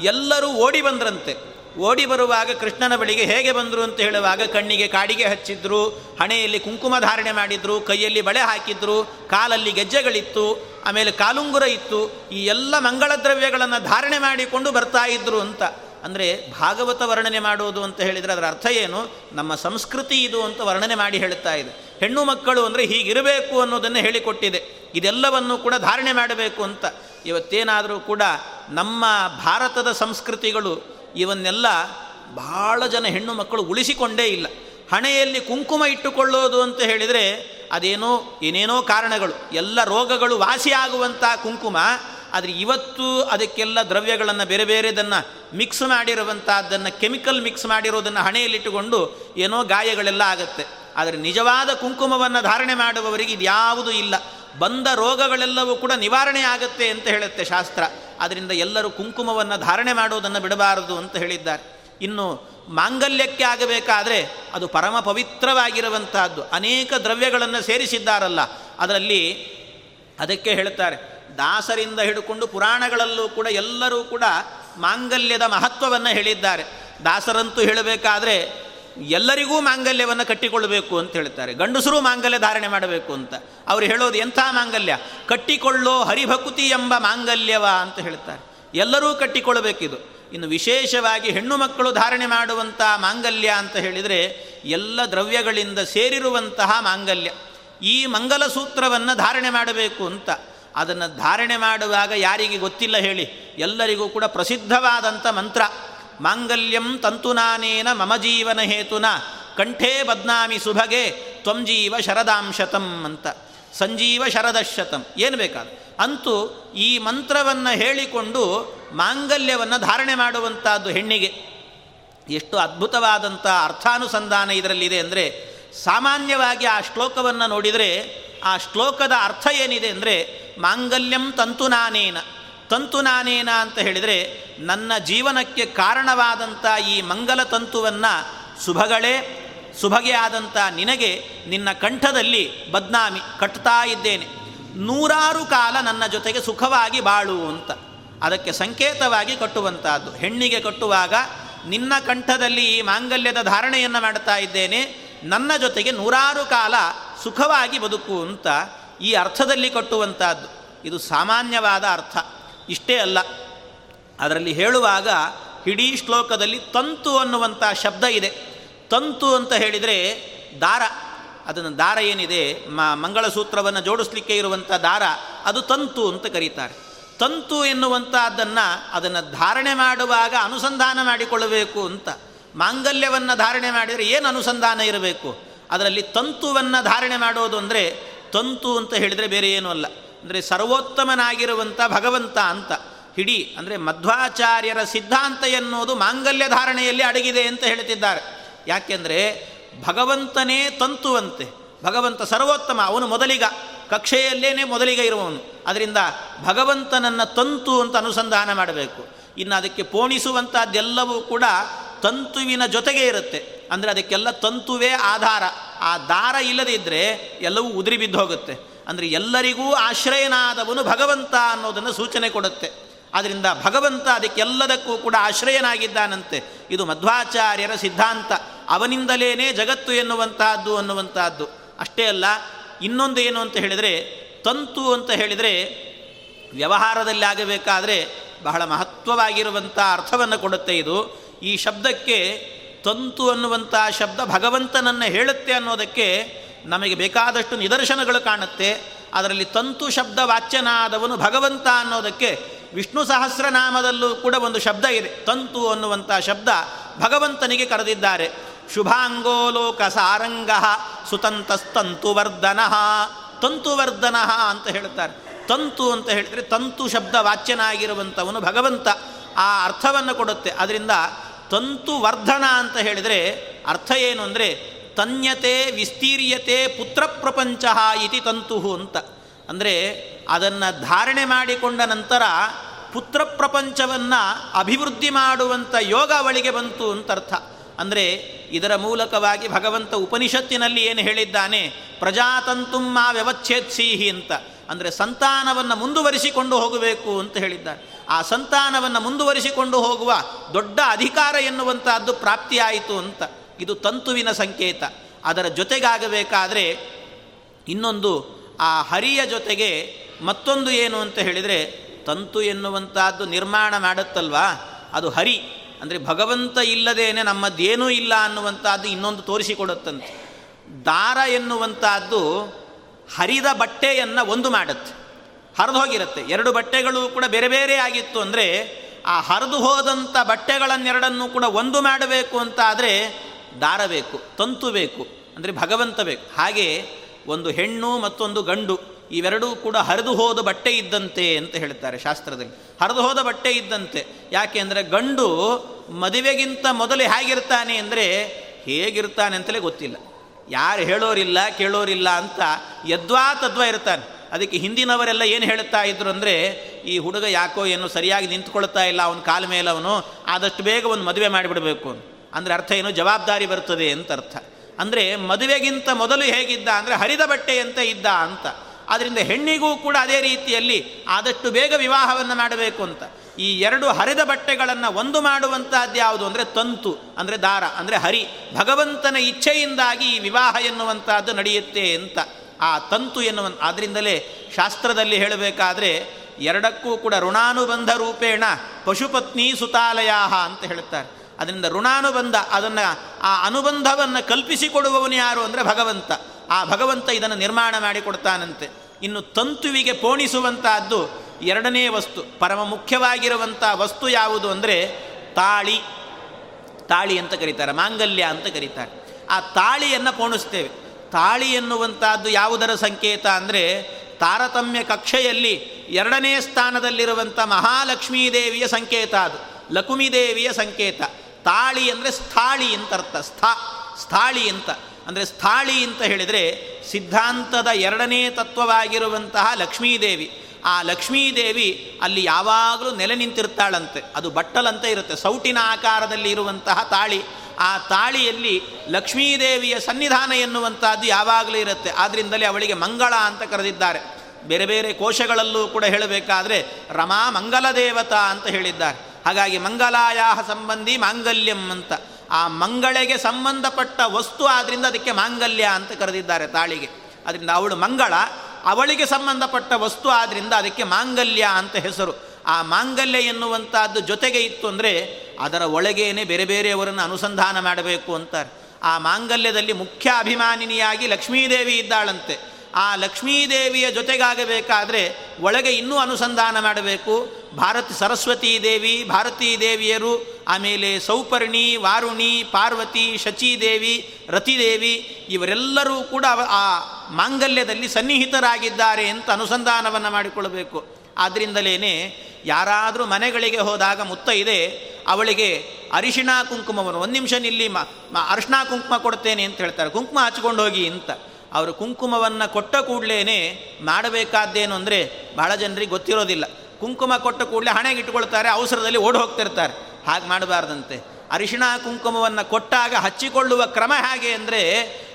ಎಲ್ಲರೂ ಓಡಿ ಬಂದ್ರಂತೆ. ಓಡಿ ಬರುವಾಗ ಕೃಷ್ಣನ ಬಳಿಗೆ ಹೇಗೆ ಬಂದರು ಅಂತ ಹೇಳುವಾಗ ಕಣ್ಣಿಗೆ ಕಾಡಿಗೆ ಹಚ್ಚಿದ್ರು, ಹಣೆಯಲ್ಲಿ ಕುಂಕುಮ ಧಾರಣೆ ಮಾಡಿದ್ರು, ಕೈಯಲ್ಲಿ ಬಳೆ ಹಾಕಿದ್ರು, ಕಾಲಲ್ಲಿ ಗೆಜ್ಜೆಗಳಿತ್ತು, ಆಮೇಲೆ ಕಾಲುಂಗುರ ಇತ್ತು, ಈ ಎಲ್ಲ ಮಂಗಳ ದ್ರವ್ಯಗಳನ್ನು ಧಾರಣೆ ಮಾಡಿಕೊಂಡು ಬರ್ತಾ ಇದ್ರು ಅಂತ. ಅಂದರೆ ಭಾಗವತ ವರ್ಣನೆ ಮಾಡುವುದು ಅಂತ ಹೇಳಿದರೆ ಅದರ ಅರ್ಥ ಏನು? ನಮ್ಮ ಸಂಸ್ಕೃತಿ ಇದು ಅಂತ ವರ್ಣನೆ ಮಾಡಿ ಹೇಳುತ್ತಾ ಇದೆ. ಹೆಣ್ಣು ಮಕ್ಕಳು ಅಂದರೆ ಹೀಗಿರಬೇಕು ಅನ್ನೋದನ್ನು ಹೇಳಿಕೊಟ್ಟಿದೆ. ಇದೆಲ್ಲವನ್ನು ಕೂಡ ಧಾರಣೆ ಮಾಡಬೇಕು ಅಂತ. ಇವತ್ತೇನಾದರೂ ಕೂಡ ನಮ್ಮ ಭಾರತದ ಸಂಸ್ಕೃತಿಗಳು ಇವನ್ನೆಲ್ಲ ಬಹಳ ಜನ ಹೆಣ್ಣು ಮಕ್ಕಳು ಉಳಿಸಿಕೊಂಡೇ ಇಲ್ಲ. ಹಣೆಯಲ್ಲಿ ಕುಂಕುಮ ಇಟ್ಟುಕೊಳ್ಳೋದು ಅಂತ ಹೇಳಿದರೆ ಅದೇನೋ ಏನೇನೋ ಕಾರಣಗಳು, ಎಲ್ಲ ರೋಗಗಳು ವಾಸಿಯಾಗುವಂಥ ಕುಂಕುಮ, ಆದರೆ ಇವತ್ತು ಅದಕ್ಕೆಲ್ಲ ದ್ರವ್ಯಗಳನ್ನು ಬೇರೆ ಬೇರೆದನ್ನು ಮಿಕ್ಸ್ ಮಾಡಿರುವಂಥದ್ದನ್ನು ಕೆಮಿಕಲ್ ಮಿಕ್ಸ್ ಮಾಡಿರೋದನ್ನು ಹಣೆಯಲ್ಲಿಟ್ಟುಕೊಂಡು ಏನೋ ಗಾಯಗಳೆಲ್ಲ ಆಗುತ್ತೆ. ಆದರೆ ನಿಜವಾದ ಕುಂಕುಮವನ್ನು ಧಾರಣೆ ಮಾಡುವವರಿಗೆ ಇದ್ಯಾವುದೂ ಇಲ್ಲ. ಬಂದ ರೋಗಗಳೆಲ್ಲವೂ ಕೂಡ ನಿವಾರಣೆ ಆಗುತ್ತೆ ಅಂತ ಹೇಳುತ್ತೆ ಶಾಸ್ತ್ರ. ಆದ್ದರಿಂದ ಎಲ್ಲರೂ ಕುಂಕುಮವನ್ನು ಧಾರಣೆ ಮಾಡೋದನ್ನು ಬಿಡಬಾರದು ಅಂತ ಹೇಳಿದ್ದಾರೆ. ಇನ್ನು ಮಾಂಗಲ್ಯಕ್ಕೆ ಆಗಬೇಕಾದರೆ ಅದು ಪರಮ ಪವಿತ್ರವಾಗಿರುವಂತಹದ್ದು. ಅನೇಕ ದ್ರವ್ಯಗಳನ್ನು ಸೇರಿಸಿದ್ದಾರಲ್ಲ, ಅದರಲ್ಲಿ ಅದಕ್ಕೆ ಹೇಳ್ತಾರೆ ದಾಸರಿಂದ ಹಿಡ್ಕೊಂಡು ಪುರಾಣಗಳಲ್ಲೂ ಕೂಡ ಎಲ್ಲರೂ ಕೂಡ ಮಾಂಗಲ್ಯದ ಮಹತ್ವವನ್ನು ಹೇಳಿದ್ದಾರೆ. ದಾಸರಂತೂ ಹೇಳಬೇಕಾದ್ರೆ ಎಲ್ಲರಿಗೂ ಮಾಂಗಲ್ಯವನ್ನು ಕಟ್ಟಿಕೊಳ್ಳಬೇಕು ಅಂತ ಹೇಳ್ತಾರೆ. ಗಂಡಸರು ಮಾಂಗಲ್ಯ ಧಾರಣೆ ಮಾಡಬೇಕು ಅಂತ. ಅವರು ಹೇಳೋದು ಎಂಥ ಮಾಂಗಲ್ಯ? ಕಟ್ಟಿಕೊಳ್ಳೋ ಹರಿಭಕುತಿ ಎಂಬ ಮಾಂಗಲ್ಯವ ಅಂತ ಹೇಳ್ತಾರೆ. ಎಲ್ಲರೂ ಕಟ್ಟಿಕೊಳ್ಳಬೇಕಿದು. ಇನ್ನು ವಿಶೇಷವಾಗಿ ಹೆಣ್ಣು ಮಕ್ಕಳು ಧಾರಣೆ ಮಾಡುವಂಥ ಮಾಂಗಲ್ಯ ಅಂತ ಹೇಳಿದರೆ ಎಲ್ಲ ದ್ರವ್ಯಗಳಿಂದ ಸೇರಿರುವಂತಹ ಮಾಂಗಲ್ಯ. ಈ ಮಂಗಲ ಸೂತ್ರವನ್ನು ಧಾರಣೆ ಮಾಡಬೇಕು ಅಂತ. ಅದನ್ನು ಧಾರಣೆ ಮಾಡುವಾಗ ಯಾರಿಗೆ ಗೊತ್ತಿಲ್ಲ ಹೇಳಿ. ಎಲ್ಲರಿಗೂ ಕೂಡ ಪ್ರಸಿದ್ಧವಾದಂಥ ಮಂತ್ರ. ಮಾಂಗಲ್ಯಂ ತಂತುನಾನೇನ ಮಮ ಜೀವನ ಹೇತುನ, ಕಂಠೇ ಬದ್ನಾಮಿ ಸುಭಗೆ ತ್ವಂಜೀವ ಶರದಾಂಶತಂ ಅಂತ. ಸಂಜೀವ ಶರದಶತಂ ಏನು ಬೇಕಾದ? ಅಂತೂ ಈ ಮಂತ್ರವನ್ನು ಹೇಳಿಕೊಂಡು ಮಾಂಗಲ್ಯವನ್ನು ಧಾರಣೆ ಮಾಡುವಂಥದ್ದು ಹೆಣ್ಣಿಗೆ. ಎಷ್ಟು ಅದ್ಭುತವಾದಂಥ ಅರ್ಥಾನುಸಂಧಾನ ಇದರಲ್ಲಿದೆ ಅಂದರೆ, ಸಾಮಾನ್ಯವಾಗಿ ಆ ಶ್ಲೋಕವನ್ನು ನೋಡಿದರೆ, ಆ ಶ್ಲೋಕದ ಅರ್ಥ ಏನಿದೆ ಅಂದರೆ, ಮಾಂಗಲ್ಯಂ ತಂತುನಾನೇನ ತಂತುನಾನೇನ ಅಂತ ಹೇಳಿದರೆ, ನನ್ನ ಜೀವನಕ್ಕೆ ಕಾರಣವಾದಂಥ ಈ ಮಂಗಲ ತಂತುವನ್ನು ಶುಭಗಳೇ ಸುಭಗೆ ಆದಂಥ ನಿನಗೆ ನಿನ್ನ ಕಂಠದಲ್ಲಿ ಬದ್ನಾಮಿ ಕಟ್ತಾ ಇದ್ದೇನೆ. ನೂರಾರು ಕಾಲ ನನ್ನ ಜೊತೆಗೆ ಸುಖವಾಗಿ ಬಾಳು ಅಂತ. ಅದಕ್ಕೆ ಸಂಕೇತವಾಗಿ ಕಟ್ಟುವಂತಹದ್ದು. ಹೆಣ್ಣಿಗೆ ಕಟ್ಟುವಾಗ ನಿನ್ನ ಕಂಠದಲ್ಲಿ ಈ ಮಾಂಗಲ್ಯದ ಧಾರಣೆಯನ್ನು ಮಾಡ್ತಾ ಇದ್ದೇನೆ. ನನ್ನ ಜೊತೆಗೆ ನೂರಾರು ಕಾಲ ಸುಖವಾಗಿ ಬದುಕು ಅಂತ ಈ ಅರ್ಥದಲ್ಲಿ ಕಟ್ಟುವಂಥದ್ದು ಇದು ಸಾಮಾನ್ಯವಾದ ಅರ್ಥ. ಇಷ್ಟೇ ಅಲ್ಲ. ಅದರಲ್ಲಿ ಹೇಳುವಾಗ ಇಡೀ ಶ್ಲೋಕದಲ್ಲಿ ತಂತು ಅನ್ನುವಂಥ ಶಬ್ದ ಇದೆ. ತಂತು ಅಂತ ಹೇಳಿದರೆ ದಾರ. ಅದನ್ನು ದಾರ ಏನಿದೆ? ಮ ಮಂಗಳಸೂತ್ರವನ್ನು ಜೋಡಿಸ್ಲಿಕ್ಕೆ ಇರುವಂಥ ದಾರ, ಅದು ತಂತು ಅಂತ ಕರೀತಾರೆ. ತಂತು ಎನ್ನುವಂಥದ್ದನ್ನು ಅದನ್ನು ಧಾರಣೆ ಮಾಡುವಾಗ ಅನುಸಂಧಾನ ಮಾಡಿಕೊಳ್ಳಬೇಕು ಅಂತ. ಮಾಂಗಲ್ಯವನ್ನು ಧಾರಣೆ ಮಾಡಿದರೆ ಏನು ಅನುಸಂಧಾನ ಇರಬೇಕು? ಅದರಲ್ಲಿ ತಂತುವನ್ನು ಧಾರಣೆ ಮಾಡೋದು ಅಂದರೆ ತಂತು ಅಂತ ಹೇಳಿದರೆ ಬೇರೆ ಏನೂ ಅಲ್ಲ. ಅಂದರೆ ಸರ್ವೋತ್ತಮನಾಗಿರುವಂಥ ಭಗವಂತ ಅಂತ. ಹಿಡಿ ಅಂದರೆ ಮಧ್ವಾಚಾರ್ಯರ ಸಿದ್ಧಾಂತ ಎನ್ನುವುದು ಮಾಂಗಲ್ಯ ಧಾರಣೆಯಲ್ಲಿ ಅಡಗಿದೆ ಅಂತ ಹೇಳ್ತಿದ್ದಾರೆ. ಯಾಕೆಂದರೆ ಭಗವಂತನೇ ತಂತುವಂತೆ. ಭಗವಂತ ಸರ್ವೋತ್ತಮ, ಅವನು ಮೊದಲಿಗ. ಕಕ್ಷೆಯಲ್ಲೇನೆ ಮೊದಲಿಗ ಇರುವವನು. ಅದರಿಂದ ಭಗವಂತನನ್ನು ತಂತು ಅಂತ ಅನುಸಂಧಾನ ಮಾಡಬೇಕು. ಇನ್ನು ಅದಕ್ಕೆ ಪೋಣಿಸುವಂಥದ್ದೆಲ್ಲವೂ ಕೂಡ ತಂತುವಿನ ಜೊತೆಗೆ ಇರುತ್ತೆ. ಅಂದರೆ ಅದಕ್ಕೆಲ್ಲ ತಂತುವೇ ಆಧಾರ. ಆ ದಾರ ಇಲ್ಲದಿದ್ದರೆ ಎಲ್ಲವೂ ಉದುರಿ ಬಿದ್ದು ಹೋಗುತ್ತೆ ಅಂದರೆ ಎಲ್ಲರಿಗೂ ಆಶ್ರಯನಾದವನು ಭಗವಂತ ಅನ್ನೋದನ್ನು ಸೂಚನೆ ಕೊಡುತ್ತೆ. ಆದ್ದರಿಂದ ಭಗವಂತ ಅದಕ್ಕೆಲ್ಲದಕ್ಕೂ ಕೂಡ ಆಶ್ರಯನಾಗಿದ್ದಾನಂತೆ. ಇದು ಮಧ್ವಾಚಾರ್ಯರ ಸಿದ್ಧಾಂತ. ಅವನಿಂದಲೇ ಜಗತ್ತು ಎನ್ನುವಂತಹದ್ದು ಅನ್ನುವಂತಹದ್ದು. ಅಷ್ಟೇ ಅಲ್ಲ, ಇನ್ನೊಂದು ಏನು ಅಂತ ಹೇಳಿದರೆ, ತಂತು ಅಂತ ಹೇಳಿದರೆ ವ್ಯವಹಾರದಲ್ಲಿ ಆಗಬೇಕಾದರೆ ಬಹಳ ಮಹತ್ವವಾಗಿರುವಂಥ ಅರ್ಥವನ್ನು ಕೊಡುತ್ತೆ ಇದು. ಈ ಶಬ್ದಕ್ಕೆ ತಂತು ಅನ್ನುವಂಥ ಶಬ್ದ ಭಗವಂತನನ್ನು ಹೇಳುತ್ತೆ ಅನ್ನೋದಕ್ಕೆ ನಮಗೆ ಬೇಕಾದಷ್ಟು ನಿದರ್ಶನಗಳು ಕಾಣುತ್ತೆ. ಅದರಲ್ಲಿ ತಂತು ಶಬ್ದ ವಾಚ್ಯನಾದವನು ಭಗವಂತ ಅನ್ನೋದಕ್ಕೆ ವಿಷ್ಣು ಸಹಸ್ರನಾಮದಲ್ಲೂ ಕೂಡ ಒಂದು ಶಬ್ದ ಇದೆ. ತಂತು ಅನ್ನುವಂಥ ಶಬ್ದ ಭಗವಂತನಿಗೆ ಕರೆದಿದ್ದಾರೆ. ಶುಭಾಂಗೋಲೋಕ ಸಾರಂಗ ಸುತಂತಸ್ತಂತುವರ್ಧನ ತಂತುವರ್ಧನ ಅಂತ ಹೇಳ್ತಾರೆ ತಂತು ಅಂತ ಹೇಳಿದರೆ ತಂತು ಶಬ್ದ ವಾಚ್ಯನಾಗಿರುವಂಥವನು ಭಗವಂತ. ಆ ಅರ್ಥವನ್ನು ಕೊಡುತ್ತೆ. ಅದರಿಂದ ತಂತು ವರ್ಧನ ಅಂತ ಹೇಳಿದರೆ ಅರ್ಥ ಏನು ಅಂದರೆ ತನ್ಯತೆ ವಿಸ್ತೀರ್ಯತೆ ಪುತ್ರ ಪ್ರಪಂಚ ಇತಿ ತಂತು ಅಂತ. ಅಂದರೆ ಅದನ್ನು ಧಾರಣೆ ಮಾಡಿಕೊಂಡ ನಂತರ ಪುತ್ರ ಪ್ರಪಂಚವನ್ನು ಅಭಿವೃದ್ಧಿ ಮಾಡುವಂಥ ಯೋಗ ಅವಳಿಗೆ ಬಂತು ಅಂತ ಅರ್ಥ ಅಂದರೆ ಇದರ ಮೂಲಕವಾಗಿ ಭಗವಂತ ಉಪನಿಷತ್ತಿನಲ್ಲಿ ಏನು ಹೇಳಿದ್ದಾನೆ? ಪ್ರಜಾತಂತುಮ್ಮ ವ್ಯವಚ್ಛೇತ್ಸೀಹಿ ಅಂತ. ಅಂದರೆ ಸಂತಾನವನ್ನು ಮುಂದುವರಿಸಿಕೊಂಡು ಹೋಗಬೇಕು ಅಂತ ಹೇಳಿದ್ದಾರೆ ಆ ಸಂತಾನವನ್ನು ಮುಂದುವರಿಸಿಕೊಂಡು ಹೋಗುವ ದೊಡ್ಡ ಅಧಿಕಾರ ಎನ್ನುವಂಥದ್ದು ಪ್ರಾಪ್ತಿಯಾಯಿತು ಅಂತ. ಇದು ತಂತುವಿನ ಸಂಕೇತ. ಅದರ ಜೊತೆಗಾಗಬೇಕಾದರೆ ಇನ್ನೊಂದು ಆ ಹರಿಯ ಜೊತೆಗೆ ಮತ್ತೊಂದು ಏನು ಅಂತ ಹೇಳಿದರೆ ತಂತು ಎನ್ನುವಂಥದ್ದು ನಿರ್ಮಾಣ ಮಾಡುತ್ತಲ್ವಾ? ಅದು ಹರಿ. ಅಂದರೆ ಭಗವಂತ ಇಲ್ಲದೇನೆ ನಮ್ಮದೇನೂ ಇಲ್ಲ ಅನ್ನುವಂಥದ್ದು ಇನ್ನೊಂದು ತೋರಿಸಿಕೊಡುತ್ತಂತೆ. ದಾರ ಎನ್ನುವಂಥದ್ದು ಹರಿದ ಬಟ್ಟೆಯನ್ನು ಒಂದು ಮಾಡುತ್ತೆ. ಹರಿದು ಹೋಗಿರುತ್ತೆ. ಎರಡು ಬಟ್ಟೆಗಳು ಕೂಡ ಬೇರೆ ಬೇರೆ ಆಗಿತ್ತು ಅಂದರೆ ಆ ಹರಿದು ಹೋದಂಥ ಬಟ್ಟೆಗಳನ್ನೆರಡನ್ನು ಕೂಡ ಒಂದು ಮಾಡಬೇಕು ಅಂತ ಆದರೆ ದಾರ ಬೇಕು ತಂತು ಬೇಕು, ಅಂದರೆ ಭಗವಂತ ಬೇಕು. ಹಾಗೆ ಒಂದು ಹೆಣ್ಣು ಮತ್ತೊಂದು ಗಂಡು, ಇವೆರಡೂ ಕೂಡ ಹರಿದು ಹೋದ ಬಟ್ಟೆ ಇದ್ದಂತೆ ಅಂತ ಹೇಳ್ತಾರೆ ಶಾಸ್ತ್ರದಲ್ಲಿ. ಹರಿದು ಹೋದ ಬಟ್ಟೆ ಇದ್ದಂತೆ. ಯಾಕೆ ಅಂದರೆ ಗಂಡು ಮದುವೆಗಿಂತ ಮೊದಲು ಹೇಗಿರ್ತಾನೆ ಅಂದರೆ ಹೇಗಿರ್ತಾನೆ ಅಂತಲೇ ಗೊತ್ತಿಲ್ಲ. ಯಾರು ಹೇಳೋರಿಲ್ಲ, ಕೇಳೋರಿಲ್ಲ ಅಂತ ಯದ್ವಾ ತದ್ವಾ ಇರ್ತಾನೆ. ಅದಕ್ಕೆ ಹಿಂದಿನವರೆಲ್ಲ ಏನು ಹೇಳ್ತಾ ಇದ್ರು ಅಂದರೆ, ಈ ಹುಡುಗ ಯಾಕೋ ಏನು ಸರಿಯಾಗಿ ನಿಂತ್ಕೊಳ್ತಾ ಇಲ್ಲ, ಅವನ ಕಾಲ ಮೇಲೆ ಅವನು ಆದಷ್ಟು ಬೇಗ ಒಂದು ಮದುವೆ ಮಾಡಿಬಿಡಬೇಕು ಅಂದರೆ ಅರ್ಥ ಏನು? ಜವಾಬ್ದಾರಿ ಬರ್ತದೆ ಅಂತ ಅರ್ಥ. ಅಂದರೆ ಮದುವೆಗಿಂತ ಮೊದಲು ಹೇಗಿದ್ದ ಅಂದರೆ ಹರಿದ ಬಟ್ಟೆಯಂತೆ ಇದ್ದ ಅಂತ. ಆದ್ದರಿಂದ ಹೆಣ್ಣಿಗೂ ಕೂಡ ಅದೇ ರೀತಿಯಲ್ಲಿ ಆದಷ್ಟು ಬೇಗ ವಿವಾಹವನ್ನು ಮಾಡಬೇಕು ಅಂತ. ಈ ಎರಡು ಹರಿದ ಬಟ್ಟೆಗಳನ್ನು ಒಂದು ಮಾಡುವಂಥದ್ದು ಯಾವುದು ಅಂದರೆ ತಂತು, ಅಂದರೆ ದಾರ, ಅಂದರೆ ಹರಿ. ಭಗವಂತನ ಇಚ್ಛೆಯಿಂದಾಗಿ ಈ ವಿವಾಹ ಎನ್ನುವಂಥದ್ದು ನಡೆಯುತ್ತೆ ಅಂತ. ಆ ತಂತು ಎನ್ನುವ ಆದ್ದರಿಂದಲೇ ಶಾಸ್ತ್ರದಲ್ಲಿ ಹೇಳಬೇಕಾದ್ರೆ ಎರಡಕ್ಕೂ ಕೂಡ ಋಣಾನುಬಂಧ ರೂಪೇಣ ಪಶುಪತ್ನಿ ಸುತಾಲಯ ಅಂತ ಹೇಳುತ್ತಾರೆ ಅದರಿಂದ ಋಣಾನುಬಂಧ, ಅದನ್ನು ಆ ಅನುಬಂಧವನ್ನು ಕಲ್ಪಿಸಿಕೊಡುವವನು ಯಾರು ಅಂದರೆ ಭಗವಂತ. ಆ ಭಗವಂತ ಇದನ್ನು ನಿರ್ಮಾಣ ಮಾಡಿಕೊಡ್ತಾನಂತೆ ಇನ್ನು ತಂತುವಿಗೆ ಪೋಣಿಸುವಂತಹದ್ದು ಎರಡನೇ ವಸ್ತು. ಪರಮ ಮುಖ್ಯವಾಗಿರುವಂಥ ವಸ್ತು ಯಾವುದು ಅಂದರೆ ತಾಳಿ. ತಾಳಿ ಅಂತ ಕರೀತಾರೆ, ಮಾಂಗಲ್ಯ ಅಂತ ಕರೀತಾರೆ. ಆ ತಾಳಿಯನ್ನು ಪೋಣಿಸ್ತೇವೆ. ತಾಳಿ ಎನ್ನುವಂಥದ್ದು ಯಾವುದರ ಸಂಕೇತ ಅಂದರೆ ತಾರತಮ್ಯ ಕಕ್ಷೆಯಲ್ಲಿ ಎರಡನೇ ಸ್ಥಾನದಲ್ಲಿರುವಂಥ ಮಹಾಲಕ್ಷ್ಮೀ ದೇವಿಯ ಸಂಕೇತ ಅದು. ಲಕುಮಿದೇವಿಯ ಸಂಕೇತ. ತಾಳಿ ಅಂದರೆ ಸ್ಥಾಳಿ ಅಂತ ಅರ್ಥ. ಸ್ಥಾ, ಸ್ಥಾಳಿ ಅಂತ. ಅಂದರೆ ಸ್ಥಾಳಿ ಅಂತ ಹೇಳಿದರೆ ಸಿದ್ಧಾಂತದ ಎರಡನೇ ತತ್ವವಾಗಿರುವಂತಹ ಲಕ್ಷ್ಮೀದೇವಿ. ಆ ಲಕ್ಷ್ಮೀದೇವಿ ಅಲ್ಲಿ ಯಾವಾಗಲೂ ನೆಲೆ ನಿಂತಿರ್ತಾಳಂತೆ. ಅದು ಬಟ್ಟಲಂತೆ ಇರುತ್ತೆ. ಸೌಟಿನ ಆಕಾರದಲ್ಲಿ ಇರುವಂತಹ ತಾಳಿ. ಆ ತಾಳಿಯಲ್ಲಿ ಲಕ್ಷ್ಮೀದೇವಿಯ ಸನ್ನಿಧಾನ ಎನ್ನುವಂಥದ್ದು ಯಾವಾಗಲೂ ಇರುತ್ತೆ. ಆದ್ದರಿಂದಲೇ ಅವಳಿಗೆ ಮಂಗಳ ಅಂತ ಕರೆದಿದ್ದಾರೆ. ಬೇರೆ ಬೇರೆ ಕೋಶಗಳಲ್ಲೂ ಕೂಡ ಹೇಳಬೇಕಾದ್ರೆ ರಮಾ ಮಂಗಲ ದೇವತಾ ಅಂತ ಹೇಳಿದ್ದಾರೆ. ಹಾಗಾಗಿ ಮಂಗಲಾಯ ಸಂಬಂಧಿ ಮಾಂಗಲ್ಯಂ ಅಂತ. ಆ ಮಂಗಳಿಗೆ ಸಂಬಂಧಪಟ್ಟ ವಸ್ತು ಆದ್ದರಿಂದ ಅದಕ್ಕೆ ಮಾಂಗಲ್ಯ ಅಂತ ಕರೆದಿದ್ದಾರೆ ತಾಳಿಗೆ. ಅದರಿಂದ ಅವಳು ಮಂಗಳ, ಅವಳಿಗೆ ಸಂಬಂಧಪಟ್ಟ ವಸ್ತು ಆದ್ದರಿಂದ ಅದಕ್ಕೆ ಮಾಂಗಲ್ಯ ಅಂತ ಹೆಸರು. ಆ ಮಾಂಗಲ್ಯ ಎನ್ನುವಂಥದ್ದು ಜೊತೆಗೆ ಇತ್ತು ಅಂದರೆ ಅದರ ಒಳಗೇನೆ ಬೇರೆ ಬೇರೆಯವರನ್ನು ಅನುಸಂಧಾನ ಮಾಡಬೇಕು ಅಂತಾರೆ. ಆ ಮಾಂಗಲ್ಯದಲ್ಲಿ ಮುಖ್ಯ ಅಭಿಮಾನಿನಿಯಾಗಿ ಲಕ್ಷ್ಮೀದೇವಿ ಇದ್ದಾಳಂತೆ. ಆ ಲಕ್ಷ್ಮೀದೇವಿಯ ಜೊತೆಗಾಗಬೇಕಾದರೆ ಒಳಗೆ ಇನ್ನೂ ಅನುಸಂಧಾನ ಮಾಡಬೇಕು. ಭಾರತಿ ಸರಸ್ವತೀ ದೇವಿ, ಭಾರತೀ ದೇವಿಯರು, ಆಮೇಲೆ ಸೌಪರ್ಣಿ, ವಾರುಣಿ, ಪಾರ್ವತಿ, ಶಚೀದೇವಿ, ರತಿದೇವಿ ಇವರೆಲ್ಲರೂ ಕೂಡ ಆ ಮಾಂಗಲ್ಯದಲ್ಲಿ ಸನ್ನಿಹಿತರಾಗಿದ್ದಾರೆ ಅಂತ ಅನುಸಂಧಾನವನ್ನು ಮಾಡಿಕೊಳ್ಳಬೇಕು. ಆದ್ದರಿಂದಲೇ ಯಾರಾದರೂ ಮನೆಗಳಿಗೆ ಹೋದಾಗ ಮುತ್ತ ಇದೆ, ಅವಳಿಗೆ ಅರಿಶಿಣ ಕುಂಕುಮವನ್ನು, ಒಂದು ನಿಮಿಷ ನಿಲ್ಲಿ, ಮ ಅರಿಶಿಣ ಕುಂಕುಮ ಕೊಡ್ತೇನೆ ಅಂತ ಹೇಳ್ತಾರೆ. ಕುಂಕುಮ ಹಚ್ಕೊಂಡು ಹೋಗಿ ಅಂತ. ಅವರು ಕುಂಕುಮವನ್ನು ಕೊಟ್ಟ ಕೂಡಲೇ ಮಾಡಬೇಕಾದ್ದೇನು ಅಂದರೆ ಬಹಳ ಜನರಿಗೆ ಗೊತ್ತಿರೋದಿಲ್ಲ. ಕುಂಕುಮ ಕೊಟ್ಟ ಕೂಡಲೇ ಹಣೆಗೆ ಇಟ್ಕೊಳ್ತಾರೆ, ಅವಸರದಲ್ಲಿ ಓಡಿ ಹೋಗ್ತಿರ್ತಾರೆ. ಹಾಗೆ ಮಾಡಬಾರ್ದಂತೆ. ಅರಿಶಿಣ ಕುಂಕುಮವನ್ನು ಕೊಟ್ಟಾಗ ಹಚ್ಚಿಕೊಳ್ಳುವ ಕ್ರಮ ಹೇಗೆ ಅಂದರೆ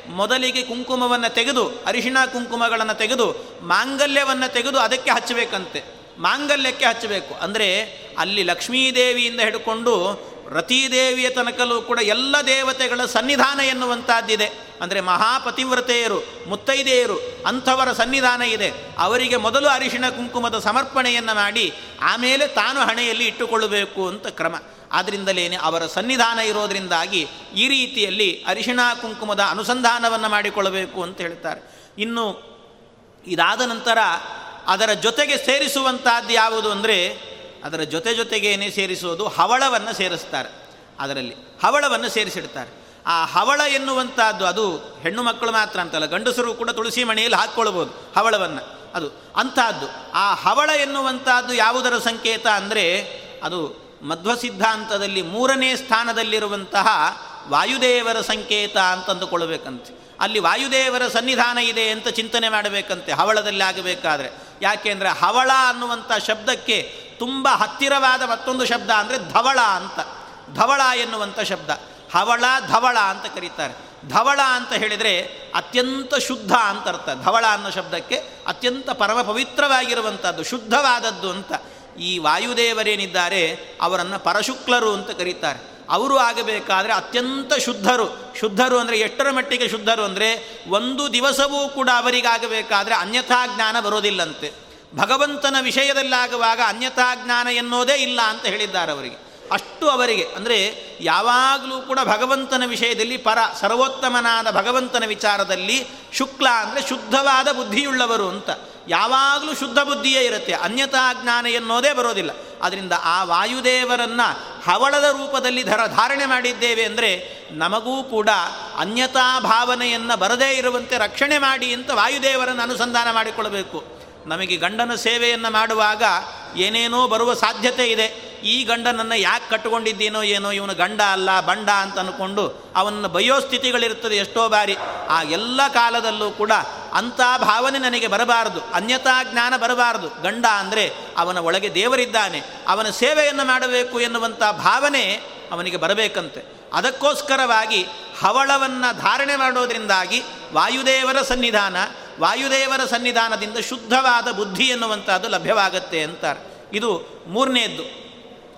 ಮೊದಲಿಗೆ ಕುಂಕುಮವನ್ನು ತೆಗೆದು, ಅರಿಶಿಣ ಕುಂಕುಮಗಳನ್ನು ತೆಗೆದು, ಮಾಂಗಲ್ಯವನ್ನು ತೆಗೆದು ಅದಕ್ಕೆ ಹಚ್ಚಬೇಕಂತೆ. ಮಾಂಗಲ್ಯಕ್ಕೆ ಹಚ್ಚಬೇಕು. ಅಂದರೆ ಅಲ್ಲಿ ಲಕ್ಷ್ಮೀದೇವಿಯಿಂದ ಹಿಡ್ಕೊಂಡು ರತೀದೇವಿಯ ತನಕಲ್ಲೂ ಕೂಡ ಎಲ್ಲ ದೇವತೆಗಳ ಸನ್ನಿಧಾನ ಎನ್ನುವಂಥದ್ದಿದೆ ಅಂದರೆ ಮಹಾಪತಿವ್ರತೆಯರು, ಮುತ್ತೈದೆಯರು, ಅಂಥವರ ಸನ್ನಿಧಾನ ಇದೆ. ಅವರಿಗೆ ಮೊದಲು ಅರಿಶಿಣ ಕುಂಕುಮದ ಸಮರ್ಪಣೆಯನ್ನು ಮಾಡಿ, ಆಮೇಲೆ ತಾನು ಹಣೆಯಲ್ಲಿ ಇಟ್ಟುಕೊಳ್ಳಬೇಕು ಅಂತ ಕ್ರಮ. ಆದ್ದರಿಂದಲೇ ಅವರ ಸನ್ನಿಧಾನ ಇರೋದರಿಂದಾಗಿ ಈ ರೀತಿಯಲ್ಲಿ ಅರಿಶಿಣ ಕುಂಕುಮದ ಅನುಸಂಧಾನವನ್ನು ಮಾಡಿಕೊಳ್ಳಬೇಕು ಅಂತ ಹೇಳ್ತಾರೆ. ಇನ್ನು ಇದಾದ ನಂತರ ಅದರ ಜೊತೆಗೆ ಸೇರಿಸುವಂತಹದ್ದು ಯಾವುದು ಅಂದರೆ ಅದರ ಜೊತೆ ಜೊತೆಗೇನೆ ಸೇರಿಸುವುದು ಹವಳವನ್ನು ಸೇರಿಸ್ತಾರೆ ಅದರಲ್ಲಿ. ಹವಳವನ್ನು ಸೇರಿಸಿಡ್ತಾರೆ. ಆ ಹವಳ ಎನ್ನುವಂಥದ್ದು ಅದು ಹೆಣ್ಣು ಮಕ್ಕಳು ಮಾತ್ರ ಅಂತಲ್ಲ, ಗಂಡಸರು ಕೂಡ ತುಳಸಿ ಮಣಿಯಲ್ಲಿ ಹಾಕ್ಕೊಳ್ಬೋದು ಹವಳವನ್ನು. ಅದು ಅಂಥದ್ದು. ಆ ಹವಳ ಎನ್ನುವಂಥದ್ದು ಯಾವುದರ ಸಂಕೇತ ಅಂದರೆ ಅದು ಮಧ್ವ ಸಿದ್ಧಾಂತದಲ್ಲಿ ಮೂರನೇ ಸ್ಥಾನದಲ್ಲಿರುವಂತಹ ವಾಯುದೇವರ ಸಂಕೇತ ಅಂತಂದುಕೊಳ್ಬೇಕಂತೆ ಅಲ್ಲಿ ವಾಯುದೇವರ ಸನ್ನಿಧಾನ ಇದೆ ಅಂತ ಚಿಂತನೆ ಮಾಡಬೇಕಂತೆ, ಹವಳದಲ್ಲಿ ಆಗಬೇಕಾದ್ರೆ. ಯಾಕೆಂದರೆ ಹವಳ ಅನ್ನುವಂಥ ಶಬ್ದಕ್ಕೆ ತುಂಬ ಹತ್ತಿರವಾದ ಮತ್ತೊಂದು ಶಬ್ದ ಅಂದರೆ ಧವಳ ಅಂತ. ಧವಳ ಎನ್ನುವಂಥ ಶಬ್ದ. ಹವಳ ಧವಳ ಅಂತ ಕರೀತಾರೆ. ಧವಳ ಅಂತ ಹೇಳಿದರೆ ಅತ್ಯಂತ ಶುದ್ಧ ಅಂತ ಅರ್ಥ. ಧವಳ ಅನ್ನೋ ಶಬ್ದಕ್ಕೆ ಅತ್ಯಂತ ಪರಮ ಪವಿತ್ರವಾಗಿರುವಂಥದ್ದು ಶುದ್ಧವಾದದ್ದು ಅಂತ. ಈ ವಾಯುದೇವರೇನಿದ್ದಾರೆ, ಅವರನ್ನು ಪರಶುಕ್ಲರು ಅಂತ ಕರೀತಾರೆ. ಅವರು ಆಗಬೇಕಾದರೆ ಅತ್ಯಂತ ಶುದ್ಧರು. ಶುದ್ಧರು ಅಂದರೆ ಎಷ್ಟರ ಮಟ್ಟಿಗೆ ಶುದ್ಧರು ಅಂದರೆ ಒಂದು ದಿವಸವೂ ಕೂಡ ಅವರಿಗಾಗಬೇಕಾದರೆ ಅನ್ಯಥಾ ಜ್ಞಾನ ಬರೋದಿಲ್ಲಂತೆ. ಭಗವಂತನ ವಿಷಯದಲ್ಲಾಗುವಾಗ ಅನ್ಯಥಾ ಜ್ಞಾನ ಎನ್ನೋದೇ ಇಲ್ಲ ಅಂತ ಹೇಳಿದ್ದಾರೆ ಅವರಿಗೆ. ಅಷ್ಟು ಅವರಿಗೆ. ಅಂದರೆ ಯಾವಾಗಲೂ ಕೂಡ ಭಗವಂತನ ವಿಷಯದಲ್ಲಿ ಪರ, ಸರ್ವೋತ್ತಮನಾದ ಭಗವಂತನ ವಿಚಾರದಲ್ಲಿ ಶುಕ್ಲ ಅಂದರೆ ಶುದ್ಧವಾದ ಬುದ್ಧಿಯುಳ್ಳವರು ಅಂತ. ಯಾವಾಗಲೂ ಶುದ್ಧ ಬುದ್ಧಿಯೇ ಇರುತ್ತೆ. ಅನ್ಯತಾ ಜ್ಞಾನ ಎನ್ನೋದೇ ಬರೋದಿಲ್ಲ. ಅದರಿಂದ ಆ ವಾಯುದೇವರನ್ನು ಹವಳದ ರೂಪದಲ್ಲಿ ಧರ, ಧಾರಣೆ ಮಾಡಿದ್ದೇವೆ ಅಂದರೆ ನಮಗೂ ಕೂಡ ಅನ್ಯತಾ ಭಾವನೆಯನ್ನು ಬರದೇ ಇರುವಂತೆ ರಕ್ಷಣೆ ಮಾಡಿ ಅಂತ ವಾಯುದೇವರನ್ನು ಅನುಸಂಧಾನ ಮಾಡಿಕೊಳ್ಳಬೇಕು. ನಮಗೆ ಗಂಡನ ಸೇವೆಯನ್ನು ಮಾಡುವಾಗ ಏನೇನೋ ಬರುವ ಸಾಧ್ಯತೆ ಇದೆ. ಈ ಗಂಡನನ್ನು ಯಾಕೆ ಕಟ್ಟಿಕೊಂಡಿದ್ದೀನೋ ಏನೋ, ಇವನು ಗಂಡ ಅಲ್ಲ, ಬಂಡ ಅಂತ ಅಂದ್ಕೊಂಡು ಅವನ ಬಯೋ ಸ್ಥಿತಿಗಳಿರ್ತದೆ ಎಷ್ಟೋ ಬಾರಿ. ಆ ಎಲ್ಲ ಕಾಲದಲ್ಲೂ ಕೂಡ ಅಂಥ ಭಾವನೆ ನನಗೆ ಬರಬಾರದು. ಅನ್ಯತಾ ಜ್ಞಾನ ಬರಬಾರದು. ಗಂಡ ಅಂದರೆ ಅವನ ಒಳಗೆ ದೇವರಿದ್ದಾನೆ. ಅವನ ಸೇವೆಯನ್ನು ಮಾಡಬೇಕು ಎನ್ನುವಂಥ ಭಾವನೆ ಅವನಿಗೆ ಬರಬೇಕಂತೆ. ಅದಕ್ಕೋಸ್ಕರವಾಗಿ ಹವಳವನ್ನು ಧಾರಣೆ ಮಾಡೋದರಿಂದಾಗಿ ವಾಯುದೇವರ ಸನ್ನಿಧಾನ ವಾಯುದೇವರ ಸನ್ನಿಧಾನದಿಂದ ಶುದ್ಧವಾದ ಬುದ್ಧಿ ಎನ್ನುವಂಥದ್ದು ಲಭ್ಯವಾಗತ್ತೆ ಅಂತಾರೆ. ಇದು ಮೂರನೇದ್ದು.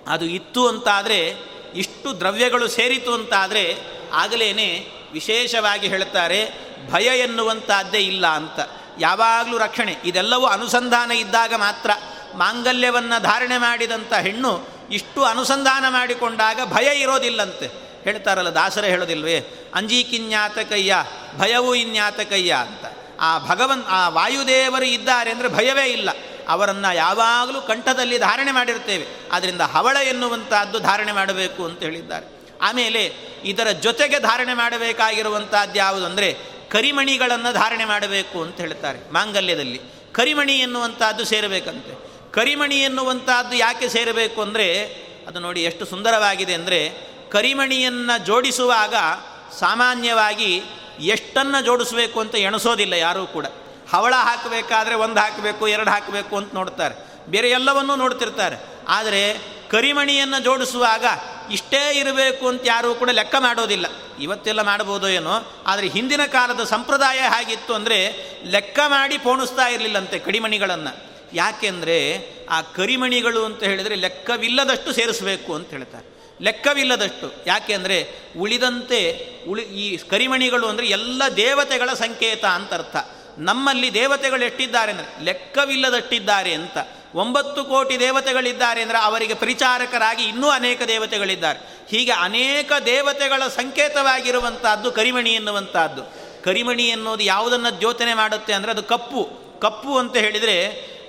ಅದು ಇತ್ತು ಅಂತಾದರೆ, ಇಷ್ಟು ದ್ರವ್ಯಗಳು ಸೇರಿತು ಅಂತಾದರೆ ಆಗಲೇ ವಿಶೇಷವಾಗಿ ಹೇಳ್ತಾರೆ, ಭಯ ಎನ್ನುವಂಥದ್ದೇ ಇಲ್ಲ ಅಂತ. ಯಾವಾಗಲೂ ರಕ್ಷಣೆ, ಇದೆಲ್ಲವೂ ಅನುಸಂಧಾನ ಇದ್ದಾಗ ಮಾತ್ರ. ಮಾಂಗಲ್ಯವನ್ನು ಧಾರಣೆ ಮಾಡಿದಂಥ ಹೆಣ್ಣು ಇಷ್ಟು ಅನುಸಂಧಾನ ಮಾಡಿಕೊಂಡಾಗ ಭಯ ಇರೋದಿಲ್ಲಂತೆ. ಹೇಳ್ತಾರಲ್ಲ ದಾಸರೇ ಹೇಳೋದಿಲ್ವೇ? ಅಂಜೀಕಿನ್ಯಾತಕಯ್ಯ, ಭಯವೂ ಇನ್ಯಾತಕಯ್ಯ ಅಂತ. ಆ ಭಗವನ್, ಆ ವಾಯುದೇವರು ಇದ್ದಾರೆ ಅಂದರೆ ಭಯವೇ ಇಲ್ಲ. ಅವರನ್ನು ಯಾವಾಗಲೂ ಕಂಠದಲ್ಲಿ ಧಾರಣೆ ಮಾಡಿರ್ತೇವೆ ಆದ್ದರಿಂದ ಹವಳ ಎನ್ನುವಂಥದ್ದು ಧಾರಣೆ ಮಾಡಬೇಕು ಅಂತ ಹೇಳಿದ್ದಾರೆ. ಆಮೇಲೆ ಇದರ ಜೊತೆಗೆ ಧಾರಣೆ ಮಾಡಬೇಕಾಗಿರುವಂಥದ್ದು ಯಾವುದು ಕರಿಮಣಿಗಳನ್ನು ಧಾರಣೆ ಮಾಡಬೇಕು ಅಂತ ಹೇಳ್ತಾರೆ ಮಾಂಗಲ್ಯದಲ್ಲಿ. ಕರಿಮಣಿ ಎನ್ನುವಂಥದ್ದು ಸೇರಬೇಕಂತೆ. ಕರಿಮಣಿ ಎನ್ನುವಂಥದ್ದು ಯಾಕೆ ಸೇರಬೇಕು ಅಂದರೆ ಅದು ನೋಡಿ ಎಷ್ಟು ಸುಂದರವಾಗಿದೆ ಅಂದರೆ ಕರಿಮಣಿಯನ್ನು ಜೋಡಿಸುವಾಗ ಸಾಮಾನ್ಯವಾಗಿ ಎಷ್ಟನ್ನು ಜೋಡಿಸಬೇಕು ಅಂತ ಎಣಿಸೋದಿಲ್ಲ ಯಾರೂ ಕೂಡ. ಹವಳ ಹಾಕಬೇಕಾದ್ರೆ ಒಂದು ಹಾಕಬೇಕು, ಎರಡು ಹಾಕಬೇಕು ಅಂತ ನೋಡ್ತಾರೆ. ಬೇರೆ ಎಲ್ಲವನ್ನೂ ನೋಡ್ತಿರ್ತಾರೆ. ಆದರೆ ಕರಿಮಣಿಯನ್ನು ಜೋಡಿಸುವಾಗ ಇಷ್ಟೇ ಇರಬೇಕು ಅಂತ ಯಾರೂ ಕೂಡ ಲೆಕ್ಕ ಮಾಡೋದಿಲ್ಲ. ಇವತ್ತೆಲ್ಲ ಮಾಡ್ಬೋದೋ ಏನೋ, ಆದರೆ ಹಿಂದಿನ ಕಾಲದ ಸಂಪ್ರದಾಯ ಹಾಗಿತ್ತು ಅಂದರೆ ಲೆಕ್ಕ ಮಾಡಿ ಪೋಣಿಸ್ತಾ ಇರಲಿಲ್ಲಂತೆ ಕಡಿಮಣಿಗಳನ್ನು ಯಾಕೆಂದರೆ ಆ ಕರಿಮಣಿಗಳು ಅಂತ ಹೇಳಿದರೆ ಲೆಕ್ಕವಿಲ್ಲದಷ್ಟು ಸೇರಿಸಬೇಕು ಅಂತ ಹೇಳ್ತಾರೆ. ಲೆಕ್ಕವಿಲ್ಲದಷ್ಟು. ಯಾಕೆ ಅಂದರೆ ಉಳಿದಂತೆ ಉಳಿ ಈ ಕರಿಮಣಿಗಳು ಅಂದರೆ ಎಲ್ಲ ದೇವತೆಗಳ ಸಂಕೇತ ಅಂತ ಅರ್ಥ ನಮ್ಮಲ್ಲಿ ದೇವತೆಗಳು ಎಷ್ಟಿದ್ದಾರೆ ಅಂದರೆ ಲೆಕ್ಕವಿಲ್ಲದಷ್ಟಿದ್ದಾರೆ ಅಂತ. ಒಂಬತ್ತು ಕೋಟಿ ದೇವತೆಗಳಿದ್ದಾರೆ ಅಂದರೆ ಅವರಿಗೆ ಪರಿಚಾರಕರಾಗಿ ಇನ್ನೂ ಅನೇಕ ದೇವತೆಗಳಿದ್ದಾರೆ. ಹೀಗೆ ಅನೇಕ ದೇವತೆಗಳ ಸಂಕೇತವಾಗಿರುವಂತಹದ್ದು ಕರಿಮಣಿ ಎನ್ನುವಂತಹದ್ದು. ಕರಿಮಣಿ ಎನ್ನುವುದು ಯಾವುದನ್ನು ದ್ಯೋತನೆ ಮಾಡುತ್ತೆ ಅಂದರೆ ಅದು ಕಪ್ಪು. ಕಪ್ಪು ಅಂತ ಹೇಳಿದರೆ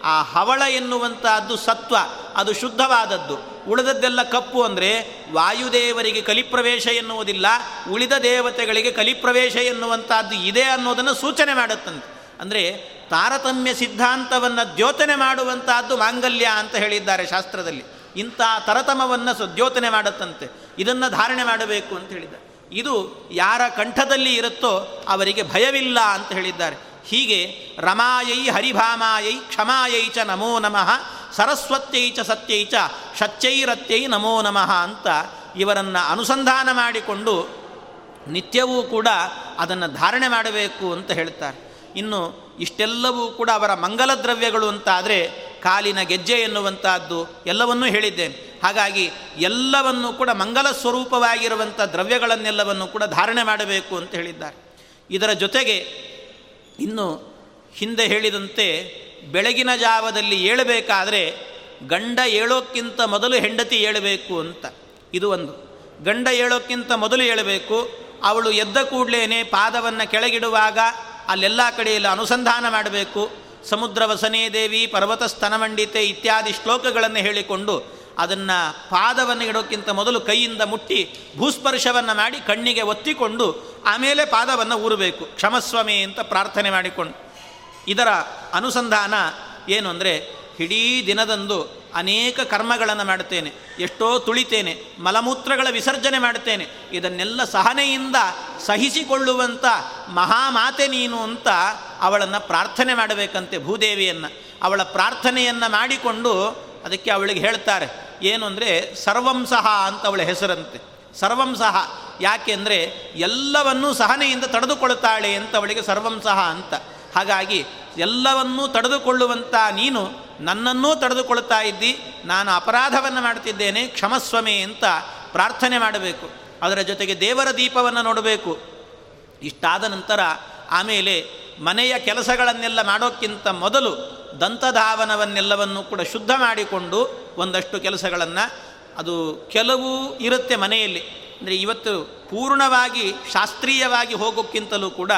ಆ ಹವಳ ಎನ್ನುವಂತಹದ್ದು ಸತ್ವ, ಅದು ಶುದ್ಧವಾದದ್ದು. ಉಳಿದದ್ದೆಲ್ಲ ಕಪ್ಪು ಅಂದರೆ ವಾಯುದೇವರಿಗೆ ಕಲಿಪ್ರವೇಶ ಎನ್ನುವುದಿಲ್ಲ, ಉಳಿದ ದೇವತೆಗಳಿಗೆ ಕಲಿಪ್ರವೇಶ ಎನ್ನುವಂಥದ್ದು ಇದೆ ಅನ್ನೋದನ್ನು ಸೂಚನೆ ಮಾಡುತ್ತಂತೆ. ಅಂದರೆ ತಾರತಮ್ಯ ಸಿದ್ಧಾಂತವನ್ನು ದ್ಯೋತನೆ ಮಾಡುವಂತಹದ್ದು ಮಾಂಗಲ್ಯ ಅಂತ ಹೇಳಿದ್ದಾರೆ ಶಾಸ್ತ್ರದಲ್ಲಿ. ಇಂಥ ತರತಮವನ್ನು ಸದ್ಯೋತನೆ ದ್ಯೋತನೆ ಮಾಡುತ್ತಂತೆ. ಇದನ್ನು ಧಾರಣೆ ಮಾಡಬೇಕು ಅಂತ ಹೇಳಿದ್ದಾರೆ. ಇದು ಯಾರ ಕಂಠದಲ್ಲಿ ಇರುತ್ತೋ ಅವರಿಗೆ ಭಯವಿಲ್ಲ ಅಂತ ಹೇಳಿದ್ದಾರೆ. ಹೀಗೆ ರಮಾಯೈ ಹರಿಭಾಮಾಯೈ ಕ್ಷಮಾಯೈ ಚ ನಮೋ ನಮಃ, ಸರಸ್ವತ್ಯೈ ಚ ಸತ್ಯೈ ಚ ಶಚ್ಚೈರತ್ಯೈ ನಮೋ ನಮಃ ಅಂತ ಇವರನ್ನು ಅನುಸಂಧಾನ ಮಾಡಿಕೊಂಡು ನಿತ್ಯವೂ ಕೂಡ ಅದನ್ನು ಧಾರಣೆ ಮಾಡಬೇಕು ಅಂತ ಹೇಳ್ತಾರೆ. ಇನ್ನು ಇಷ್ಟೆಲ್ಲವೂ ಕೂಡ ಅವರ ಮಂಗಲ ದ್ರವ್ಯಗಳು ಅಂತಾದರೆ ಕಾಲಿನ ಗೆಜ್ಜೆ ಎನ್ನುವಂಥದ್ದು ಎಲ್ಲವನ್ನೂ ಹೇಳಿದ್ದೇನೆ. ಹಾಗಾಗಿ ಎಲ್ಲವನ್ನೂ ಕೂಡ ಮಂಗಲ ಸ್ವರೂಪವಾಗಿರುವಂಥ ದ್ರವ್ಯಗಳನ್ನೆಲ್ಲವನ್ನು ಕೂಡ ಧಾರಣೆ ಮಾಡಬೇಕು ಅಂತ ಹೇಳಿದ್ದಾರೆ. ಇದರ ಜೊತೆಗೆ ಇನ್ನು ಹಿಂದೆ ಹೇಳಿದಂತೆ ಬೆಳಗಿನ ಜಾವದಲ್ಲಿ ಏಳಬೇಕಾದರೆ ಗಂಡ ಏಳೋಕ್ಕಿಂತ ಮೊದಲು ಹೆಂಡತಿ ಏಳಬೇಕು ಅಂತ. ಇದು ಒಂದು. ಗಂಡ ಏಳೋಕ್ಕಿಂತ ಮೊದಲು ಏಳಬೇಕು. ಅವಳು ಎದ್ದ ಕೂಡಲೇ ಪಾದವನ್ನು ಕೆಳಗಿಡುವಾಗ ಅಲ್ಲೆಲ್ಲ ಕಡೆಯಲ್ಲಿ ಅನುಸಂಧಾನ ಮಾಡಬೇಕು. ಸಮುದ್ರ ವಸನೇ ದೇವಿ ಪರ್ವತ ಸ್ತನಮಂಡಿತೆ ಇತ್ಯಾದಿ ಶ್ಲೋಕಗಳನ್ನು ಹೇಳಿಕೊಂಡು ಅದನ್ನು ಪಾದವನ್ನು ಇಡೋಕ್ಕಿಂತ ಮೊದಲು ಕೈಯಿಂದ ಮುಟ್ಟಿ ಭೂಸ್ಪರ್ಶವನ್ನು ಮಾಡಿ ಕಣ್ಣಿಗೆ ಒತ್ತಿಕೊಂಡು ಆಮೇಲೆ ಪಾದವನ್ನು ಊರಬೇಕು. ಕ್ಷಮಸ್ವಾಮಿ ಅಂತ ಪ್ರಾರ್ಥನೆ ಮಾಡಿಕೊಂಡು. ಇದರ ಅನುಸಂಧಾನ ಏನು ಅಂದರೆ ಇಡೀ ದಿನದಂದು ಅನೇಕ ಕರ್ಮಗಳನ್ನು ಮಾಡುತ್ತೇನೆ. ಎಷ್ಟೋ ತುಳಿತೇನೆ, ಮಲಮೂತ್ರಗಳ ವಿಸರ್ಜನೆ ಮಾಡುತ್ತೇನೆ. ಇದನ್ನೆಲ್ಲ ಸಹನೆಯಿಂದ ಸಹಿಸಿಕೊಳ್ಳುವಂಥ ಮಹಾಮಾತೆ ನೀನು ಅಂತ ಅವಳನ್ನು ಪ್ರಾರ್ಥನೆ ಮಾಡಬೇಕಂತೆ ಭೂದೇವಿಯನ್ನು. ಅವಳ ಪ್ರಾರ್ಥನೆಯನ್ನು ಮಾಡಿಕೊಂಡು ಅದಕ್ಕೆ ಅವಳಿಗೆ ಹೇಳ್ತಾರೆ. ಏನು ಅಂದರೆ ಸರ್ವಂಸಹ ಅಂತ ಅವಳ ಹೆಸರಂತೆ. ಸರ್ವಂಸಹ ಯಾಕೆಂದರೆ ಎಲ್ಲವನ್ನೂ ಸಹನೆಯಿಂದ ತಡೆದುಕೊಳ್ಳುತ್ತಾಳೆ ಅಂತ ಅವಳಿಗೆ ಸರ್ವಂಸಹ ಅಂತ. ಹಾಗಾಗಿ ಎಲ್ಲವನ್ನೂ ತಡೆದುಕೊಳ್ಳುವಂಥ ನೀನು ನನ್ನನ್ನೂ ತಡೆದುಕೊಳ್ತಾ ಇದ್ದಿ, ನಾನು ಅಪರಾಧವನ್ನು ಮಾಡ್ತಿದ್ದೇನೆ, ಕ್ಷಮಸ್ವಮೆ ಅಂತ ಪ್ರಾರ್ಥನೆ ಮಾಡಬೇಕು. ಅದರ ಜೊತೆಗೆ ದೇವರ ದೀಪವನ್ನು ನೋಡಬೇಕು. ಇಷ್ಟಾದ ನಂತರ ಆಮೇಲೆ ಮನೆಯ ಕೆಲಸಗಳನ್ನೆಲ್ಲ ಮಾಡೋಕ್ಕಿಂತ ಮೊದಲು ದಂತಧಾವನವನ್ನೆಲ್ಲವನ್ನು ಕೂಡ ಶುದ್ಧ ಮಾಡಿಕೊಂಡು ಒಂದಷ್ಟು ಕೆಲಸಗಳನ್ನು ಅದು ಕೆಲವು ಇರುತ್ತೆ ಮನೆಯಲ್ಲಿ. ಅಂದರೆ ಇವತ್ತು ಪೂರ್ಣವಾಗಿ ಶಾಸ್ತ್ರೀಯವಾಗಿ ಹೋಗೋಕ್ಕಿಂತಲೂ ಕೂಡ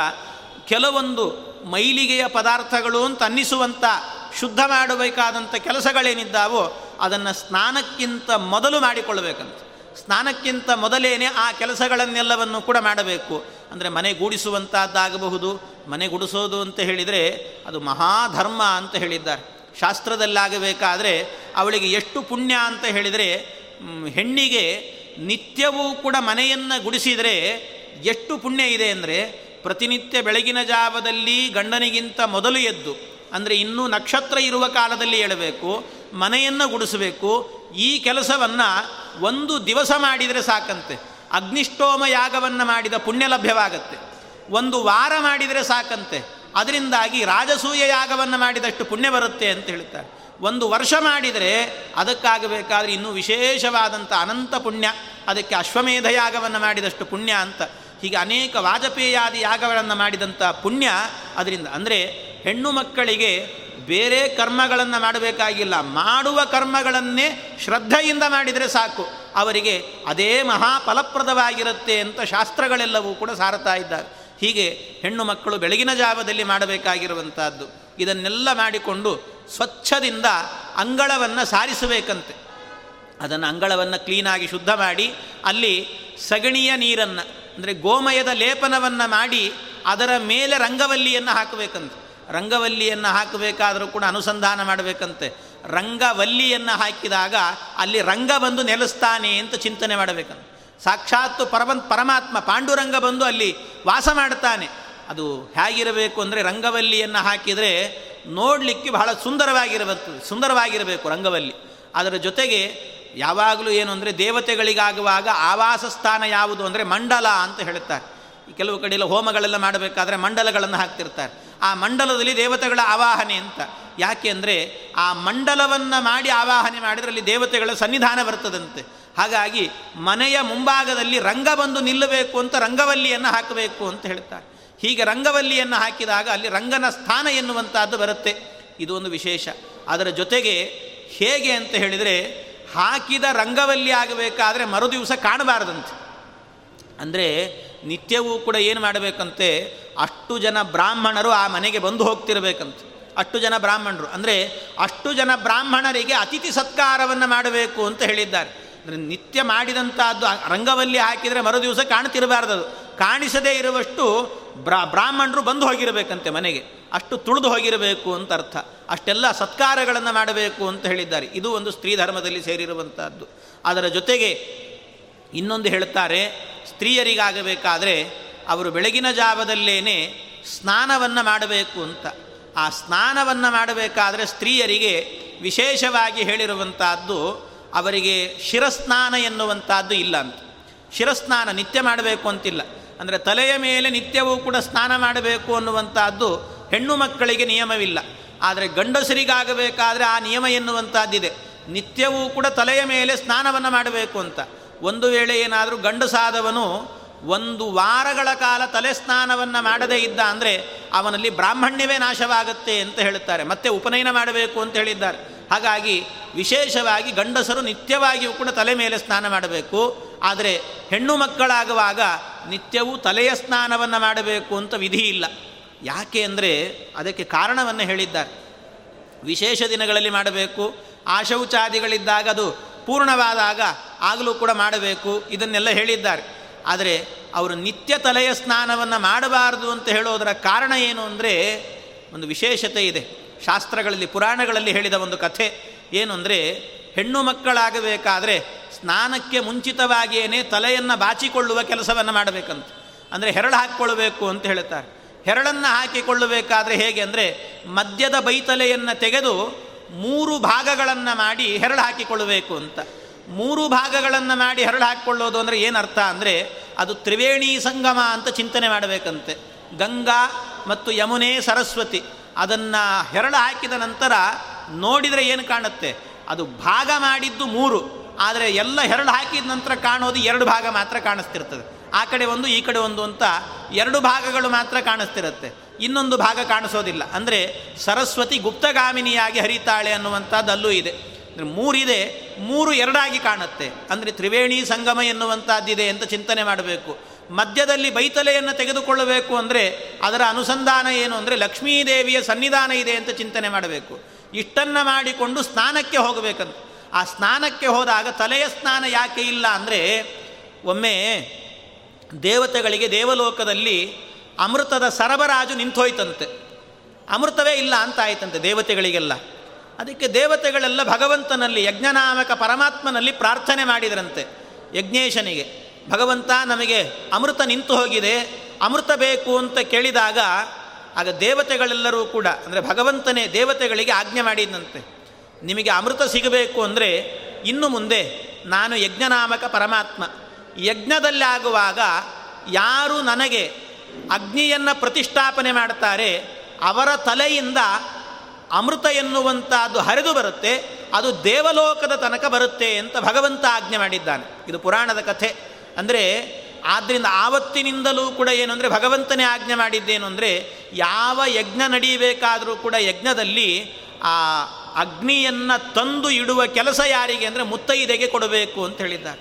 ಕೆಲವೊಂದು ಮೈಲಿಗೆಯ ಪದಾರ್ಥಗಳು ಅಂತ ಅನ್ನಿಸುವಂಥ ಶುದ್ಧ ಮಾಡಬೇಕಾದಂಥ ಕೆಲಸಗಳೇನಿದ್ದಾವೋ ಅದನ್ನು ಸ್ನಾನಕ್ಕಿಂತ ಮೊದಲು ಮಾಡಿಕೊಳ್ಳಬೇಕಂತ. ಸ್ನಾನಕ್ಕಿಂತ ಮೊದಲೇನೆ ಆ ಕೆಲಸಗಳನ್ನೆಲ್ಲವನ್ನು ಕೂಡ ಮಾಡಬೇಕು. ಅಂದರೆ ಮನೆ ಗೂಡಿಸುವಂಥದ್ದಾಗಬಹುದು ಮನೆ ಗುಡಿಸೋದು ಅಂತ ಹೇಳಿದರೆ ಅದು ಮಹಾಧರ್ಮ ಅಂತ ಹೇಳಿದ್ದಾರೆ. ಶಾಸ್ತ್ರದಲ್ಲಾಗಬೇಕಾದ್ರೆ ಅವಳಿಗೆ ಎಷ್ಟು ಪುಣ್ಯ ಅಂತ ಹೇಳಿದರೆ ಹೆಣ್ಣಿಗೆ ನಿತ್ಯವೂ ಕೂಡ ಮನೆಯನ್ನು ಗುಡಿಸಿದರೆ ಎಷ್ಟು ಪುಣ್ಯ ಇದೆ ಅಂದರೆ ಪ್ರತಿನಿತ್ಯ ಬೆಳಗಿನ ಜಾವದಲ್ಲಿ ಗಂಡನಿಗಿಂತ ಮೊದಲು ಎದ್ದು, ಅಂದರೆ ಇನ್ನೂ ನಕ್ಷತ್ರ ಇರುವ ಕಾಲದಲ್ಲಿ ಹೇಳಬೇಕು, ಮನೆಯನ್ನು ಗುಡಿಸಬೇಕು, ಈ ಕೆಲಸವನ್ನು ಒಂದು ದಿವಸ ಮಾಡಿದರೆ ಸಾಕಂತೆ. ಅಗ್ನಿಷ್ಟೋಮ ಯಾಗವನ್ನು ಮಾಡಿದ ಪುಣ್ಯ ಲಭ್ಯವಾಗತ್ತೆ. ಒಂದು ವಾರ ಮಾಡಿದರೆ ಸಾಕಂತೆ. ಅದರಿಂದಾಗಿ ರಾಜಸೂಯ ಯಾಗವನ್ನು ಮಾಡಿದಷ್ಟು ಪುಣ್ಯ ಬರುತ್ತೆ ಅಂತ ಹೇಳ್ತಾರೆ. ಒಂದು ವರ್ಷ ಮಾಡಿದರೆ ಅದಕ್ಕಾಗಬೇಕಾದ್ರೆ ಇನ್ನೂ ವಿಶೇಷವಾದಂಥ ಅನಂತ ಪುಣ್ಯ, ಅದಕ್ಕೆ ಅಶ್ವಮೇಧ ಯಾಗವನ್ನು ಮಾಡಿದಷ್ಟು ಪುಣ್ಯ ಅಂತ. ಹೀಗೆ ಅನೇಕ ವಾಜಪೇಯಾದಿ ಯಾಗಗಳನ್ನು ಮಾಡಿದಂಥ ಪುಣ್ಯ ಅದರಿಂದ ಅಂದರೆ ಹೆಣ್ಣು ಮಕ್ಕಳಿಗೆ ಬೇರೆ ಕರ್ಮಗಳನ್ನು ಮಾಡಬೇಕಾಗಿಲ್ಲ. ಮಾಡುವ ಕರ್ಮಗಳನ್ನೇ ಶ್ರದ್ಧೆಯಿಂದ ಮಾಡಿದರೆ ಸಾಕು. ಅವರಿಗೆ ಅದೇ ಮಹಾ ಫಲಪ್ರದವಾಗಿರುತ್ತೆ ಅಂತ ಶಾಸ್ತ್ರಗಳೆಲ್ಲವೂ ಕೂಡ ಸಾರತಾ ಇದ್ದಾರೆ. ಹೀಗೆ ಹೆಣ್ಣು ಮಕ್ಕಳು ಬೆಳಗಿನ ಜಾವದಲ್ಲಿ ಮಾಡಬೇಕಾಗಿರುವಂಥದ್ದು ಇದನ್ನೆಲ್ಲ ಮಾಡಿಕೊಂಡು ಸ್ವಚ್ಛದಿಂದ ಅಂಗಳವನ್ನು ಸಾರಿಸಬೇಕಂತೆ. ಅದನ್ನು ಅಂಗಳವನ್ನು ಕ್ಲೀನಾಗಿ ಶುದ್ಧ ಮಾಡಿ, ಅಲ್ಲಿ ಸಗಣಿಯ ನೀರನ್ನು, ಅಂದರೆ ಗೋಮಯದ ಲೇಪನವನ್ನು ಮಾಡಿ ಅದರ ಮೇಲೆ ರಂಗವಲ್ಲಿಯನ್ನು ಹಾಕಬೇಕಂತೆ. ರಂಗವಲ್ಲಿಯನ್ನು ಹಾಕಬೇಕಾದರೂ ಕೂಡ ಅನುಸಂಧಾನ ಮಾಡಬೇಕಂತೆ. ರಂಗವಲ್ಲಿಯನ್ನು ಹಾಕಿದಾಗ ಅಲ್ಲಿ ರಂಗ ಬಂದು ನೆಲೆಸ್ತಾನೆ ಅಂತ ಚಿಂತನೆ ಮಾಡಬೇಕಂತ. ಸಾಕ್ಷಾತ್ತು ಪರಮ ಪರಮಾತ್ಮ ಪಾಂಡುರಂಗ ಬಂದು ಅಲ್ಲಿ ವಾಸ ಮಾಡ್ತಾನೆ ಅದು ಹೇಗಿರಬೇಕು ಅಂದರೆ ರಂಗವಲ್ಲಿಯನ್ನು ಹಾಕಿದರೆ ನೋಡಲಿಕ್ಕೆ ಬಹಳ ಸುಂದರವಾಗಿರಬೇಕು ಸುಂದರವಾಗಿರಬೇಕು ರಂಗವಲ್ಲಿ. ಅದರ ಜೊತೆಗೆ ಯಾವಾಗಲೂ ಏನು ಅಂದರೆ ದೇವತೆಗಳಿಗಾಗುವಾಗ ಆವಾಸ ಸ್ಥಾನ ಯಾವುದು ಅಂದರೆ ಮಂಡಲ ಅಂತ ಹೇಳುತ್ತಾರೆ. ಕೆಲವು ಕಡೆಯಲ್ಲ ಹೋಮಗಳೆಲ್ಲ ಮಾಡಬೇಕಾದ್ರೆ ಮಂಡಲಗಳನ್ನು ಹಾಕ್ತಿರ್ತಾರೆ. ಆ ಮಂಡಲದಲ್ಲಿ ದೇವತೆಗಳ ಆವಾಹನೆ ಅಂತ. ಯಾಕೆ ಅಂದರೆ ಆ ಮಂಡಲವನ್ನು ಮಾಡಿ ಆವಾಹನೆ ಮಾಡಿದರೆ ಅಲ್ಲಿ ದೇವತೆಗಳ ಸನ್ನಿಧಾನ ಬರ್ತದಂತೆ. ಹಾಗಾಗಿ ಮನೆಯ ಮುಂಭಾಗದಲ್ಲಿ ರಂಗ ಬಂದು ನಿಲ್ಲಬೇಕು ಅಂತ ರಂಗವಲ್ಲಿಯನ್ನು ಹಾಕಬೇಕು ಅಂತ ಹೇಳ್ತಾರೆ. ಹೀಗೆ ರಂಗವಲ್ಲಿಯನ್ನು ಹಾಕಿದಾಗ ಅಲ್ಲಿ ರಂಗನ ಸ್ಥಾನ ಎನ್ನುವಂಥದ್ದು ಬರುತ್ತೆ. ಇದು ಒಂದು ವಿಶೇಷ. ಅದರ ಜೊತೆಗೆ ಹೇಗೆ ಅಂತ ಹೇಳಿದರೆ ಹಾಕಿದ ರಂಗವಲ್ಲಿ ಆಗಬೇಕಾದ್ರೆ ಮರುದಿವಸ ಕಾಣಬಾರದಂತೆ. ಅಂದರೆ ನಿತ್ಯವೂ ಕೂಡ ಏನು ಮಾಡಬೇಕಂತೆ? ಅಷ್ಟು ಜನ ಬ್ರಾಹ್ಮಣರು ಆ ಮನೆಗೆ ಬಂದು ಹೋಗ್ತಿರಬೇಕಂತೆ. ಅಷ್ಟು ಜನ ಬ್ರಾಹ್ಮಣರು. ಅಂದರೆ ಅಷ್ಟು ಜನ ಬ್ರಾಹ್ಮಣರಿಗೆ ಅತಿಥಿ ಸತ್ಕಾರವನ್ನು ಮಾಡಬೇಕು ಅಂತ ಹೇಳಿದ್ದಾರೆ. ನಿತ್ಯ ಮಾಡಿದಂಥದ್ದು ರಂಗವಲ್ಲಿ ಹಾಕಿದರೆ ಮರುದಿವಸ ದಿವಸ ಕಾಣ್ತಿರಬಾರ್ದು ಕಾಣಿಸದೇ ಇರುವಷ್ಟು ಬ್ರಾ, ಬ್ರಾಹ್ಮಣರು ಬಂದು ಹೋಗಿರಬೇಕಂತೆ ಮನೆಗೆ. ಅಷ್ಟು ತುಳಿದು ಹೋಗಿರಬೇಕು ಅಂತ ಅರ್ಥ. ಅಷ್ಟೆಲ್ಲ ಸತ್ಕಾರಗಳನ್ನು ಮಾಡಬೇಕು ಅಂತ ಹೇಳಿದ್ದಾರೆ. ಇದು ಒಂದು ಸ್ತ್ರೀ ಧರ್ಮದಲ್ಲಿ ಸೇರಿರುವಂಥದ್ದು ಅದರ ಜೊತೆಗೆ ಇನ್ನೊಂದು ಹೇಳ್ತಾರೆ, ಸ್ತ್ರೀಯರಿಗಾಗಬೇಕಾದರೆ ಅವರು ಬೆಳಗಿನ ಜಾವದಲ್ಲೇನೆ ಸ್ನಾನವನ್ನು ಮಾಡಬೇಕು ಅಂತ. ಆ ಸ್ನಾನವನ್ನು ಮಾಡಬೇಕಾದ್ರೆ ಸ್ತ್ರೀಯರಿಗೆ ವಿಶೇಷವಾಗಿ ಹೇಳಿರುವಂಥದ್ದು ಅವರಿಗೆ ಶಿರಸ್ನಾನ ಎನ್ನುವಂಥದ್ದು ಇಲ್ಲ ಅಂತ. ಶಿರಸ್ನಾನ ನಿತ್ಯ ಮಾಡಬೇಕು ಅಂತಿಲ್ಲ. ಅಂದರೆ ತಲೆಯ ಮೇಲೆ ನಿತ್ಯವೂ ಕೂಡ ಸ್ನಾನ ಮಾಡಬೇಕು ಅನ್ನುವಂಥದ್ದು ಹೆಣ್ಣು ಮಕ್ಕಳಿಗೆ ನಿಯಮವಿಲ್ಲ. ಆದರೆ ಗಂಡಸರಿಗಾಗಬೇಕಾದರೆ ಆ ನಿಯಮ ಎನ್ನುವಂಥದ್ದಿದೆ. ನಿತ್ಯವೂ ಕೂಡ ತಲೆಯ ಮೇಲೆ ಸ್ನಾನವನ್ನು ಮಾಡಬೇಕು ಅಂತ. ಒಂದು ವೇಳೆ ಏನಾದರೂ ಗಂಡಸಾದವನು ಒಂದು ವಾರಗಳ ಕಾಲ ತಲೆ ಸ್ನಾನವನ್ನು ಮಾಡದೇ ಇದ್ದ ಅಂದರೆ ಅವನಲ್ಲಿ ಬ್ರಾಹ್ಮಣ್ಯವೇ ನಾಶವಾಗುತ್ತೆ ಅಂತ ಹೇಳುತ್ತಾರೆ. ಮತ್ತೆ ಉಪನಯನ ಮಾಡಬೇಕು ಅಂತ ಹೇಳಿದ್ದಾರೆ. ಹಾಗಾಗಿ ವಿಶೇಷವಾಗಿ ಗಂಡಸರು ನಿತ್ಯವಾಗಿಯೂ ಕೂಡ ತಲೆ ಮೇಲೆ ಸ್ನಾನ ಮಾಡಬೇಕು. ಆದರೆ ಹೆಣ್ಣು ಮಕ್ಕಳಾಗುವಾಗ ನಿತ್ಯವೂ ತಲೆಯ ಸ್ನಾನವನ್ನು ಮಾಡಬೇಕು ಅಂತ ವಿಧಿ ಇಲ್ಲ. ಯಾಕೆ ಅಂದರೆ ಅದಕ್ಕೆ ಕಾರಣವನ್ನು ಹೇಳಿದ್ದಾರೆ. ವಿಶೇಷ ದಿನಗಳಲ್ಲಿ ಮಾಡಬೇಕು. ಆಶೌಚಾದಿಗಳಿದ್ದಾಗ ಅದು ಪೂರ್ಣವಾದಾಗ ಆಗಲೂ ಕೂಡ ಮಾಡಬೇಕು. ಇದನ್ನೆಲ್ಲ ಹೇಳಿದ್ದಾರೆ. ಆದರೆ ಅವರು ನಿತ್ಯ ತಲೆಯ ಸ್ನಾನವನ್ನು ಮಾಡಬಾರದು ಅಂತ ಹೇಳೋದರ ಕಾರಣ ಏನು ಅಂದರೆ ಒಂದು ವಿಶೇಷತೆ ಇದೆ. ಶಾಸ್ತ್ರಗಳಲ್ಲಿ, ಪುರಾಣಗಳಲ್ಲಿ ಹೇಳಿದ ಒಂದು ಕಥೆ ಏನು ಅಂದರೆ, ಹೆಣ್ಣು ಮಕ್ಕಳಾಗಬೇಕಾದ್ರೆ ಸ್ನಾನಕ್ಕೆ ಮುಂಚಿತವಾಗಿಯೇ ತಲೆಯನ್ನು ಬಾಚಿಕೊಳ್ಳುವ ಕೆಲಸವನ್ನು ಮಾಡಬೇಕಂತ. ಅಂದರೆ ಹೆರಳು ಹಾಕಿಕೊಳ್ಳಬೇಕು ಅಂತ ಹೇಳುತ್ತಾರೆ ಹೆರಳನ್ನು ಹಾಕಿಕೊಳ್ಳಬೇಕಾದ್ರೆ ಹೇಗೆ ಅಂದರೆ, ಮದ್ಯದ ಬೈತಲೆಯನ್ನು ತೆಗೆದು ಮೂರು ಭಾಗಗಳನ್ನು ಮಾಡಿ ಹೆರಳು ಹಾಕಿಕೊಳ್ಳಬೇಕು ಅಂತ. ಮೂರು ಭಾಗಗಳನ್ನು ಮಾಡಿ ಹೆರಳು ಹಾಕಿಕೊಳ್ಳೋದು ಅಂದರೆ ಏನರ್ಥ ಅಂದರೆ, ಅದು ತ್ರಿವೇಣಿ ಸಂಗಮ ಅಂತ ಚಿಂತನೆ ಮಾಡಬೇಕಂತೆ. ಗಂಗಾ ಮತ್ತು ಯಮುನೆ, ಸರಸ್ವತಿ. ಅದನ್ನು ಹೆರಳು ಹಾಕಿದ ನಂತರ ನೋಡಿದರೆ ಏನು ಕಾಣುತ್ತೆ? ಅದು ಭಾಗ ಮಾಡಿದ್ದು ಮೂರು. ಆದರೆ ಎಲ್ಲ ಹೆರಳು ಹಾಕಿದ ನಂತರ ಕಾಣೋದು ಎರಡು ಭಾಗ ಮಾತ್ರ ಕಾಣಿಸ್ತಿರ್ತದೆ. ಆ ಕಡೆ ಒಂದು, ಈ ಕಡೆ ಒಂದು ಅಂತ ಎರಡು ಭಾಗಗಳು ಮಾತ್ರ ಕಾಣಿಸ್ತಿರುತ್ತೆ. ಇನ್ನೊಂದು ಭಾಗ ಕಾಣಿಸೋದಿಲ್ಲ. ಅಂದರೆ ಸರಸ್ವತಿ ಗುಪ್ತಗಾಮಿನಿಯಾಗಿ ಹರಿತಾಳೆ ಅನ್ನುವಂಥದ್ದು ಅಲ್ಲೂ ಇದೆ ಮೂರಿದೆ, ಮೂರು ಎರಡಾಗಿ ಕಾಣುತ್ತೆ. ಅಂದರೆ ತ್ರಿವೇಣಿ ಸಂಗಮ ಎನ್ನುವಂಥದ್ದಿದೆ ಅಂತ ಚಿಂತನೆ ಮಾಡಬೇಕು. ಮಧ್ಯದಲ್ಲಿ ಬೈತಲೆಯನ್ನು ತೆಗೆದುಕೊಳ್ಳಬೇಕು ಅಂದರೆ ಅದರ ಅನುಸಂಧಾನ ಏನು ಅಂದರೆ ಲಕ್ಷ್ಮೀದೇವಿಯ ಸನ್ನಿಧಾನ ಇದೆ ಅಂತ ಚಿಂತನೆ ಮಾಡಬೇಕು. ಇಷ್ಟನ್ನು ಮಾಡಿಕೊಂಡು ಸ್ನಾನಕ್ಕೆ ಹೋಗಬೇಕಂತ. ಆ ಸ್ನಾನಕ್ಕೆ ಹೋದಾಗ ತಲೆಯ ಸ್ನಾನ ಯಾಕೆ ಇಲ್ಲ ಅಂದರೆ ಒಮ್ಮೆ ದೇವತೆಗಳಿಗೆ ದೇವಲೋಕದಲ್ಲಿ ಅಮೃತದ ಸರಬರಾಜು ನಿಂತೋಯ್ತಂತೆ. ಅಮೃತವೇ ಇಲ್ಲ ಅಂತ ಆಯ್ತಂತೆ ದೇವತೆಗಳಿಗೆಲ್ಲ. ಅದಕ್ಕೆ ದೇವತೆಗಳೆಲ್ಲ ಭಗವಂತನಲ್ಲಿ ಯಜ್ಞನಾಮಕ ಪರಮಾತ್ಮನಲ್ಲಿ ಪ್ರಾರ್ಥನೆ ಮಾಡಿದರಂತೆ ಯಜ್ಞೇಶನಿಗೆ. ಭಗವಂತ ನಮಗೆ ಅಮೃತ ನಿಂತು ಹೋಗಿದೆ, ಅಮೃತ ಬೇಕು ಅಂತ ಕೇಳಿದಾಗ ಆಗ ದೇವತೆಗಳೆಲ್ಲರೂ ಕೂಡ, ಅಂದರೆ ಭಗವಂತನೇ ದೇವತೆಗಳಿಗೆ ಆಜ್ಞೆ ಮಾಡಿದಂತೆ. ನಿಮಗೆ ಅಮೃತ ಸಿಗಬೇಕು ಅಂದರೆ ಇನ್ನು ಮುಂದೆ ನಾನು ಯಜ್ಞನಾಮಕ ಪರಮಾತ್ಮ. ಯಜ್ಞದಲ್ಲಿ ಆಗುವಾಗ ಯಾರು ನನಗೆ ಅಗ್ನಿಯನ್ನು ಪ್ರತಿಷ್ಠಾಪನೆ ಮಾಡ್ತಾರೆ, ಅವರ ತಲೆಯಿಂದ ಅಮೃತ ಎನ್ನುವಂಥದ್ದು ಹರಿದು ಬರುತ್ತೆ, ಅದು ದೇವಲೋಕದ ತನಕ ಬರುತ್ತೆ ಅಂತ ಭಗವಂತ ಆಜ್ಞೆ ಮಾಡಿದ್ದಾನೆ. ಇದು ಪುರಾಣದ ಕಥೆ. ಅಂದರೆ ಆದ್ದರಿಂದ ಆವತ್ತಿನಿಂದಲೂ ಕೂಡ ಏನು ಅಂದರೆ ಭಗವಂತನೇ ಆಜ್ಞೆ ಮಾಡಿದ್ದೇನು ಅಂದರೆ ಯಾವ ಯಜ್ಞ ನಡೀಬೇಕಾದರೂ ಕೂಡ ಯಜ್ಞದಲ್ಲಿ ಆ ಅಗ್ನಿಯನ್ನು ತಂದು ಇಡುವ ಕೆಲಸ ಯಾರಿಗೆ ಅಂದರೆ ಮುತ್ತೈದೆಗೆ ಕೊಡಬೇಕು ಅಂತ ಹೇಳಿದ್ದಾರೆ.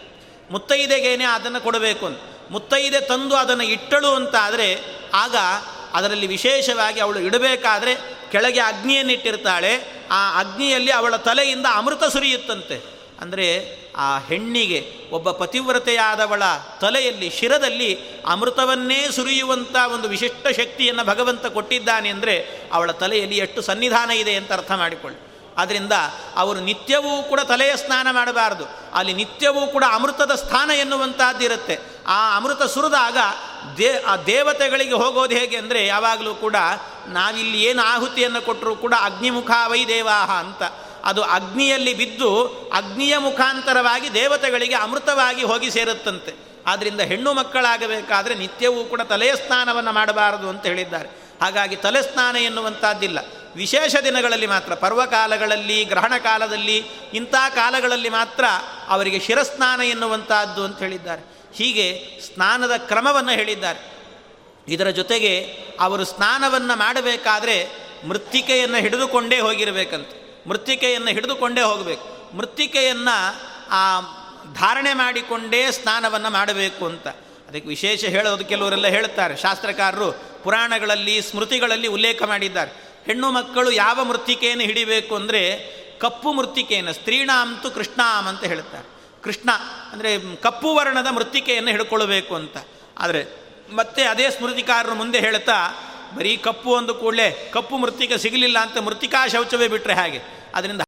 ಮುತ್ತೈದೆಗೇನೆ ಅದನ್ನು ಕೊಡಬೇಕು ಅಂತ. ಮುತ್ತೈದೆ ತಂದು ಅದನ್ನು ಇಟ್ಟಳು ಅಂತ ಆದರೆ ಆಗ ಅದರಲ್ಲಿ ವಿಶೇಷವಾಗಿ ಅವಳು ಇಡಬೇಕಾದ್ರೆ ಕೆಳಗೆ ಅಗ್ನಿಯನ್ನಿಟ್ಟಿರ್ತಾಳೆ. ಆ ಅಗ್ನಿಯಲ್ಲಿ ಅವಳ ತಲೆಯಿಂದ ಅಮೃತ ಸುರಿಯುತ್ತಂತೆ. ಅಂದರೆ ಆ ಹೆಣ್ಣಿಗೆ ಒಬ್ಬ ಪತಿವ್ರತೆಯಾದವಳ ತಲೆಯಲ್ಲಿ, ಶಿರದಲ್ಲಿ ಅಮೃತವನ್ನೇ ಸುರಿಯುವಂಥ ಒಂದು ವಿಶಿಷ್ಟ ಶಕ್ತಿಯನ್ನು ಭಗವಂತ ಕೊಟ್ಟಿದ್ದಾನೆ ಅಂದರೆ ಅವಳ ತಲೆಯಲ್ಲಿ ಎಷ್ಟು ಸನ್ನಿಧಾನ ಇದೆ ಅಂತ ಅರ್ಥ ಮಾಡಿಕೊಳ್ಳಿ. ಆದ್ದರಿಂದ ಅವರು ನಿತ್ಯವೂ ಕೂಡ ತಲೆಯ ಸ್ನಾನ ಮಾಡಬಾರದು. ಅಲ್ಲಿ ನಿತ್ಯವೂ ಕೂಡ ಅಮೃತದ ಸ್ಥಾನ ಎನ್ನುವಂಥದ್ದು ಇರುತ್ತೆ. ಆ ಅಮೃತ ಸುರಿದಾಗ ದೇ, ಆ ದೇವತೆಗಳಿಗೆ ಹೋಗೋದು ಹೇಗೆ ಅಂದರೆ ಯಾವಾಗಲೂ ಕೂಡ ನಾವಿಲ್ಲಿ ಏನು ಆಹುತಿಯನ್ನು ಕೊಟ್ಟರೂ ಕೂಡ ಅಗ್ನಿಮುಖಾವೈ ದೇವಾಹ ಅಂತ. ಅದು ಅಗ್ನಿಯಲ್ಲಿ ಬಿದ್ದು ಅಗ್ನಿಯ ಮುಖಾಂತರವಾಗಿ ದೇವತೆಗಳಿಗೆ ಅಮೃತವಾಗಿ ಹೋಗಿ ಸೇರುತ್ತಂತೆ. ಆದ್ದರಿಂದ ಹೆಣ್ಣು ಮಕ್ಕಳಾಗಬೇಕಾದರೆ ನಿತ್ಯವೂ ಕೂಡ ತಲೆಯ ಸ್ನಾನವನ್ನು ಮಾಡಬಾರದು ಅಂತ ಹೇಳಿದ್ದಾರೆ. ಹಾಗಾಗಿ ತಲೆ ಸ್ನಾನ ಎನ್ನುವಂಥದ್ದಿಲ್ಲ. ವಿಶೇಷ ದಿನಗಳಲ್ಲಿ ಮಾತ್ರ, ಪರ್ವಕಾಲಗಳಲ್ಲಿ, ಗ್ರಹಣ ಕಾಲದಲ್ಲಿ, ಇಂಥ ಕಾಲಗಳಲ್ಲಿ ಮಾತ್ರ ಅವರಿಗೆ ಶಿರಸ್ನಾನ ಎನ್ನುವಂಥದ್ದು ಅಂತ ಹೇಳಿದ್ದಾರೆ. ಹೀಗೆ ಸ್ನಾನದ ಕ್ರಮವನ್ನು ಹೇಳಿದ್ದಾರೆ. ಇದರ ಜೊತೆಗೆ ಅವರು ಸ್ನಾನವನ್ನು ಮಾಡಬೇಕಾದರೆ ಮೃತ್ತಿಕೆಯನ್ನು ಹಿಡಿದುಕೊಂಡೇ ಹೋಗಿರಬೇಕಂತ. ಮೃತ್ತಿಕೆಯನ್ನು ಹಿಡಿದುಕೊಂಡೇ ಹೋಗಬೇಕು. ಮೃತ್ತಿಕೆಯನ್ನು ಆ ಧಾರಣೆ ಮಾಡಿಕೊಂಡೇ ಸ್ನಾನವನ್ನು ಮಾಡಬೇಕು ಅಂತ. ಅದಕ್ಕೆ ವಿಶೇಷ ಹೇಳೋದು ಕೆಲವರೆಲ್ಲ ಹೇಳ್ತಾರೆ. ಶಾಸ್ತ್ರಕಾರರು ಪುರಾಣಗಳಲ್ಲಿ, ಸ್ಮೃತಿಗಳಲ್ಲಿ ಉಲ್ಲೇಖ ಮಾಡಿದ್ದಾರೆ. ಹೆಣ್ಣು ಮಕ್ಕಳು ಯಾವ ಮೃತ್ತಿಕೆಯನ್ನು ಹಿಡಿಬೇಕು ಅಂದರೆ ಕಪ್ಪು ಮೃತ್ತಿಕೆಯನ್ನು ಸ್ತ್ರೀಣಾಂತು ಕೃಷ್ಣಾಮ್ ಅಂತ ಹೇಳ್ತಾರೆ. ಕೃಷ್ಣ ಅಂದರೆ ಕಪ್ಪು ವರ್ಣದ ಮೃತ್ತಿಕೆಯನ್ನು ಹಿಡ್ಕೊಳ್ಬೇಕು ಅಂತ. ಆದರೆ ಮತ್ತೆ ಅದೇ ಸ್ಮೃತಿಕಾರರು ಮುಂದೆ ಹೇಳ್ತಾ, ಬರೀ ಕಪ್ಪು ಒಂದು ಕೂಡಲೇ ಕಪ್ಪು ಮೃತ್ತಿಕೆ ಸಿಗಲಿಲ್ಲ ಅಂತ ಮೃತ್ತಿಕಾ ಶೌಚವೇ ಬಿಟ್ಟರೆ ಹಾಗೆ. ಅದರಿಂದ